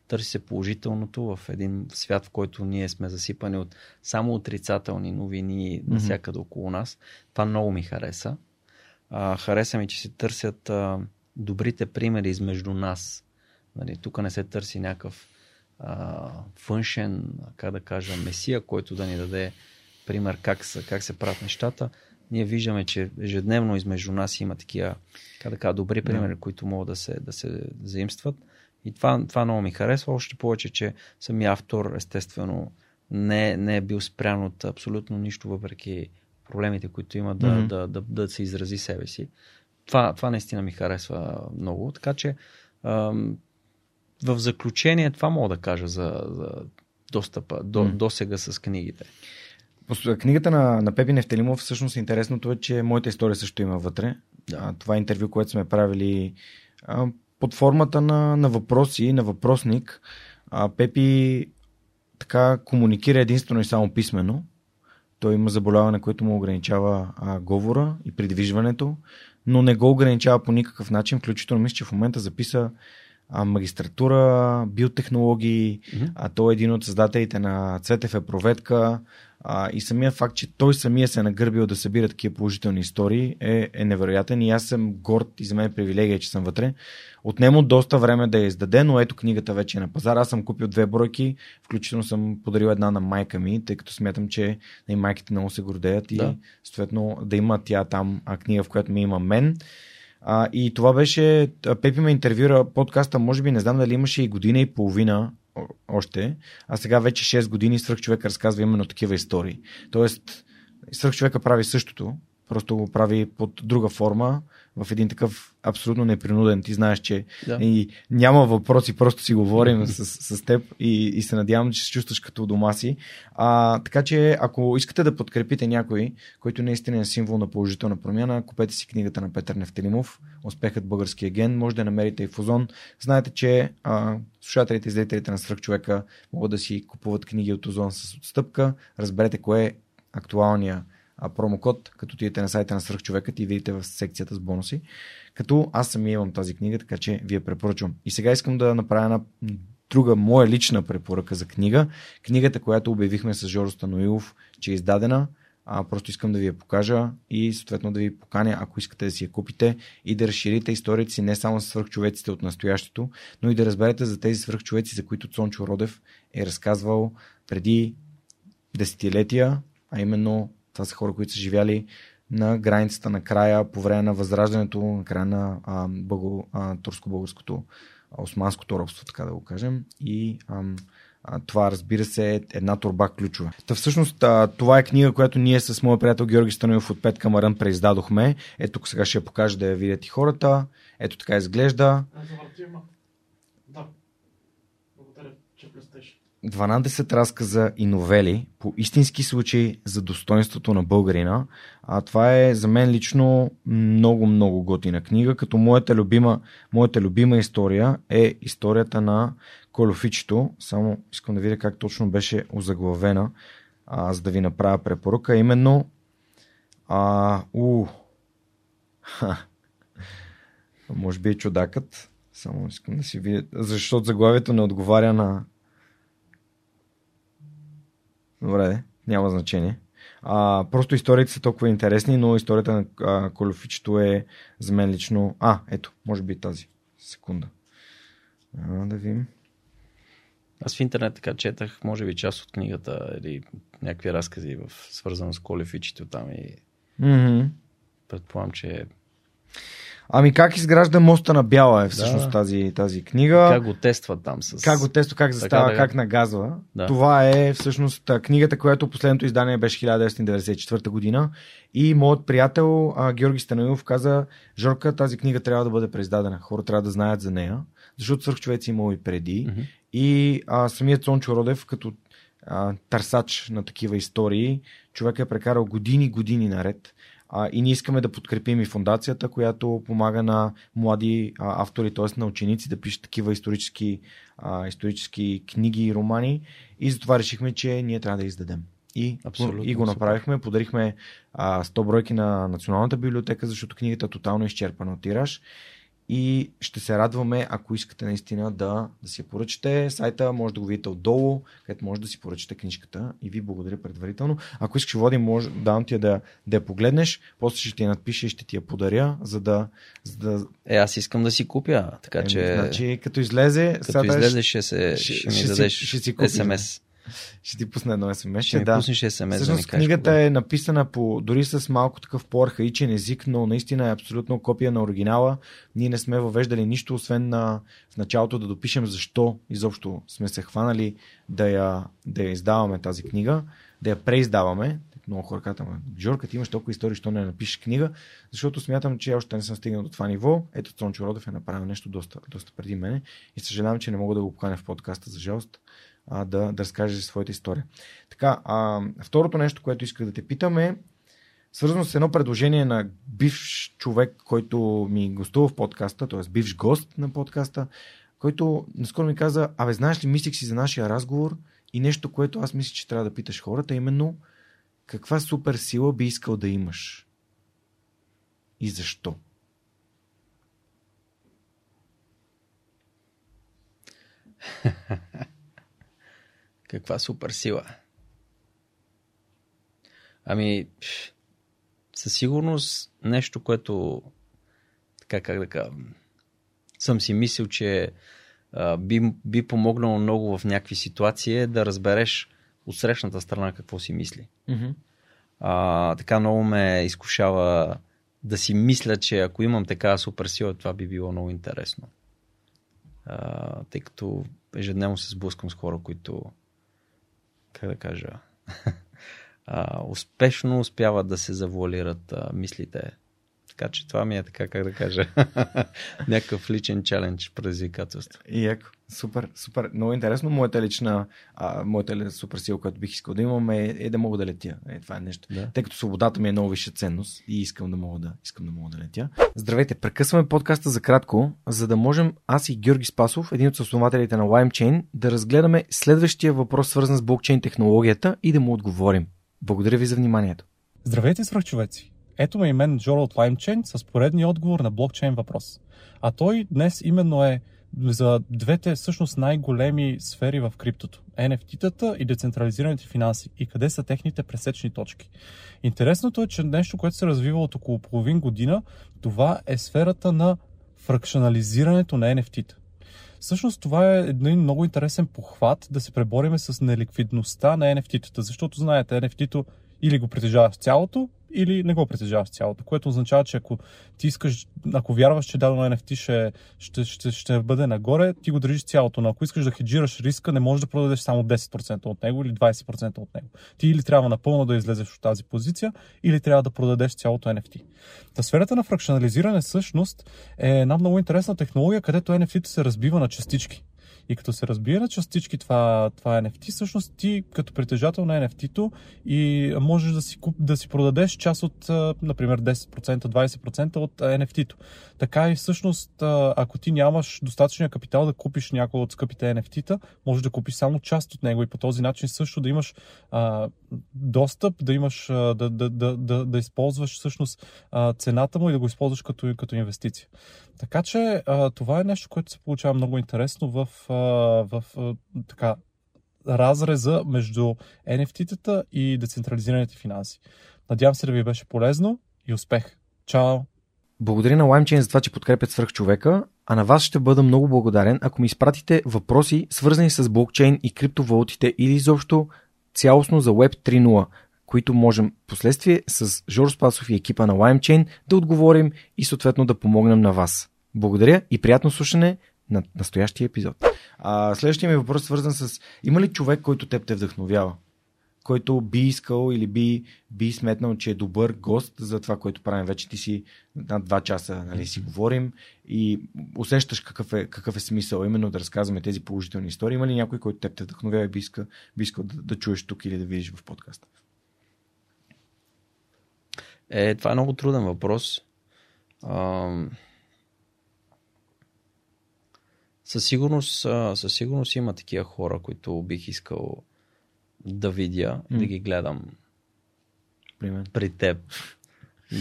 Търси се положителното в един свят, в който ние сме засипани от само отрицателни новини mm-hmm. навсякъде около нас. Това много ми хареса. А, хареса ми, че се търсят а, добрите примери измежду нас. Нали, тук не се търси някакъв а, външен, как да кажа, месия, който да ни даде пример как, са, как се правят нещата. Ние виждаме, че ежедневно измежду нас има такива, как да кажа, добри примери, yeah. които могат да се, да се заимстват. И това, това много ми харесва, още повече, че самия автор, естествено, не, не е бил спрян от абсолютно нищо, въпреки проблемите, които има да, mm-hmm. да, да, да, да се изрази себе си. Това, това наистина ми харесва много. Така че ам, в заключение това мога да кажа за, за достъпа до, mm. до сега с книгите. Книгата на, на Пепи Нефтелимов, всъщност интересното е, че моята история също има вътре. Да. Това е интервю, което сме правили а, под формата на, на въпроси, на въпросник. А, Пепи така комуникира единствено и само писменно. Той има заболяване, което му ограничава а, говора и придвижването, но не го ограничава по никакъв начин, включително мисля, че в момента записа а, магистратура, биотехнологии, mm-hmm. а той е един от създателите на Цветев е проветка а, и самия факт, че той самия се е нагърбил да събира такива положителни истории е, е невероятен и аз съм горд и за мен е привилегия, че съм вътре. Отнемо доста време да я издаде, но ето книгата вече е на пазара. Аз съм купил две бройки, включително съм подарил една на майка ми, тъй като смятам, че и майките много се гордеят и да. съответно да има тя там а, книга, в която ми има мен. А, и това беше, Пепи ме интервюра подкаста, може би не знам дали имаше и година и половина още, а сега вече 6 години свръх човек разказва именно такива истории. Тоест, свръх човека прави същото, просто го прави под друга форма, в един такъв абсолютно непринуден. Ти знаеш, че да. и няма въпроси, просто си говорим с, с теб и, и се надявам, че се чувстваш като дома си. А, така че, ако искате да подкрепите някой, който наистина е символ на положителна промяна, купете си книгата на Петър Нефтелимов, Успехът българския ген, може да намерите и в Озон. Знаете, че а, слушателите и зрителите на Свръхчовека могат да си купуват книги от Озон с отстъпка. Разберете кое е актуалния промокод, като отидете на сайта на Свърхчовекът и видите в секцията с бонуси. Като аз сами имам тази книга, така че ви я препоръчвам. И сега искам да направя една друга моя лична препоръка за книга. Книгата, която обявихме с Жоро Станоилов, че е издадена. А, просто искам да ви я покажа и съответно да ви поканя, ако искате да си я купите и да разширите историята си не само с свръхчовеците от настоящето, но и да разберете за тези свръхчовеци, за които Цончо Родев е разказвал преди десетилетия, а именно това са хора, които са живяли на границата на края, по време на възраждането, на края на а, бъго, а, турско-българското, османското робство, така да го кажем. И а, това, разбира се, е една турба ключове. Та всъщност а, това е книга, която ние с моят приятел Георги Станоев от Пет Камаран преиздадохме. Ето тук сега ще я покажа да я видят и хората. Ето така изглежда. Да. Благодаря, че 12 разказа и новели по истински случаи за достоинството на българина. А това е за мен лично много, много готина книга, като моята любима, моята любима история е историята на Колофичето. Само искам да видя как точно беше озаглавена, а, за да ви направя препоръка. Именно а, у, ха, може би е чудакът. Само искам да си видя, защото заглавието не отговаря на Добре, няма значение. А, просто историите са толкова интересни, но историята на а, Колюфичето е за мен лично... А, ето, може би тази. Секунда. А, да видим. Аз в интернет така четах, може би част от книгата или някакви разкази в, свързано с Колюфичето там и mm-hmm. предполагам, че Ами как изгражда моста на бяла е всъщност да. тази, тази книга. Как го тества там с... Как го тества, как застава, да, как нагазва. Да. Това е всъщност книгата, която последното издание беше 1994 година. И моят приятел а, Георги Станоилов каза, Жорка, тази книга трябва да бъде преиздадена. Хора трябва да знаят за нея, защото свърхчовеци имало и преди. Mm-hmm. И а, самият Сончо Родев, като а, търсач на такива истории, човек е прекарал години, години наред а, и ние искаме да подкрепим и фундацията, която помага на млади а, автори, т.е. на ученици да пишат такива исторически, а, исторически книги и романи. И затова решихме, че ние трябва да издадем. И, Абсолютно, и го направихме. Подарихме а, 100 бройки на Националната библиотека, защото книгата е тотално изчерпана от тираж и ще се радваме, ако искате наистина да, да си я поръчате. Сайта може да го видите отдолу, където може да си поръчате книжката и ви благодаря предварително. Ако искаш, Води, може, давам ти я да, да я погледнеш, после ще ти я надпиша и ще ти я подаря, за да... За да... Е, аз искам да си купя, така Е, че... Значи, като излезе, Като сега излезе, ще, се, ще, ще- ми ще си- дадеш ще си купиш, СМС. Ще ти пусна едно смс. Ще да. пуснеш СМС да Всъщност кажеш. книгата кога. е написана по, дори с малко такъв по-архаичен език, но наистина е абсолютно копия на оригинала. Ние не сме въвеждали нищо, освен на, в началото да допишем защо изобщо сме се хванали да я, да я издаваме тази книга, да я преиздаваме. Много хора казват, «Ама, Жорка, ти имаш толкова истории, що не напишеш книга, защото смятам, че още не съм стигнал до това ниво. Ето Цончо Родов е направил нещо доста, доста преди мене и съжалявам, че не мога да го поканя в подкаста, за жалост, а, да, да разкаже своята история. Така, а, второто нещо, което исках да те питам е свързано с едно предложение на бивш човек, който ми гостува в подкаста, т.е. бивш гост на подкаста, който наскоро ми каза, абе знаеш ли, мислих си за нашия разговор и нещо, което аз мисля, че трябва да питаш хората, именно каква супер сила би искал да имаш и защо? Каква супер сила. Ами, със сигурност нещо, което така как да кажа, съм си мислил, че а, би, би помогнало много в някакви ситуации е да разбереш от срещната страна какво си мисли. Mm-hmm. А, така много ме изкушава да си мисля, че ако имам такава супер сила, това би било много интересно. А, тъй като ежедневно се сблъскам с хора, които, как да кажа, успешно успяват да се завуалират мислите. Така че това ми е така, как да кажа, някакъв личен чалендж, предизвикателство. И яко. Супер, супер. Много интересно. Моята лична, а, моята ли- супер сила, която бих искал да имам е, е да мога да летя. Е, това е нещо. Да. Тъй като свободата ми е много висша ценност и искам да мога да, искам да мога да летя. Здравейте, прекъсваме подкаста за кратко, за да можем аз и Георги Спасов, един от основателите на LimeChain, да разгледаме следващия въпрос, свързан с блокчейн технологията и да му отговорим. Благодаря ви за вниманието. Здравейте, свръхчовеци! Ето ме и мен Джоро от LimeChain с поредния отговор на блокчейн въпрос. А той днес именно е за двете всъщност най-големи сфери в криптото. NFT-тата и децентрализираните финанси. И къде са техните пресечни точки. Интересното е, че нещо, което се развива от около половин година, това е сферата на фракционализирането на NFT-та. Всъщност това е един много интересен похват да се пребориме с неликвидността на NFT-тата, защото знаете, NFT-то или го притежаваш цялото, или не го притежаваш цялото, което означава, че ако ти искаш, ако вярваш, че дадено NFT ще, ще, ще, ще бъде нагоре, ти го държиш цялото, но ако искаш да хеджираш риска, не можеш да продадеш само 10% от него или 20% от него. Ти или трябва напълно да излезеш от тази позиция, или трябва да продадеш цялото NFT. Та сферата на фракционализиране всъщност е една много интересна технология, където NFT се разбива на частички. И като се разбие на частички това, това NFT, всъщност ти като притежател на NFT-то и можеш да си, куп, да си продадеш част от, например, 10%, 20% от NFT-то. Така и всъщност, ако ти нямаш достатъчния капитал да купиш някой от скъпите NFT-та, можеш да купиш само част от него и по този начин също да имаш достъп, да имаш, да, да, да, да, да използваш всъщност цената му и да го използваш като, като инвестиция. Така че това е нещо, което се получава много интересно в, в така, разреза между NFT-тата и децентрализираните финанси. Надявам се да ви беше полезно и успех! Чао! Благодаря на LimeChain за това, че подкрепят свръх човека, а на вас ще бъда много благодарен, ако ми изпратите въпроси, свързани с блокчейн и криптовалутите или изобщо цялостно за Web 3.0, които можем последствие с Жор Спасов и екипа на LimeChain да отговорим и съответно да помогнем на вас. Благодаря и приятно слушане на настоящия епизод. А, следващия ми въпрос е свързан с има ли човек, който теб те вдъхновява? Който би искал или би, би сметнал, че е добър гост за това, което правим. Вече ти си над два часа нали, си говорим и усещаш какъв е, какъв е смисъл именно да разказваме тези положителни истории. Има ли някой, който теб те вдъхновява и би, иска, би искал да, да чуеш тук или да видиш в подкаста? Е, това е много труден въпрос. Ам... Със сигурност, със сигурност има такива хора, които бих искал да видя, М. да ги гледам Примерно. при теб,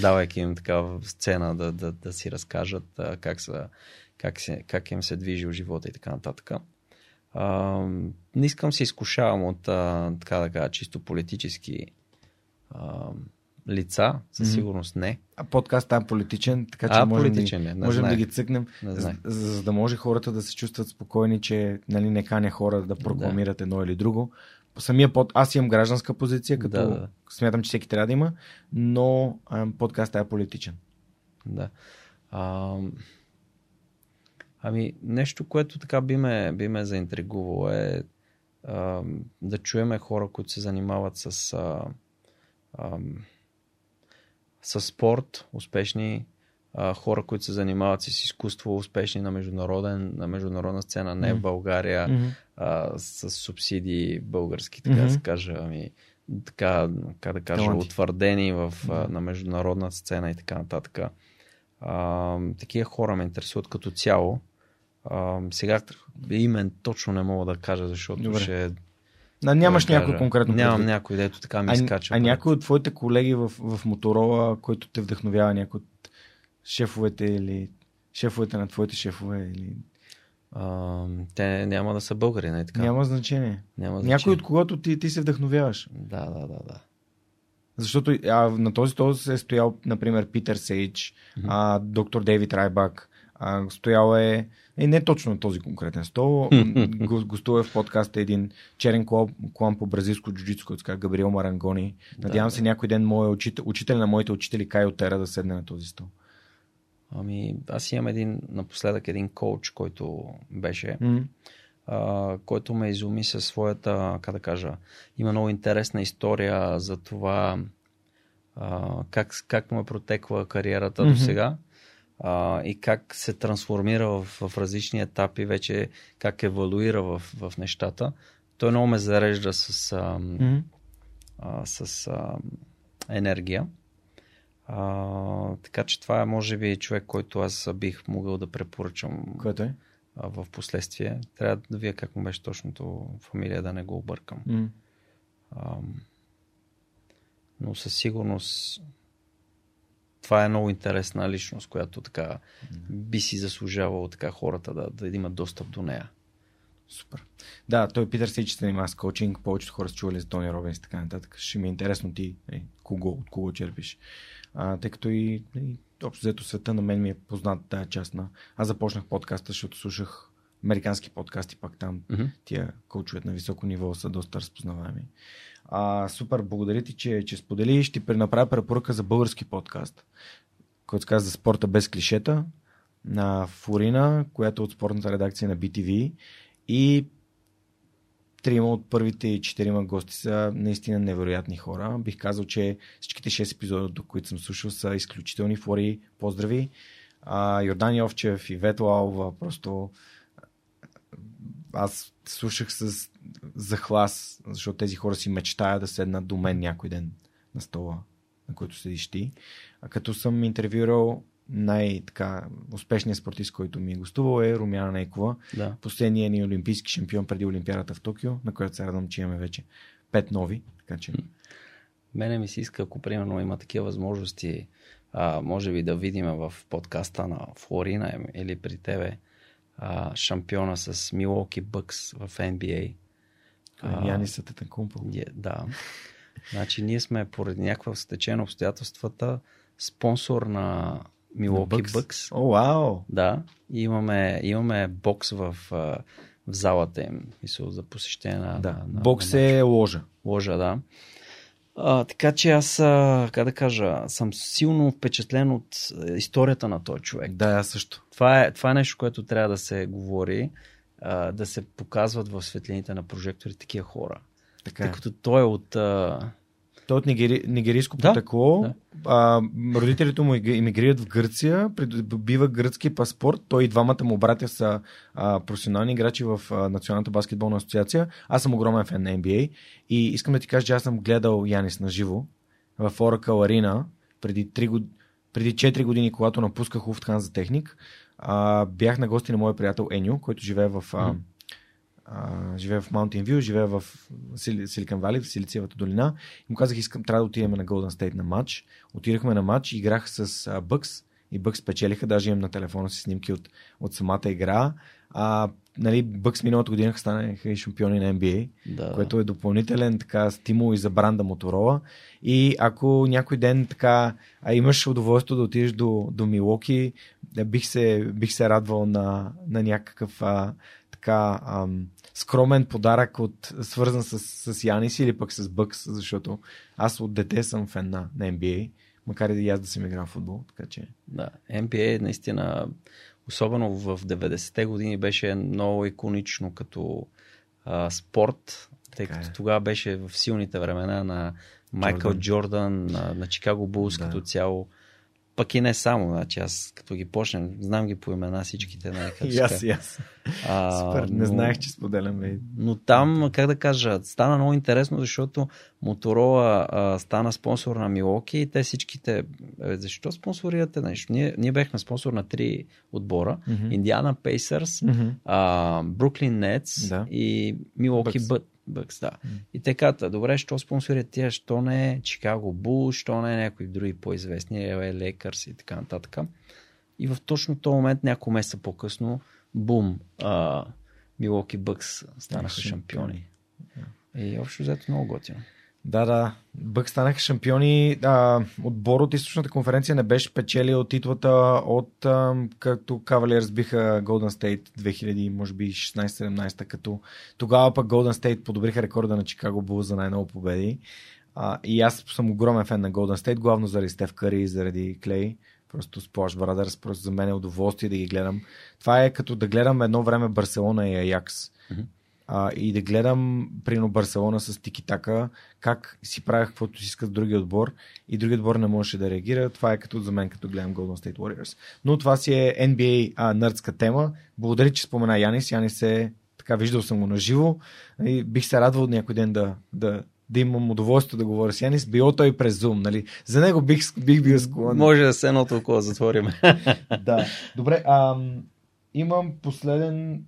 давайки им такава сцена да, да, да си разкажат а, как, са, как, се, как им се движи в живота и така нататък. А, не искам се изкушавам от а, така да кажа, чисто политически а, лица, със сигурност не. А подкастът е политичен, така че А, можем, политичен да, е, ги- не можем да ги цъкнем, Не за, за, да може хората да се чувстват спокойни, че нали, не каня хора да прокламират едно или друго. Самия под... Аз имам гражданска позиция, като Да, да. смятам, че всеки трябва да има, но подкастът е политичен. Да. А, ами, нещо, което така би ме, би ме заинтригувало е а, да чуеме хора, които се занимават с, а, а, с спорт, успешни а, хора, които се занимават с изкуство, успешни на, международен, на международна сцена, не в Мгм. България, Мгм. А, с субсидии български, така да Мгм. се каже, ами, така, как да кажа, Таланти. утвърдени в, Да. на международна сцена и така нататък. А, такива хора ме интересуват като цяло. А, сега имен точно не мога да кажа, защото Добре. ще... А, нямаш да някой конкретно Нямам предвид? някой, дето така ми а, изкача. а пред- някой от твоите колеги в, в Моторола, който те вдъхновява, някой от шефовете или шефовете на твоите шефове или... А, те няма да са българи, не така? Няма значение. Няма Някой значение. от когото ти, ти се вдъхновяваш. Да, да, да, да. Защото а, на този стол се е стоял, например, Питър Сейдж, Мгм. а, доктор Дейвид Райбак. А, стоял е, е не точно на този конкретен стол, го, гостува в подкаста един черен клон по бразилско джуджицу, който казва Габриел Марангони. Надявам Да, се някой ден моя учител, учител на моите учители Кайо Тера да седне на този стол. Ами, аз имам един, напоследък един коуч, който беше, М, а, който ме изуми със своята, как да кажа, има много интересна история за това а, как, как му е протекла кариерата Мгм. до сега а, и как се трансформира в, в различни етапи, вече как евалуира в, в нещата. Той много ме зарежда с, а, м, а, с а, енергия. А, така че това е, може би, човек, който аз бих могъл да препоръчам Което е? а, в последствие. Трябва да вие как му беше точното фамилия, да не го объркам. М. А, но със сигурност това е много интересна личност, която така би си заслужавало така хората да, да имат достъп до нея. Супер. Да, той Питър Сейдж се занимава с коучинг, повечето хора са чували за Тони Робинс и така нататък. Ще ми е интересно ти, е, кого, от кого черпиш. А, тъй като и, и общо взето света на мен ми е познат тая част на... Аз започнах подкаста, защото слушах американски подкасти, пак там Мгм. тия коучовете на високо ниво са доста разпознаваеми. А, супер, благодаря ти, че, че сподели. Ще ти направя препоръка за български подкаст, който се казва за спорта без клишета на Фурина, която е от спортната редакция на BTV и трима от първите и четирима гости са наистина невероятни хора. Бих казал, че всичките 6 епизода, до които съм слушал, са изключителни. Флори, поздрави. А, Йордан Йовчев и Вето Алва, просто аз слушах с захлас, защото тези хора си мечтая да седнат до мен някой ден на стола, на който седиш ти. А като съм интервюрал най-така успешният спортист, който ми е гостувал е Румяна Нейкова, Да. последният ни олимпийски шампион преди Олимпиадата в Токио, на която се радвам, че имаме вече пет нови. Така че Мене ми се иска, ако примерно има такива възможности, а, може би да видим в подкаста на Флорина или при тебе а, шампиона с Милоки Бъкс в NBA. Янис Атетенкумпо. Е, Да. Значи ние сме поради някаква стечение на обстоятелствата спонсор на Милоки Бъкс. О, вау! Да. И имаме, имаме бокс в, в залата им. Мисъл за посещение на, Да. на, на, Бокс на е ложа. ложа, да. А, така че аз, а, как да кажа, съм силно впечатлен от историята на този човек. Да, аз също. Това е, това е нещо, което трябва да се говори, а, да се показват в светлините на прожектори такива хора. Така е. Тъй като той е от... А... Той е от нигери, нигерийско Да, потекло. да. А, родителите му иммигрират в Гърция, придобива гръцки паспорт. Той и двамата му братя са а, професионални играчи в а, Националната баскетболна асоциация. Аз съм огромен фен на NBA и искам да ти кажа, че аз съм гледал Янис на живо в Oracle Arena преди, 3 год... преди 4 години, когато напусках Уфтхан за техник. А, бях на гости на моя приятел Еню, който живее в а. А, живея в Mountain View, живея в Силикан Вали, в Силициевата долина. И му казах, искам, трябва да отидем на Golden State на матч. Отидахме на матч, играх с а, Бъкс и Бъкс печелиха, даже имам на телефона си снимки от, от самата игра. А, нали, Бъкс миналата година станаха и шампиони на NBA, Да. което е допълнителен така, стимул и за бранда Моторола. И ако някой ден така а имаш удоволствие да отидеш до, до Милоки, бих, се, бих се радвал на, на някакъв а, така ам, скромен подарък, от, свързан с, с Янис или пък с Бъкс, защото аз от дете съм фен на, на NBA, макар и да и аз да съм играл в футбол, така че... Да, NBA наистина, особено в 90-те години, беше много иконично като а, спорт, тъй Така като е. тогава беше в силните времена на Майкъл Джордан. Джордан, на, на Чикаго Булс Да. като цяло. Пък и не само, значи аз като ги почнем, знам ги по имена всичките. Като И аз, и аз. А, Супер, не но- знаех, че споделяме. Но там, как да кажа, стана много интересно, защото Моторола а, стана спонсор на Милоки и те всичките... Бе, защо спонсорирате нещо? Ние, ние бехме спонсор на три отбора. Индиана Пейсърс. Бруклин Нетс Да. и Милоки Бъкс. Бъкс, да. М. И те казват, добре, що спонсорят тия, що не е Чикаго Бул, що не е някои други по-известни, LA Lakers и така нататък. И в точно този момент, няколко месеца по-късно, бум, Милоки Бъкс станаха Шампиони. шампиони. И общо взето много готино. Да, да. Бък станаха шампиони. А, отбор от източната конференция не беше печелил титлата от а, като Кавалерс биха Golden State 2000, може би 16-17, като тогава пък Golden State подобриха рекорда на Чикаго Бул за най-много победи. А, и аз съм огромен фен на Golden State, главно заради Стеф Кари и заради Клей. Просто Splash Brothers, просто за мен е удоволствие да ги гледам. Това е като да гледам едно време Барселона и Аякс. Мгм. А, и да гледам, прино Барселона с Тикитака, как си правях каквото си искат другия отбор и другият отбор не можеше да реагира. Това е като за мен, като гледам Golden State Warriors. Но това си е NBA а, нърдска тема. Благодаря, че спомена Янис. Янис е, така виждал съм го наживо и бих се радвал някой ден да, да, да имам удоволствие да говоря с Янис. Било той през Zoom, нали? За него бих, бих бил склонен. Може да се едно толкова затворим. Да. Добре, ам, имам последен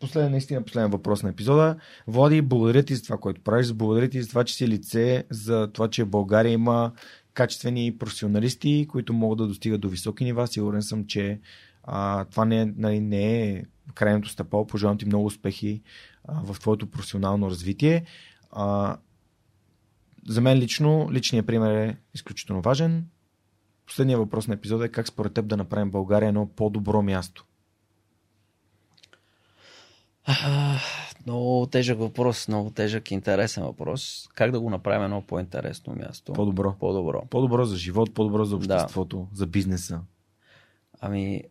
последен, наистина последен въпрос на епизода. Влади, благодаря ти за това, което правиш. Благодаря ти за това, че си лице, за това, че България има качествени професионалисти, които могат да достигат до високи нива. Сигурен съм, че а, това не е, нали, не е крайното стъпало. Пожелавам ти много успехи а, в твоето професионално развитие. А, за мен лично, личният пример е изключително важен. Последният въпрос на епизода е как според теб да направим България едно по-добро място. А, Много тежък въпрос, много тежък и интересен въпрос. Как да го направим едно по-интересно място? По-добро. По-добро. По-добро за живот, по-добро за Да. обществото, за бизнеса. Ами,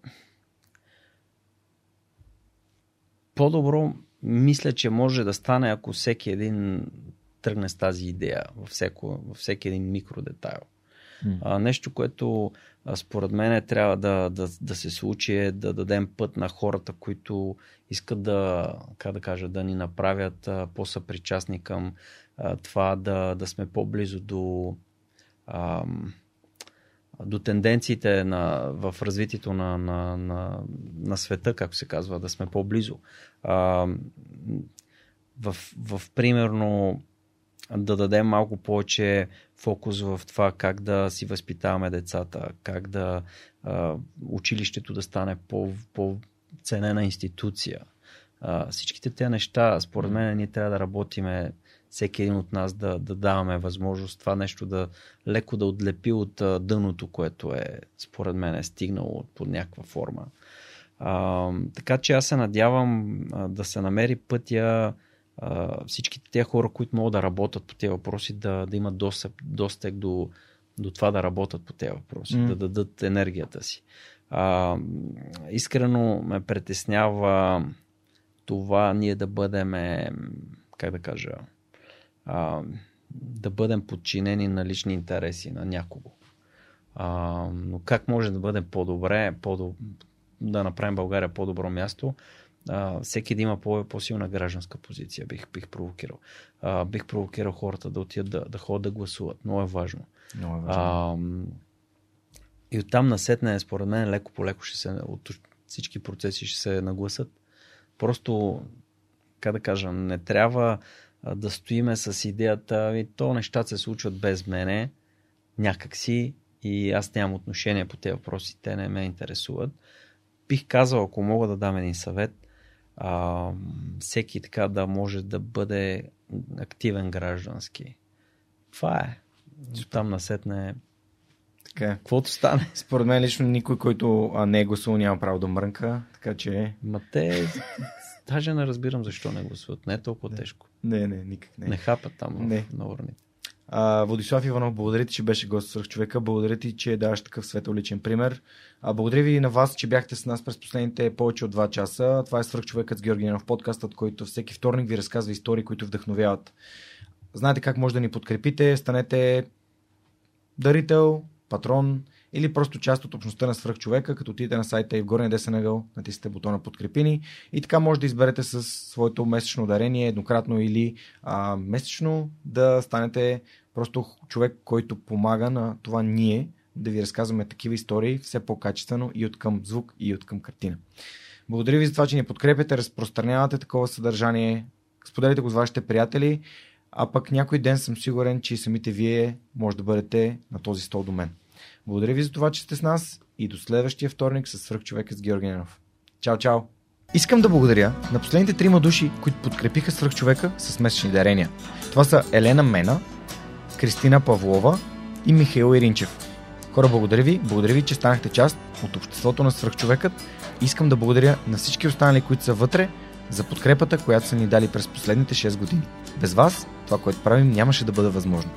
по-добро мисля, че може да стане, ако всеки един тръгне с тази идея във, всеко, във всеки един микродетайл. А, нещо, което а, според мен трябва да, да, да се случи е да дадем път на хората, които искат да, как да кажа, да ни направят а, по-съпричастни към а, това да, да сме по-близо до, ам, до тенденциите на, в развитието на, на, на, на света, както се казва, да сме по-близо. А, в, в примерно да дадем малко повече фокус в това как да си възпитаваме децата, как да а, училището да стане по, по-ценена институция. А, всичките тези неща, според мен, ние трябва да работиме всеки един от нас да, да даваме възможност това нещо да леко да отлепи от дъното, което е, според мен, е стигнало под някаква форма. А, така че аз се надявам а, да се намери пътя всичките тези хора, които могат да работят по тези въпроси, да, да имат достъп, достъп до, до това да работят по тези въпроси, М. да дадат енергията си. А, искрено ме притеснява това ние да бъдем, как да кажа, а, да бъдем подчинени на лични интереси на някого. А, но как може да бъдем по-добре, по да направим България по-добро място, а, всеки да има по- по-силна гражданска позиция, бих, бих провокирал. А, бих провокирал хората да отидат да, да ходят да гласуват. Много е важно. Много е важно. А, и оттам насетне, според мен, леко по леко ще се, от всички процеси ще се нагласат. Просто как да кажа, не трябва да стоиме с идеята, и то нещата се случват без мене, някакси, и аз нямам отношение по тези въпроси, те не ме интересуват. Бих казал, ако мога да дам един съвет, а, всеки така да може да бъде активен граждански. Това е. Там насетне Така е. Каквото стане. Според мен лично никой, който не е гласувал, няма право да мрънка, така че... Ма те... Даже не разбирам защо не гласуват. Не е толкова тежко. Не, не, никак не. Не хапат там Не. на урните. А, Владислав Иванов, благодаря ти, че беше гост свърх човека. Благодаря ти, че даваш такъв светъл личен пример. А, благодаря ви и на вас, че бяхте с нас през последните повече от 2 часа. Това е свърх човекът с Георги Ненов, подкастът, който всеки вторник ви разказва истории, които вдъхновяват. Знаете как може да ни подкрепите. Станете дарител, патрон или просто част от общността на свръхчовека, като отидете на сайта и в горния десен ъгъл натиснете бутона подкрепини и така може да изберете с своето месечно дарение, еднократно или а, месечно, да станете просто човек, който помага на това ние да ви разказваме такива истории все по-качествено и от към звук и от към картина. Благодаря ви за това, че ни подкрепяте, разпространявате такова съдържание, споделите го с вашите приятели, а пък някой ден съм сигурен, че и самите вие може да бъдете на този стол до мен. Благодаря ви за това, че сте с нас и до следващия вторник с Свръхчовека с Георги Ненов. Чао, чао! Искам да благодаря на последните трима души, които подкрепиха Свръхчовека с месечни дарения. Това са Елена Мена, Кристина Павлова и Михаил Иринчев. Хора, благодаря ви, благодаря ви, че станахте част от обществото на Свръхчовекът. Искам да благодаря на всички останали, които са вътре, за подкрепата, която са ни дали през последните 6 години. Без вас, това, което правим, нямаше да бъде възможно.